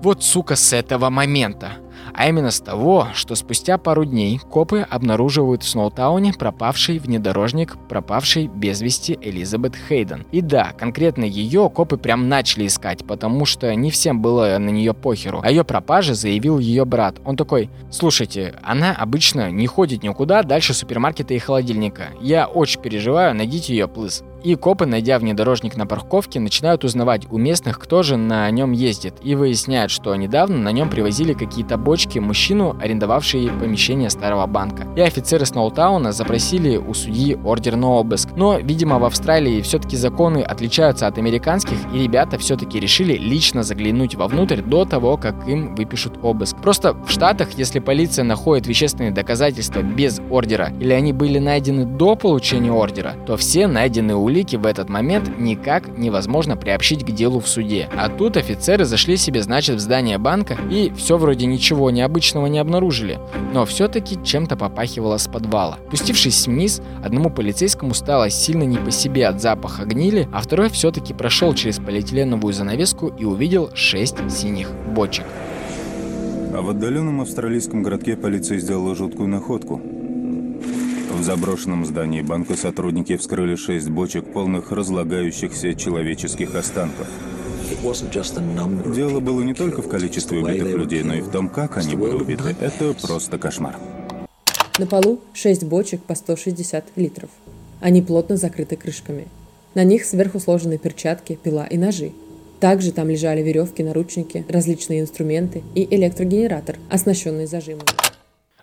[SPEAKER 1] Вот, сука, с этого момента. А именно с того, что спустя пару дней копы обнаруживают в Сноутауне пропавший внедорожник, пропавший без вести Элизабет Хейден. И да, конкретно ее копы прям начали искать, потому что не всем было на нее похеру. О ее пропаже заявил ее брат. Он такой, слушайте, она обычно не ходит никуда дальше супермаркета и холодильника. Я очень переживаю, найдите ее, плыз. И копы, найдя внедорожник на парковке, начинают узнавать у местных, кто же на нем ездит, и выясняют, что недавно на нем привозили какие-то бочки мужчину, арендовавшие помещение старого банка. И офицеры Сноутауна запросили у судьи ордер на обыск. Но, видимо, в Австралии все-таки законы отличаются от американских, и ребята все-таки решили лично заглянуть вовнутрь до того, как им выпишут обыск. Просто в Штатах, если полиция находит вещественные доказательства без ордера, или они были найдены до получения ордера, то все найденные улики в этот момент никак невозможно приобщить к делу в суде. А тут офицеры зашли себе, значит, в здание банка и все вроде ничего необычного не обнаружили. Но все-таки чем-то попахивало с подвала. Пустившись вниз, одному полицейскому стало сильно не по себе от запаха гнили, а второй все-таки прошел через полиэтиленовую занавеску и увидел шесть синих бочек.
[SPEAKER 10] А в отдаленном австралийском городке полиция сделала жуткую находку. В заброшенном здании банка сотрудники вскрыли шесть бочек, полных разлагающихся человеческих останков. Дело было не только в количестве убитых людей, но и в том, как они были убиты. Это просто кошмар.
[SPEAKER 11] На полу шесть бочек по 160 литров. Они плотно закрыты крышками. На них сверху сложены перчатки, пила и ножи. Также там лежали веревки, наручники, различные инструменты и электрогенератор, оснащенный зажимами.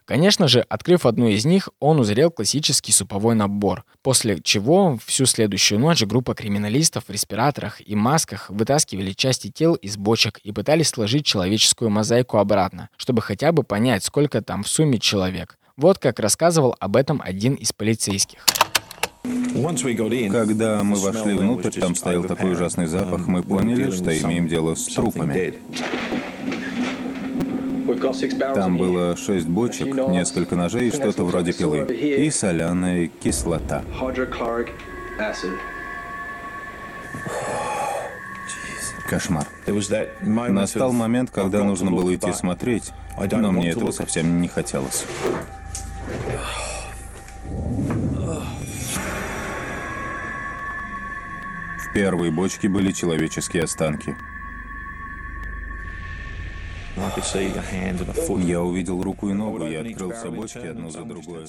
[SPEAKER 1] Конечно же, открыв одну из них, он узрел классический суповой набор, после чего всю следующую ночь группа криминалистов в респираторах и масках вытаскивали части тел из бочек и пытались сложить человеческую мозаику обратно, чтобы хотя бы понять, сколько там в сумме человек. Вот как рассказывал об этом один из полицейских.
[SPEAKER 10] Когда мы вошли внутрь, там стоял такой ужасный запах, мы поняли, что имеем дело с трупами. Там было шесть бочек, несколько ножей, что-то вроде пилы. И соляная кислота. Кошмар. Настал момент, когда нужно было идти смотреть, но мне этого совсем не хотелось. В первой бочке были человеческие останки. Я увидел руку и ногу, я открыл все бочки одну за другой.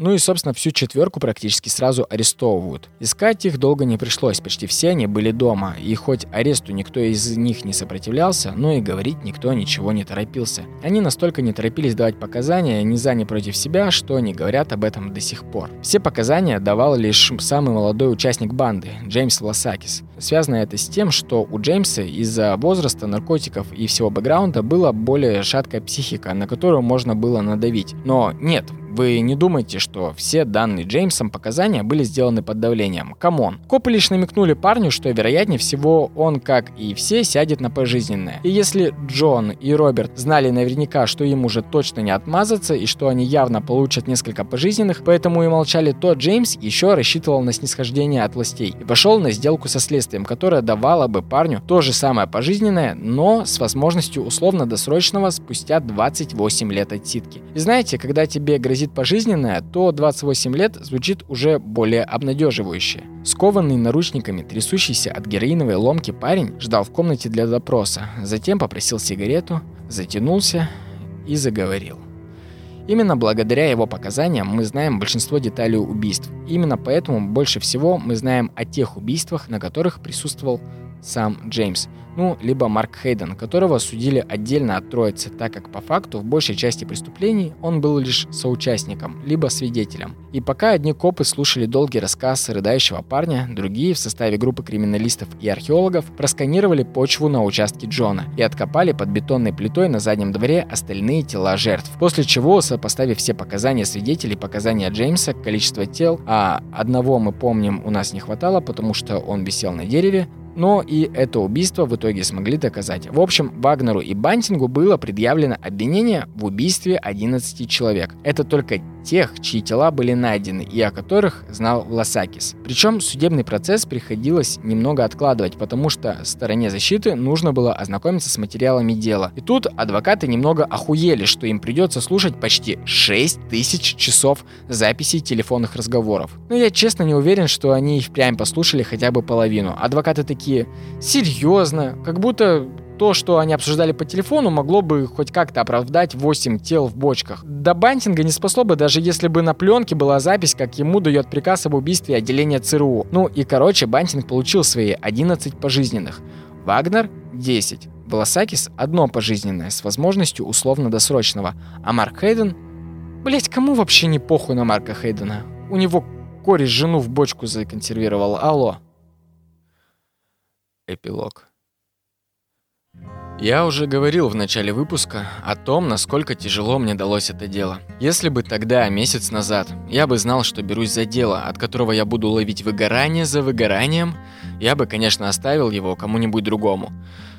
[SPEAKER 1] Ну и, собственно, всю четверку практически сразу арестовывают. Искать их долго не пришлось, почти все они были дома, и хоть аресту никто из них не сопротивлялся, но и говорить никто ничего не торопился. Они настолько не торопились давать показания ни за, ни против себя, что они говорят об этом до сих пор. Все показания давал лишь самый молодой участник банды, Джеймс Власакис. Связано это с тем, что у Джеймса из-за возраста, наркотиков и всего бэкграунда была более шаткая психика, на которую можно было надавить. Но нет, вы не думайте, что все данные Джеймсом показания были сделаны под давлением. Come on. Копы лишь намекнули парню, что вероятнее всего он, как и все, сядет на пожизненное. И если Джон и Роберт знали наверняка, что им уже точно не отмазаться и что они явно получат несколько пожизненных, поэтому и молчали, то Джеймс еще рассчитывал на снисхождение от властей и пошел на сделку со следствием, которая давала бы парню то же самое пожизненное, но с возможностью условно-досрочного спустя 28 лет отсидки. И знаете, когда тебе грозит пожизненное, то 28 лет звучит уже более обнадеживающе. Скованный наручниками, трясущийся от героиновой ломки парень ждал в комнате для допроса, затем попросил сигарету, затянулся и заговорил. Именно благодаря его показаниям мы знаем большинство деталей убийств. Именно поэтому больше всего мы знаем о тех убийствах, на которых присутствовал сам Джеймс – ну, либо Марк Хейден, которого судили отдельно от троицы, так как по факту в большей части преступлений он был лишь соучастником, либо свидетелем. И пока одни копы слушали долгий рассказ рыдающего парня, другие в составе группы криминалистов и археологов просканировали почву на участке Джона и откопали под бетонной плитой на заднем дворе остальные тела жертв. После чего, сопоставив все показания свидетелей, показания Джеймса, количество тел, а одного мы помним у нас не хватало, потому что он висел на дереве, но и это убийство в итоге смогли доказать. В общем, Вагнеру и Бантингу было предъявлено обвинение в убийстве 11 человек. Это только
[SPEAKER 12] тех, чьи тела были найдены и о которых знал Лосакис. Причем судебный процесс приходилось немного откладывать, потому что стороне защиты нужно было ознакомиться с материалами дела. И тут адвокаты немного охуели, что им придется слушать почти 6 тысяч часов записей телефонных разговоров. Но я честно не уверен, что они и впрямь послушали хотя бы половину. Адвокаты такие, серьезно, как будто то, что они обсуждали по телефону, могло бы хоть как-то оправдать 8 тел в бочках. До Бантинга не спасло бы, даже если бы на пленке была запись, как ему дает приказ об убийстве отделения ЦРУ. Ну и короче, Бантинг получил свои 11 пожизненных. Вагнер – 10. Волосакис – одно пожизненное, с возможностью условно-досрочного. А Марк Хейден... Блять, кому вообще не похуй на Марка Хейдена? У него кореш жену в бочку законсервировал, алло.
[SPEAKER 1] Эпилог. Я уже говорил в начале выпуска о том, насколько тяжело мне далось это дело. Если бы тогда, месяц назад, я бы знал, что берусь за дело, от которого я буду ловить выгорание за выгоранием, я бы, конечно, оставил его кому-нибудь другому.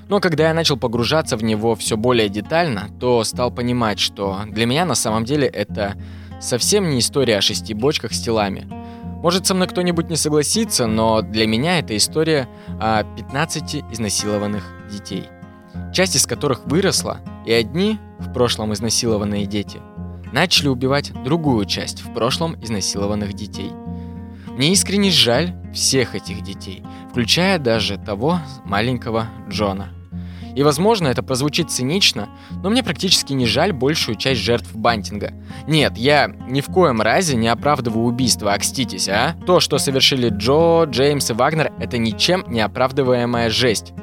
[SPEAKER 1] Но когда я начал погружаться в него все более детально, то стал понимать, что для меня на самом деле это совсем не история о шести бочках с телами. Может, со мной кто-нибудь не согласится, но для меня это история о 15 изнасилованных детей – часть из которых выросла, и одни, в прошлом изнасилованные дети, начали убивать другую часть в прошлом изнасилованных детей. Мне искренне жаль всех этих детей, включая даже того маленького Джона. И возможно это прозвучит цинично, но мне практически не жаль большую часть жертв бантинга. Нет, я ни в коем разе не оправдываю убийство, окститесь, а? То, что совершили Джо, Джеймс и Вагнер, это ничем не оправдываемая жесть.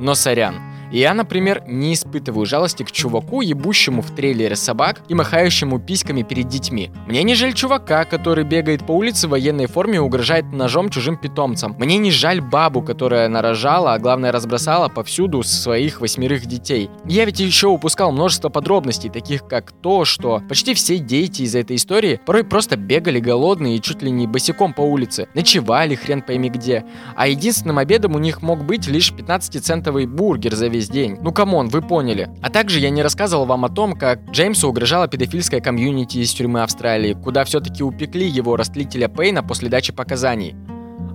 [SPEAKER 1] Но сорян, я, например, не испытываю жалости к чуваку, ебущему в трейлере собак и махающему письками перед детьми. Мне не жаль чувака, который бегает по улице в военной форме и угрожает ножом чужим питомцам. Мне не жаль бабу, которая нарожала, а главное разбросала повсюду своих восьмерых детей. Я ведь еще упускал множество подробностей, таких как то, что почти все дети из этой истории порой просто бегали голодные и чуть ли не босиком по улице, ночевали хрен пойми где, а единственным обедом у них мог быть лишь 15-центовый бургер за весь день. Ну come on, вы поняли. А также я не рассказывал вам о том, как Джеймсу угрожала педофильская комьюнити из тюрьмы Австралии, куда все-таки упекли его растлителя Пейна после дачи показаний.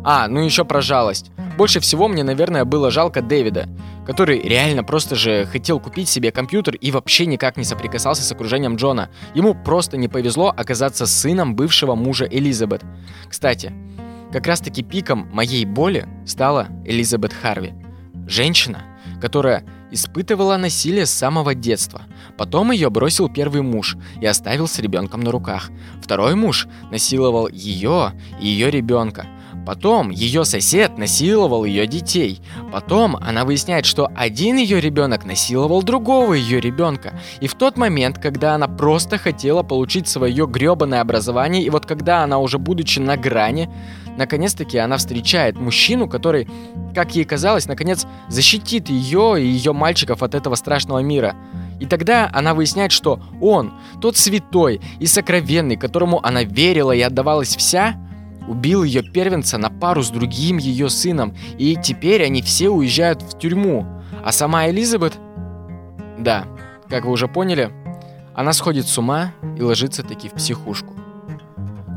[SPEAKER 1] А, ну еще про жалость. Больше всего мне, наверное, было жалко Дэвида, который реально просто же хотел купить себе компьютер и вообще никак не соприкасался с окружением Джона. Ему просто не повезло оказаться сыном бывшего мужа Элизабет. Кстати, как раз таки пиком моей боли стала Элизабет Харви. Женщина, которая испытывала насилие с самого детства. Потом ее бросил первый муж и оставил с ребенком на руках. Второй муж насиловал ее и ее ребенка. Потом ее сосед насиловал ее детей. Потом она выясняет, что один ее ребенок насиловал другого ее ребенка. И в тот момент, когда она просто хотела получить свое гребаное образование, и вот когда она уже будучи на грани, наконец-таки она встречает мужчину, который, как ей казалось, наконец защитит ее и ее мальчиков от этого страшного мира. И тогда она выясняет, что он, тот святой и сокровенный, которому она верила и отдавалась вся, убил ее первенца на пару с другим ее сыном, и теперь они все уезжают в тюрьму. А сама Элизабет... Да, как вы уже поняли, она сходит с ума и ложится таки в психушку.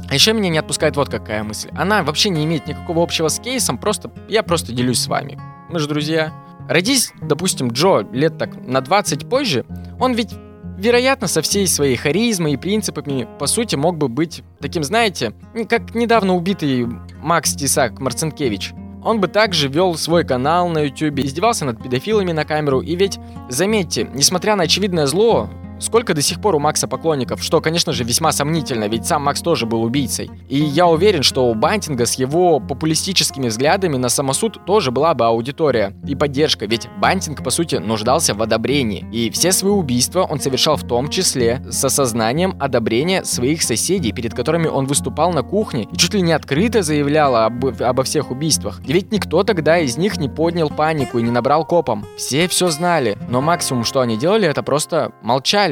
[SPEAKER 1] А еще меня не отпускает вот какая мысль. Она вообще не имеет никакого общего с кейсом, просто я просто делюсь с вами. Мы же друзья. Родись, допустим, Джо лет так на 20 позже, он ведь вероятно, со всей своей харизмой и принципами, по сути, мог бы быть таким, знаете, как недавно убитый Макс Тисак Марцинкевич. Он бы также вел свой канал на YouTube, издевался над педофилами на камеру, и ведь, заметьте, несмотря на очевидное зло, Сколько до сих пор у Макса поклонников, что, конечно же, весьма сомнительно, ведь сам Макс тоже был убийцей. И я уверен, что у Бантинга с его популистическими взглядами на самосуд тоже была бы аудитория и поддержка, ведь Бантинг, по сути, нуждался в одобрении. И все свои убийства он совершал в том числе с осознанием одобрения своих соседей, перед которыми он выступал на кухне и чуть ли не открыто заявлял об, обо всех убийствах. И ведь никто тогда из них не поднял панику и не набрал копом. Все все знали, но максимум, что они делали, это просто молчали.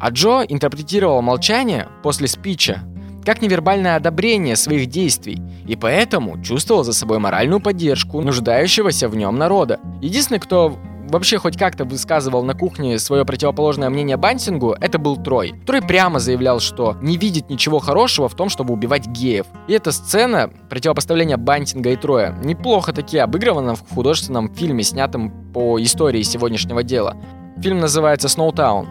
[SPEAKER 1] А Джо интерпретировал молчание после спича как невербальное одобрение своих действий, и поэтому чувствовал за собой моральную поддержку нуждающегося в нем народа. Единственный, кто вообще хоть как-то высказывал на кухне свое противоположное мнение Бантингу, это был Трой. Трой прямо заявлял, что не видит ничего хорошего в том, чтобы убивать геев. И эта сцена противопоставления Бантинга и Троя неплохо таки обыгрывана в художественном фильме, снятом по истории сегодняшнего дела. Фильм называется «Сноутаун».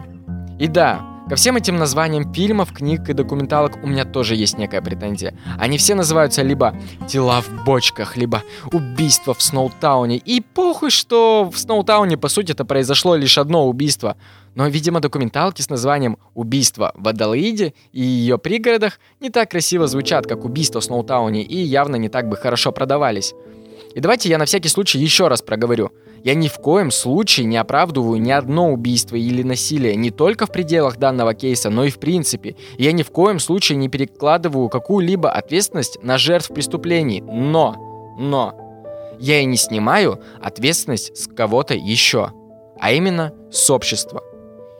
[SPEAKER 1] И да, Ко всем этим названиям фильмов, книг и документалок у меня тоже есть некая претензия. Они все называются либо «Тела в бочках», либо «Убийство в Сноутауне». И похуй, что в Сноутауне, по сути, это произошло лишь одно убийство. Но, видимо, документалки с названием «Убийство в Адалаиде» и ее пригородах не так красиво звучат, как «Убийство в Сноутауне» и явно не так бы хорошо продавались. И давайте я на всякий случай еще раз проговорю – я ни в коем случае не оправдываю ни одно убийство или насилие не только в пределах данного кейса, но и в принципе. Я ни в коем случае не перекладываю какую-либо ответственность на жертв преступлений. Но, но, я и не снимаю ответственность с кого-то еще, а именно с общества.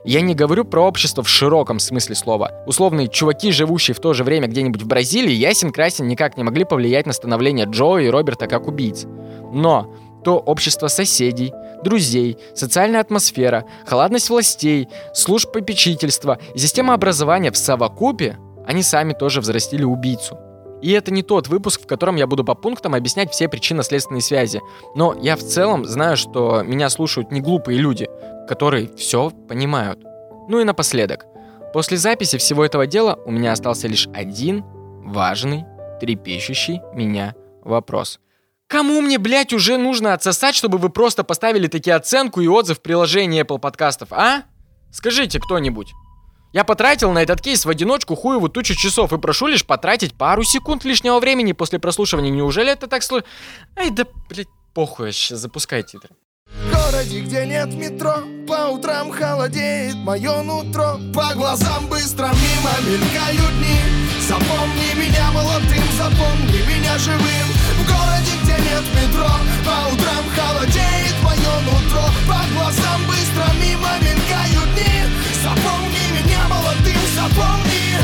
[SPEAKER 1] Я не говорю про общество в широком смысле слова. Условные чуваки, живущие в то же время где-нибудь в Бразилии, ясен красен никак не могли повлиять на становление Джо и Роберта как убийц. Но то общество соседей, друзей, социальная атмосфера, халатность властей, служб попечительства и система образования в совокупе, они сами тоже взрастили убийцу. И это не тот выпуск, в котором я буду по пунктам объяснять все причинно-следственные связи. Но я в целом знаю, что меня слушают не глупые люди, которые все понимают. Ну и напоследок. После записи всего этого дела у меня остался лишь один важный, трепещущий меня вопрос – Кому мне, блядь, уже нужно отсосать, чтобы вы просто поставили такие оценку и отзыв в приложении Apple подкастов, а? Скажите кто-нибудь. Я потратил на этот кейс в одиночку хуеву тучу часов и прошу лишь потратить пару секунд лишнего времени после прослушивания. Неужели это так сложно? Ай, да, блядь, похуй, сейчас запускай титры.
[SPEAKER 13] В городе, где нет метро, по утрам холодеет мое нутро По глазам быстро мимо мелькают дни Запомни меня молодым, запомни меня живым городе, где нет метро. По утрам холодеет мое нутро. По глазам быстро мимо мелькают дни. Запомни меня молодым, запомни.